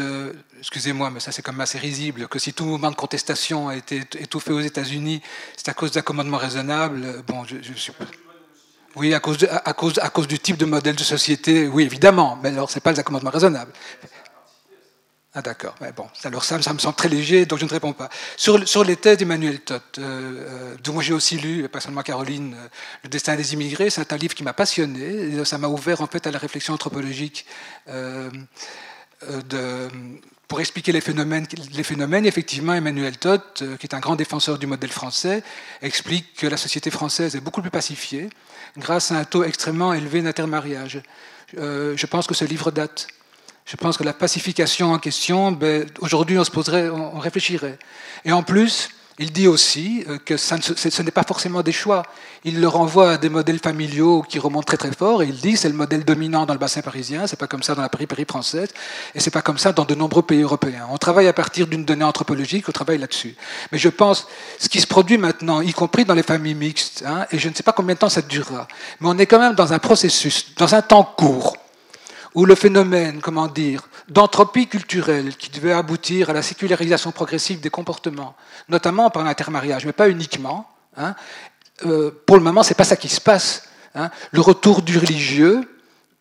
B: excusez-moi, mais ça c'est comme assez risible, que si tout mouvement de contestation a été étouffé aux États-Unis, c'est à cause d'accommodement raisonnable, bon, je, je suis oui, à cause, du type de modèle de société, oui, évidemment, mais alors ce n'est pas les accommodements raisonnables. Ah d'accord, mais bon, alors ça, me semble très léger, donc je ne réponds pas. Sur, les thèses d'Emmanuel Todt, euh, euh, dont j'ai aussi lu, pas seulement Caroline, euh, Le destin des immigrés, c'est un livre qui m'a passionné, et ça m'a ouvert en fait à la réflexion anthropologique de, pour expliquer les phénomènes, effectivement, Emmanuel Todt, qui est un grand défenseur du modèle français, explique que la société française est beaucoup plus pacifiée, grâce à un taux extrêmement élevé d'intermariage. Euh, je pense que ce livre date. Je pense que la pacification en question, ben, aujourd'hui on se poserait, on réfléchirait. Et en plus, il dit aussi euh, que ce n'est pas forcément des choix. Il le renvoie à des modèles familiaux qui remontent très très fort et il dit c'est le modèle dominant dans le bassin parisien, c'est pas comme ça dans la périphérie française et c'est pas comme ça dans de nombreux pays européens. On travaille à partir d'une donnée anthropologique, on travaille là-dessus. Mais je pense ce qui se produit maintenant, y compris dans les familles mixtes, hein, et je ne sais pas combien de temps ça durera, mais on est quand même dans un processus, dans un temps court où le phénomène, comment dire, d'entropie culturelle qui devait aboutir à la sécularisation progressive des comportements, notamment par l'intermariage, mais pas uniquement. Hein, euh, pour le moment, c'est pas ça qui se passe. Hein. Le retour du religieux,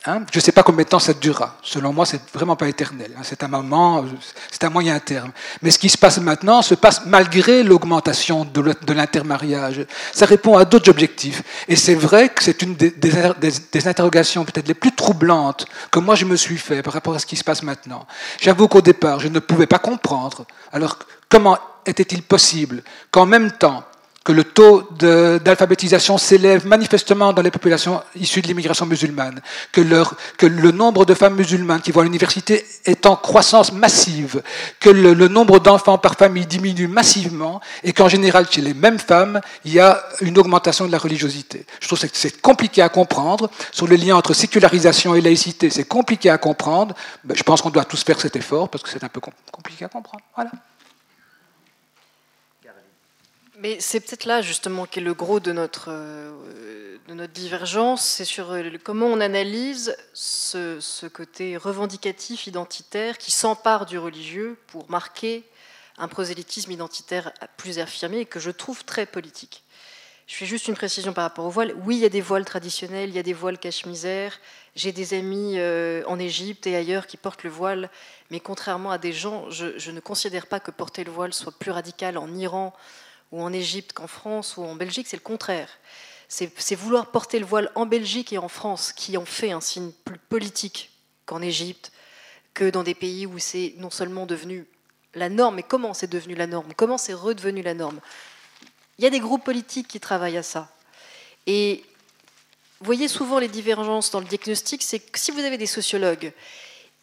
B: Hein? je ne sais pas combien de temps ça durera. Selon moi, c'est vraiment pas éternel. Hein. C'est un moment, c'est un moyen terme. Mais ce qui se passe maintenant se passe malgré l'augmentation de l'intermariage. Ça répond à d'autres objectifs. Et c'est vrai que c'est une des, des, interrogations peut-être les plus troublantes que moi je me suis fait par rapport à ce qui se passe maintenant. J'avoue qu'au départ, je ne pouvais pas comprendre. Alors, comment était-il possible qu'en même temps, que le taux d'alphabétisation s'élève manifestement dans les populations issues de l'immigration musulmane, que, leur, que, le nombre de femmes musulmanes qui vont à l'université est en croissance massive, que le, le nombre d'enfants par famille diminue massivement, et qu'en général, chez les mêmes femmes, il y a une augmentation de la religiosité. Je trouve que c'est compliqué à comprendre. Sur le lien entre sécularisation et laïcité, c'est compliqué à comprendre. Ben, je pense qu'on doit tous faire cet effort, parce que c'est un peu compliqué à comprendre. Voilà.
C: Mais c'est peut-être là justement qu'est le gros de notre, euh, de notre divergence, c'est sur euh, comment on analyse ce, côté revendicatif, identitaire, qui s'empare du religieux pour marquer un prosélytisme identitaire plus affirmé et que je trouve très politique. Je fais juste une précision par rapport au voile. Oui, il y a des voiles traditionnels, il y a des voiles cache-misère. J'ai des amis euh, en Égypte et ailleurs qui portent le voile, mais contrairement à des gens, je, ne considère pas que porter le voile soit plus radical en Iran ou en Égypte qu'en France ou en Belgique, c'est le contraire. C'est vouloir porter le voile en Belgique et en France qui ont fait un signe plus politique qu'en Égypte, que dans des pays où c'est non seulement devenu la norme, mais comment c'est devenu la norme? Comment c'est redevenu la norme? Il y a des groupes politiques qui travaillent à ça. Et vous voyez souvent les divergences dans le diagnostic, c'est que si vous avez des sociologues,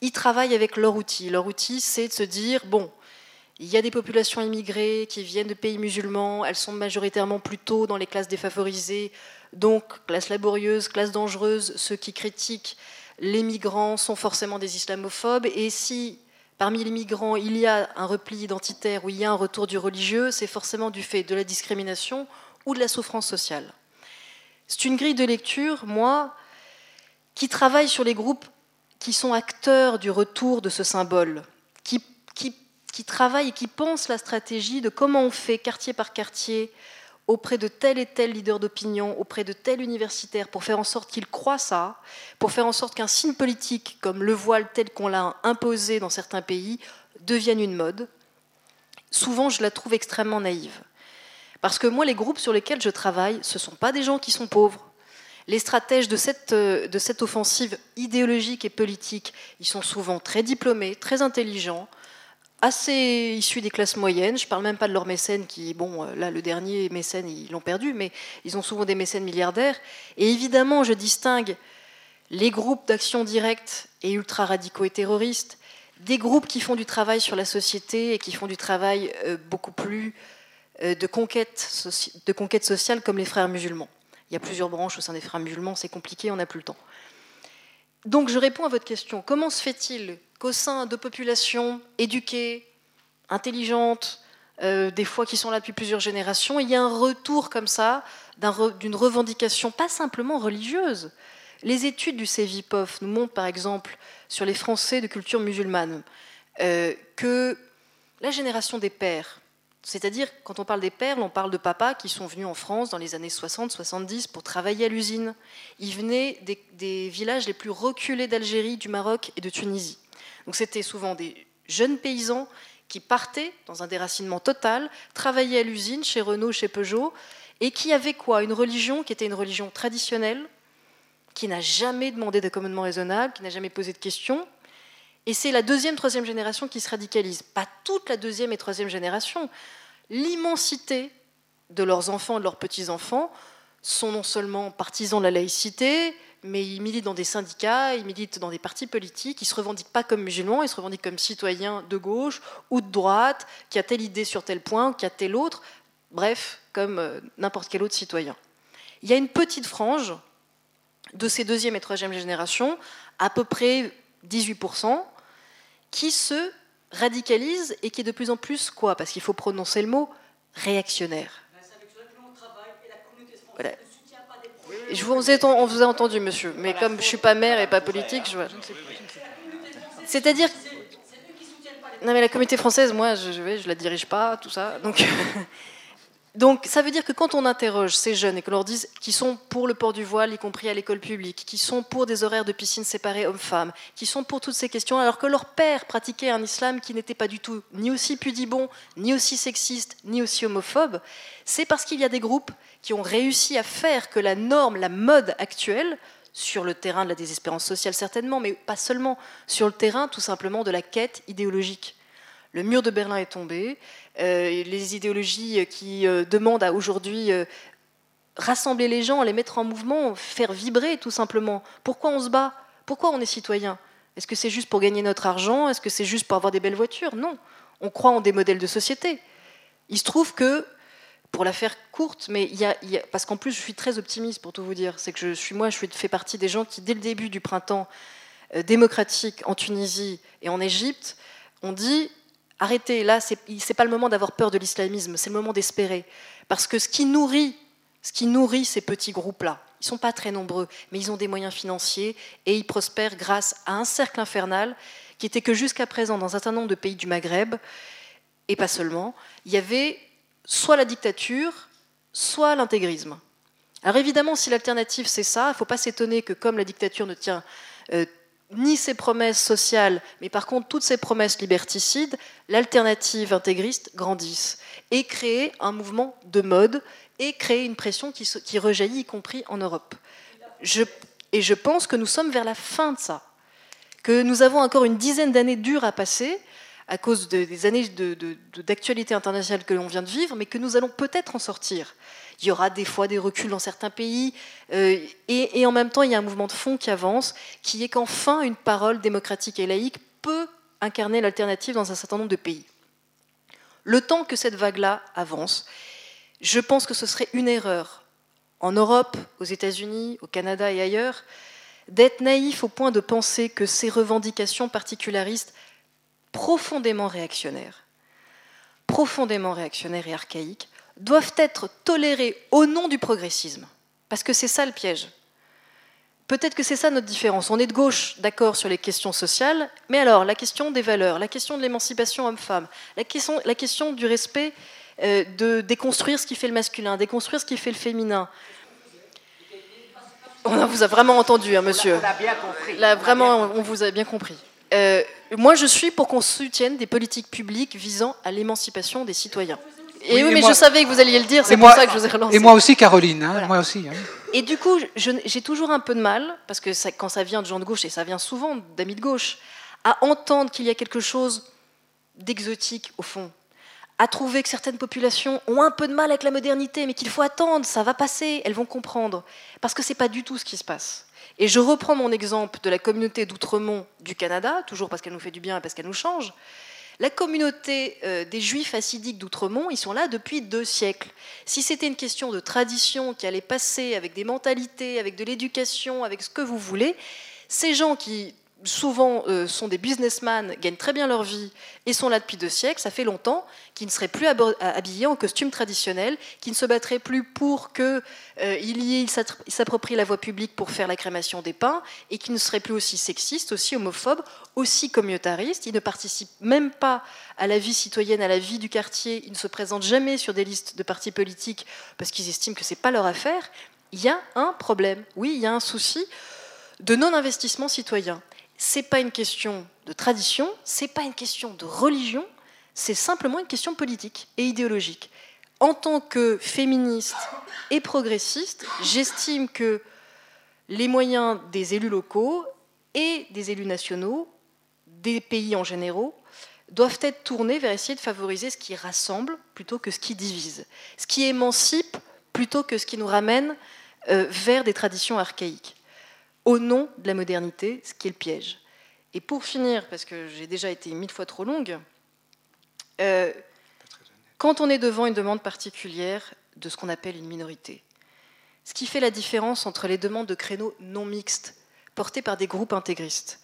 C: ils travaillent avec leur outil. Leur outil, c'est de se dire, bon, il y a des populations immigrées qui viennent de pays musulmans, elles sont majoritairement plutôt dans les classes défavorisées, donc classe laborieuse, classe dangereuse, ceux qui critiquent les migrants sont forcément des islamophobes, et si parmi les migrants il y a un repli identitaire ou il y a un retour du religieux, c'est forcément du fait de la discrimination ou de la souffrance sociale. C'est une grille de lecture, moi, qui travaille sur les groupes qui sont acteurs du retour de ce symbole, qui, qui, travaille et qui pense la stratégie de comment on fait quartier par quartier auprès de tel et tel leader d'opinion, auprès de tel universitaire, pour faire en sorte qu'il croit ça, pour faire en sorte qu'un signe politique comme le voile tel qu'on l'a imposé dans certains pays devienne une mode. Souvent, je la trouve extrêmement naïve. Parce que moi, les groupes sur lesquels je travaille, ce ne sont pas des gens qui sont pauvres. Les stratèges de cette, de cette offensive idéologique et politique, ils sont souvent très diplômés, très intelligents, assez issus des classes moyennes. Je ne parle même pas de leurs mécènes qui, bon, euh, là, le dernier mécène, ils l'ont perdu, mais ils ont souvent des mécènes milliardaires. Et évidemment, je distingue les groupes d'action directe et ultra-radicaux et terroristes, des groupes qui font du travail sur la société et qui font du travail euh, beaucoup plus euh, de conquête, de conquête sociale comme les frères musulmans. Il y a plusieurs branches au sein des frères musulmans, c'est compliqué, on n'a plus le temps. Donc je réponds à votre question. Comment se fait-il qu'au sein de populations éduquées, intelligentes, euh, des fois qui sont là depuis plusieurs générations, il y a un retour comme ça d'une revendication pas simplement religieuse. Les études du CEVIPOF nous montrent par exemple sur les Français de culture musulmane euh, que la génération des pères, c'est-à-dire, quand on parle des perles, on parle de papas qui sont venus en France dans les années 60-70 pour travailler à l'usine. Ils venaient des, villages les plus reculés d'Algérie, du Maroc et de Tunisie. Donc c'était souvent des jeunes paysans qui partaient dans un déracinement total, travaillaient à l'usine, chez Renault, chez Peugeot, et qui avaient quoi? Une religion qui était une religion traditionnelle, qui n'a jamais demandé d'accommodement raisonnable, qui n'a jamais posé de questions, et c'est la deuxième, troisième génération qui se radicalise. Pas toute la deuxième et troisième génération. L'immensité de leurs enfants de leurs petits-enfants sont non seulement partisans de la laïcité, mais ils militent dans des syndicats, ils militent dans des partis politiques, ils ne se revendiquent pas comme musulmans, ils se revendiquent comme citoyens de gauche ou de droite, qui a telle idée sur tel point, qui a tel autre, bref, comme euh, n'importe quel autre citoyen. Il y a une petite frange de ces deuxième et troisième générations, à peu près 18%, qui se radicalise et qui est de plus en plus quoi? Parce qu'il faut prononcer le mot réactionnaire. Je vous ai, on vous a entendu, monsieur, mais comme je ne suis pas maire et pas politique, je, sais C'est-à-dire. Non, mais la communauté française, moi, je ne je la dirige pas, tout ça. Donc, Donc ça veut dire que quand on interroge ces jeunes et que leur dise qu'ils sont pour le port du voile, y compris à l'école publique, qui sont pour des horaires de piscine séparés hommes-femmes, qui sont pour toutes ces questions, alors que leur père pratiquait un islam qui n'était pas du tout ni aussi pudibond, ni aussi sexiste, ni aussi homophobe, c'est parce qu'il y a des groupes qui ont réussi à faire que la norme, la mode actuelle, sur le terrain de la désespérance sociale certainement, mais pas seulement, sur le terrain tout simplement de la quête idéologique. Le mur de Berlin est tombé, les idéologies qui euh, demandent à aujourd'hui euh, rassembler les gens, les mettre en mouvement, faire vibrer tout simplement. Pourquoi on se bat? Pourquoi on est citoyen? Est-ce que c'est juste pour gagner notre argent? Est-ce que c'est juste pour avoir des belles voitures? Non. On croit en des modèles de société. Il se trouve que, pour la faire courte, mais parce qu'en plus je suis très optimiste pour tout vous dire, c'est que je suis moi, je fais partie des gens qui, dès le début du printemps démocratique en Tunisie et en Égypte, ont dit arrêtez, là, ce n'est pas le moment d'avoir peur de l'islamisme, c'est le moment d'espérer. Parce que ce qui nourrit, ces petits groupes-là, ils ne sont pas très nombreux, mais ils ont des moyens financiers et ils prospèrent grâce à un cercle infernal qui était que jusqu'à présent, dans un certain nombre de pays du Maghreb, et pas seulement, il y avait soit la dictature, soit l'intégrisme. Alors évidemment, si l'alternative c'est ça, il ne faut pas s'étonner que comme la dictature ne tient euh, ni ses promesses sociales, mais par contre toutes ses promesses liberticides, l'alternative intégriste grandisse et crée un mouvement de mode et crée une pression qui, rejaillit, y compris en Europe. Et je pense que nous sommes vers la fin de ça, que nous avons encore une dizaine d'années dures à passer à cause des années d'actualité internationale que l'on vient de vivre, mais que nous allons peut-être en sortir. Il y aura des fois des reculs dans certains pays, euh, et, en même temps, il y a un mouvement de fond qui avance, qui est qu'enfin une parole démocratique et laïque peut incarner l'alternative dans un certain nombre de pays. Le temps que cette vague-là avance, je pense que ce serait une erreur en Europe, aux États-Unis, au Canada et ailleurs, d'être naïf au point de penser que ces revendications particularistes profondément réactionnaires, profondément réactionnaires et archaïques, doivent être tolérées au nom du progressisme. Parce que c'est ça le piège. Peut-être que c'est ça notre différence. On est de gauche, d'accord, sur les questions sociales, mais alors la question des valeurs, la question de l'émancipation homme-femme, la question, la question, du respect, euh, de déconstruire ce qui fait le masculin, déconstruire ce qui fait le féminin. On vous a vraiment entendu, hein, monsieur. On a bien compris. Là, vraiment, on vous a bien compris. Euh, moi, je suis pour qu'on soutienne des politiques publiques visant à l'émancipation des citoyens. Et oui, mais je savais que vous alliez le dire, c'est pour ça que je vous ai relancé.
B: Et moi aussi, Caroline, hein, moi aussi. Hein.
C: Et du coup, j'ai toujours un peu de mal, parce que quand ça vient de gens de gauche, et ça vient souvent d'amis de gauche, à entendre qu'il y a quelque chose d'exotique au fond, à trouver que certaines populations ont un peu de mal avec la modernité, mais qu'il faut attendre, ça va passer, elles vont comprendre, parce que c'est pas du tout ce qui se passe. Et je reprends mon exemple de la communauté d'Outremont du Canada, toujours parce qu'elle nous fait du bien et parce qu'elle nous change. La communauté euh, des juifs assidiques d'Outremont, ils sont là depuis deux siècles. Si c'était une question de tradition qui allait passer avec des mentalités, avec de l'éducation, avec ce que vous voulez, ces gens qui souvent euh, sont des businessmen, gagnent très bien leur vie et sont là depuis deux siècles, ça fait longtemps, qui ne seraient plus habillés en costume traditionnel, qui ne se battraient plus pour qu'il euh, y ait, s'approprient la voie publique pour faire la crémation des pains, et qui ne seraient plus aussi sexistes, aussi homophobes, aussi communautaristes. Ils ne participent même pas à la vie citoyenne, à la vie du quartier. Ils ne se présentent jamais sur des listes de partis politiques parce qu'ils estiment que ce n'est pas leur affaire. Il y a un problème, oui, il y a un souci de non-investissement citoyen c'est pas une question de tradition, c'est pas une question de religion, c'est simplement une question politique et idéologique. En tant que féministe et progressiste, j'estime que les moyens des élus locaux et des élus nationaux, des pays en général, doivent être tournés vers essayer de favoriser ce qui rassemble plutôt que ce qui divise, ce qui émancipe plutôt que ce qui nous ramène euh, vers des traditions archaïques au nom de la modernité, ce qui est le piège. Et pour finir, parce que j'ai déjà été mille fois trop longue, euh, quand on est devant une demande particulière de ce qu'on appelle une minorité, ce qui fait la différence entre les demandes de créneaux non mixtes portées par des groupes intégristes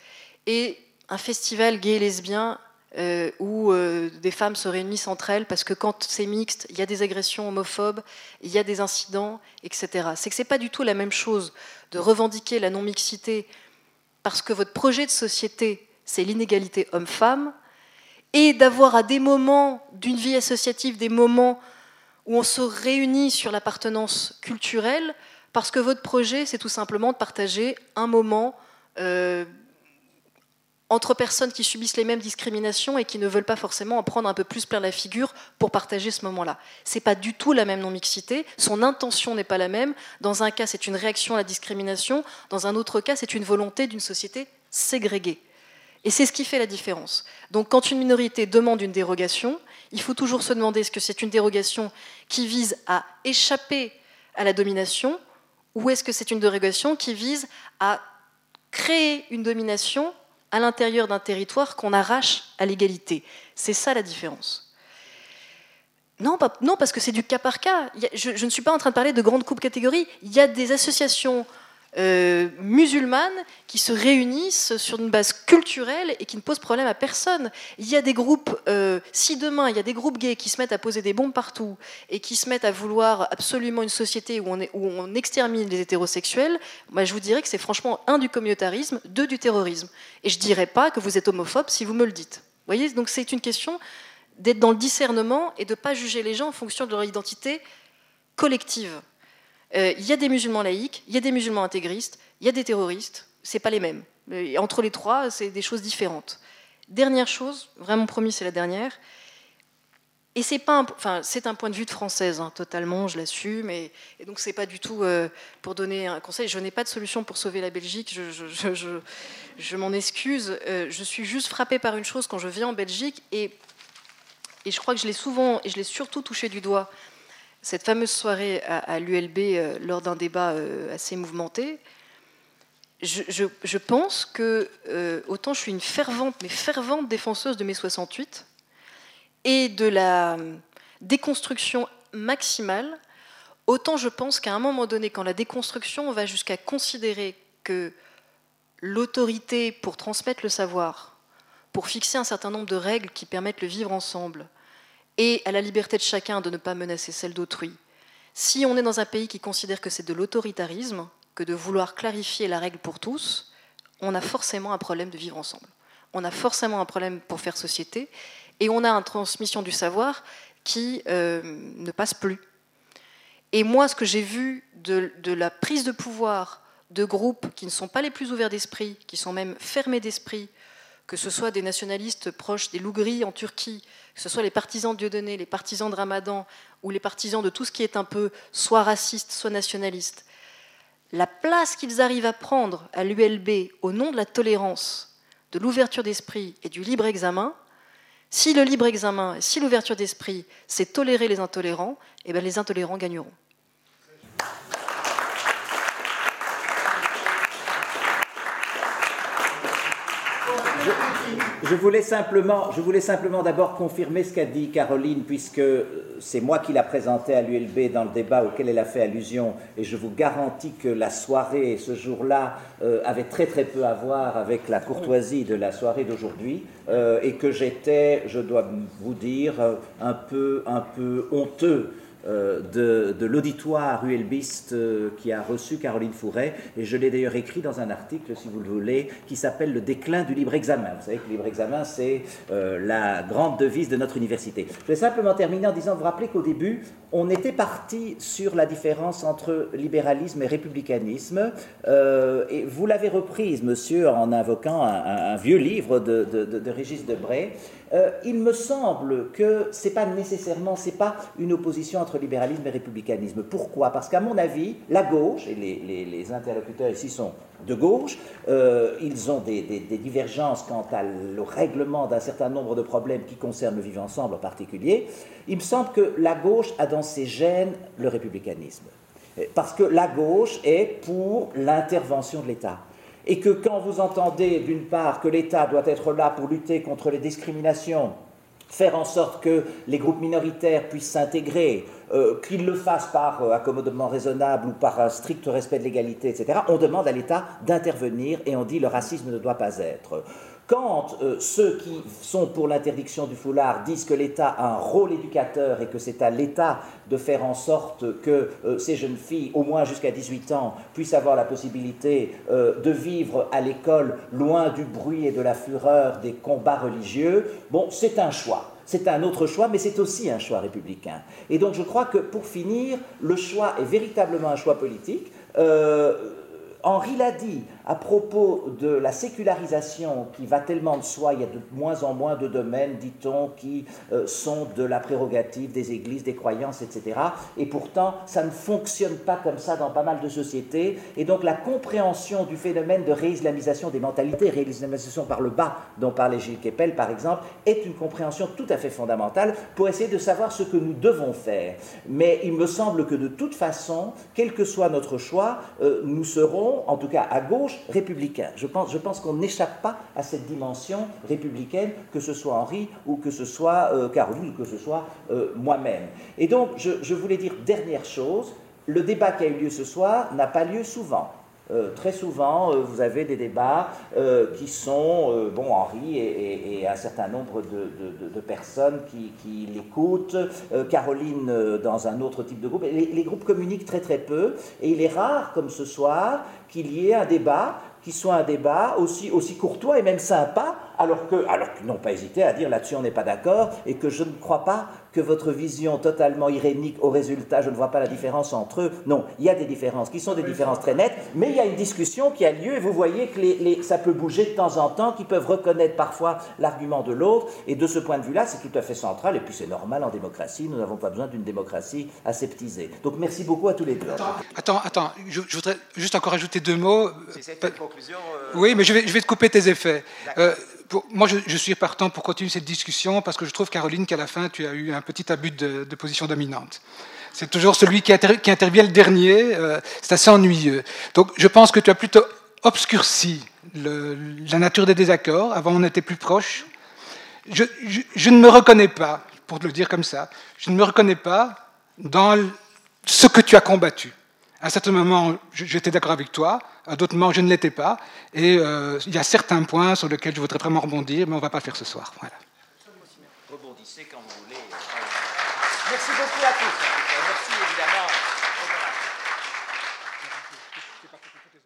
C: et un festival gay et lesbien euh, où euh, des femmes se réunissent entre elles parce que quand c'est mixte, il y a des agressions homophobes, il y a des incidents, etc. C'est que c'est pas du tout la même chose de revendiquer la non-mixité parce que votre projet de société, c'est l'inégalité homme-femme, et d'avoir à des moments d'une vie associative des moments où on se réunit sur l'appartenance culturelle, parce que votre projet, c'est tout simplement de partager un moment euh, entre personnes qui subissent les mêmes discriminations et qui ne veulent pas forcément en prendre un peu plus plein la figure pour partager ce moment-là. C'est pas du tout la même non-mixité, son intention n'est pas la même. Dans un cas, c'est une réaction à la discrimination, dans un autre cas, c'est une volonté d'une société ségrégée. Et c'est ce qui fait la différence. Donc quand une minorité demande une dérogation, il faut toujours se demander est-ce que c'est une dérogation qui vise à échapper à la domination ou est-ce que c'est une dérogation qui vise à créer une domination à l'intérieur d'un territoire qu'on arrache à l'égalité. C'est ça la différence. Non, non parce que c'est du cas par cas. Je, je, ne suis pas en train de parler de grandes coupes catégories. Il y a des associations euh, musulmanes qui se réunissent sur une base culturelle et qui ne posent problème à personne. Il y a des groupes, euh, si demain il y a des groupes gays qui se mettent à poser des bombes partout et qui se mettent à vouloir absolument une société où on, extermine les hétérosexuels, moi je vous dirais que c'est franchement un du communautarisme, deux du terrorisme. Et je dirais pas que vous êtes homophobe si vous me le dites. Vous voyez, donc c'est une question d'être dans le discernement et de ne pas juger les gens en fonction de leur identité collective. Euh, il y a des musulmans laïcs, il y a des musulmans intégristes, il y a des terroristes, c'est pas les mêmes. entre les trois, c'est des choses différentes. Dernière chose, vraiment promis, c'est la dernière. Et c'est pas, enfin, un point de vue de française, hein, totalement, je l'assume. Et, et, donc c'est pas du tout euh, pour donner un conseil. Je n'ai pas de solution pour sauver la Belgique. Je, m'en excuse. Euh, je suis juste frappée par une chose quand je viens en Belgique et, et je crois que je l'ai souvent et je l'ai surtout touché du doigt cette fameuse soirée à, l'ULB euh, lors d'un débat assez mouvementé. Je, pense que autant je suis une fervente, mais fervente défenseuse de mai 68 et de la déconstruction maximale, autant je pense qu'à un moment donné, quand la déconstruction va jusqu'à considérer que l'autorité pour transmettre le savoir, pour fixer un certain nombre de règles qui permettent le vivre ensemble, et à la liberté de chacun de ne pas menacer celle d'autrui, si on est dans un pays qui considère que c'est de l'autoritarisme, que de vouloir clarifier la règle pour tous, on a forcément un problème de vivre ensemble. On a forcément un problème pour faire société et on a une transmission du savoir qui euh, ne passe plus. Et moi, ce que j'ai vu de, la prise de pouvoir de groupes qui ne sont pas les plus ouverts d'esprit, qui sont même fermés d'esprit, que ce soit des nationalistes proches des Lougris en Turquie, que ce soit les partisans de Dieudonné, les partisans de Ramadan, ou les partisans de tout ce qui est un peu soit raciste, soit nationaliste, la place qu'ils arrivent à prendre à l'ULB au nom de la tolérance, de l'ouverture d'esprit et du libre examen, si le libre examen, si l'ouverture d'esprit, c'est tolérer les intolérants, eh bien les intolérants gagneront.
A: Je voulais simplement, je voulais simplement d'abord confirmer ce qu'a dit Caroline, puisque c'est moi qui l'a présenté à l'ULB dans le débat auquel elle a fait allusion, et je vous garantis que la soirée ce jour-là euh, avait très très peu à voir avec la courtoisie de la soirée d'aujourd'hui, euh, et que j'étais, je dois vous dire, un peu, un peu honteux euh, de, l'auditoire ULBiste euh, qui a reçu Caroline Fouret, et je l'ai d'ailleurs écrit dans un article, si vous le voulez, qui s'appelle Le déclin du libre examen. Vous savez que le libre examen, c'est euh, la grande devise de notre université. Je vais simplement terminer en disant, vous rappelez qu'au début, on était parti sur la différence entre libéralisme et républicanisme, et vous l'avez reprise, monsieur, en invoquant un, vieux livre de, de, de Régis Debray, euh, il me semble que ce n'est pas nécessairement, c'est pas une opposition entre libéralisme et républicanisme. Pourquoi? Parce qu'à mon avis, la gauche, et les, interlocuteurs ici sont de gauche, euh, ils ont des, divergences quant au règlement d'un certain nombre de problèmes qui concernent le vivre ensemble en particulier. Il me semble que la gauche a dans ses gènes le républicanisme. Parce que la gauche est pour l'intervention de l'État et que quand vous entendez d'une part que l'État doit être là pour lutter contre les discriminations, faire en sorte que les groupes minoritaires puissent s'intégrer, euh, qu'ils le fassent par euh, accommodement raisonnable ou par un strict respect de l'égalité, etc., on demande à l'État d'intervenir et on dit le racisme ne doit pas être. Quand euh, ceux qui sont pour l'interdiction du foulard disent que l'État a un rôle éducateur et que c'est à l'État de faire en sorte que euh, ces jeunes filles, au moins jusqu'à 18 ans, puissent avoir la possibilité euh, de vivre à l'école loin du bruit et de la fureur des combats religieux, bon, c'est un choix. C'est un autre choix, mais c'est aussi un choix républicain. Et donc je crois que pour finir, le choix est véritablement un choix politique. Henri l'a dit, à propos de la sécularisation qui va tellement de soi, il y a de moins en moins de domaines, dit-on, qui euh, sont de la prérogative des églises, des croyances, etc. Et pourtant, ça ne fonctionne pas comme ça dans pas mal de sociétés. Et donc la compréhension du phénomène de réislamisation des mentalités, réislamisation par le bas, dont parlait Gilles Kepel par exemple, est une compréhension tout à fait fondamentale pour essayer de savoir ce que nous devons faire. Mais il me semble que de toute façon, quel que soit notre choix, euh, nous serons, en tout cas à gauche, républicain. Je pense, qu'on n'échappe pas à cette dimension républicaine, que ce soit Henri ou que ce soit euh, Caroline ou que ce soit euh, moi-même. Et donc, je, voulais dire dernière chose, le débat qui a eu lieu ce soir n'a pas lieu souvent. Euh, très souvent, vous avez des débats qui sont, bon, Henri et, un certain nombre de, personnes qui, l'écoutent, Caroline dans un autre type de groupe. Les, les, groupes communiquent très très peu, et il est rare, comme ce soir, qu'il y ait un débat qui soit un débat aussi, aussi courtois et même sympa, alors que alors qu'ils n'ont pas hésité à dire là-dessus on n'est pas d'accord, et que je ne crois pas que votre vision totalement irénique au résultat, je ne vois pas la différence entre eux. Non, il y a des différences qui sont des différences très nettes, mais il y a une discussion qui a lieu et vous voyez que les, ça peut bouger de temps en temps, qu'ils peuvent reconnaître parfois l'argument de l'autre. Et de ce point de vue-là, c'est tout à fait central. Et puis c'est normal en démocratie, nous n'avons pas besoin d'une démocratie aseptisée. Donc merci beaucoup à tous les deux.
B: Attends, attends, je, voudrais juste encore ajouter deux mots.
A: C'est une conclusion. Euh,
B: oui, mais je vais, je vais te couper tes effets. Euh, moi, je, suis partant pour continuer cette discussion parce que je trouve, Caroline, qu'à la fin, tu as eu un petit abus de, position dominante. C'est toujours celui qui, intervient le dernier. Euh, c'est assez ennuyeux. Donc, je pense que tu as plutôt obscurci la nature des désaccords. Avant, on était plus proches. Je, ne me reconnais pas, pour te le dire comme ça, je ne me reconnais pas dans ce que tu as combattu. À un certain moment, j'étais d'accord avec toi, à d'autres moments, je ne l'étais pas. Et euh, il y a certains points sur lesquels je voudrais vraiment rebondir, mais on ne va pas le faire ce soir. Voilà.
A: Rebondissez quand vous voulez. Merci beaucoup à tous.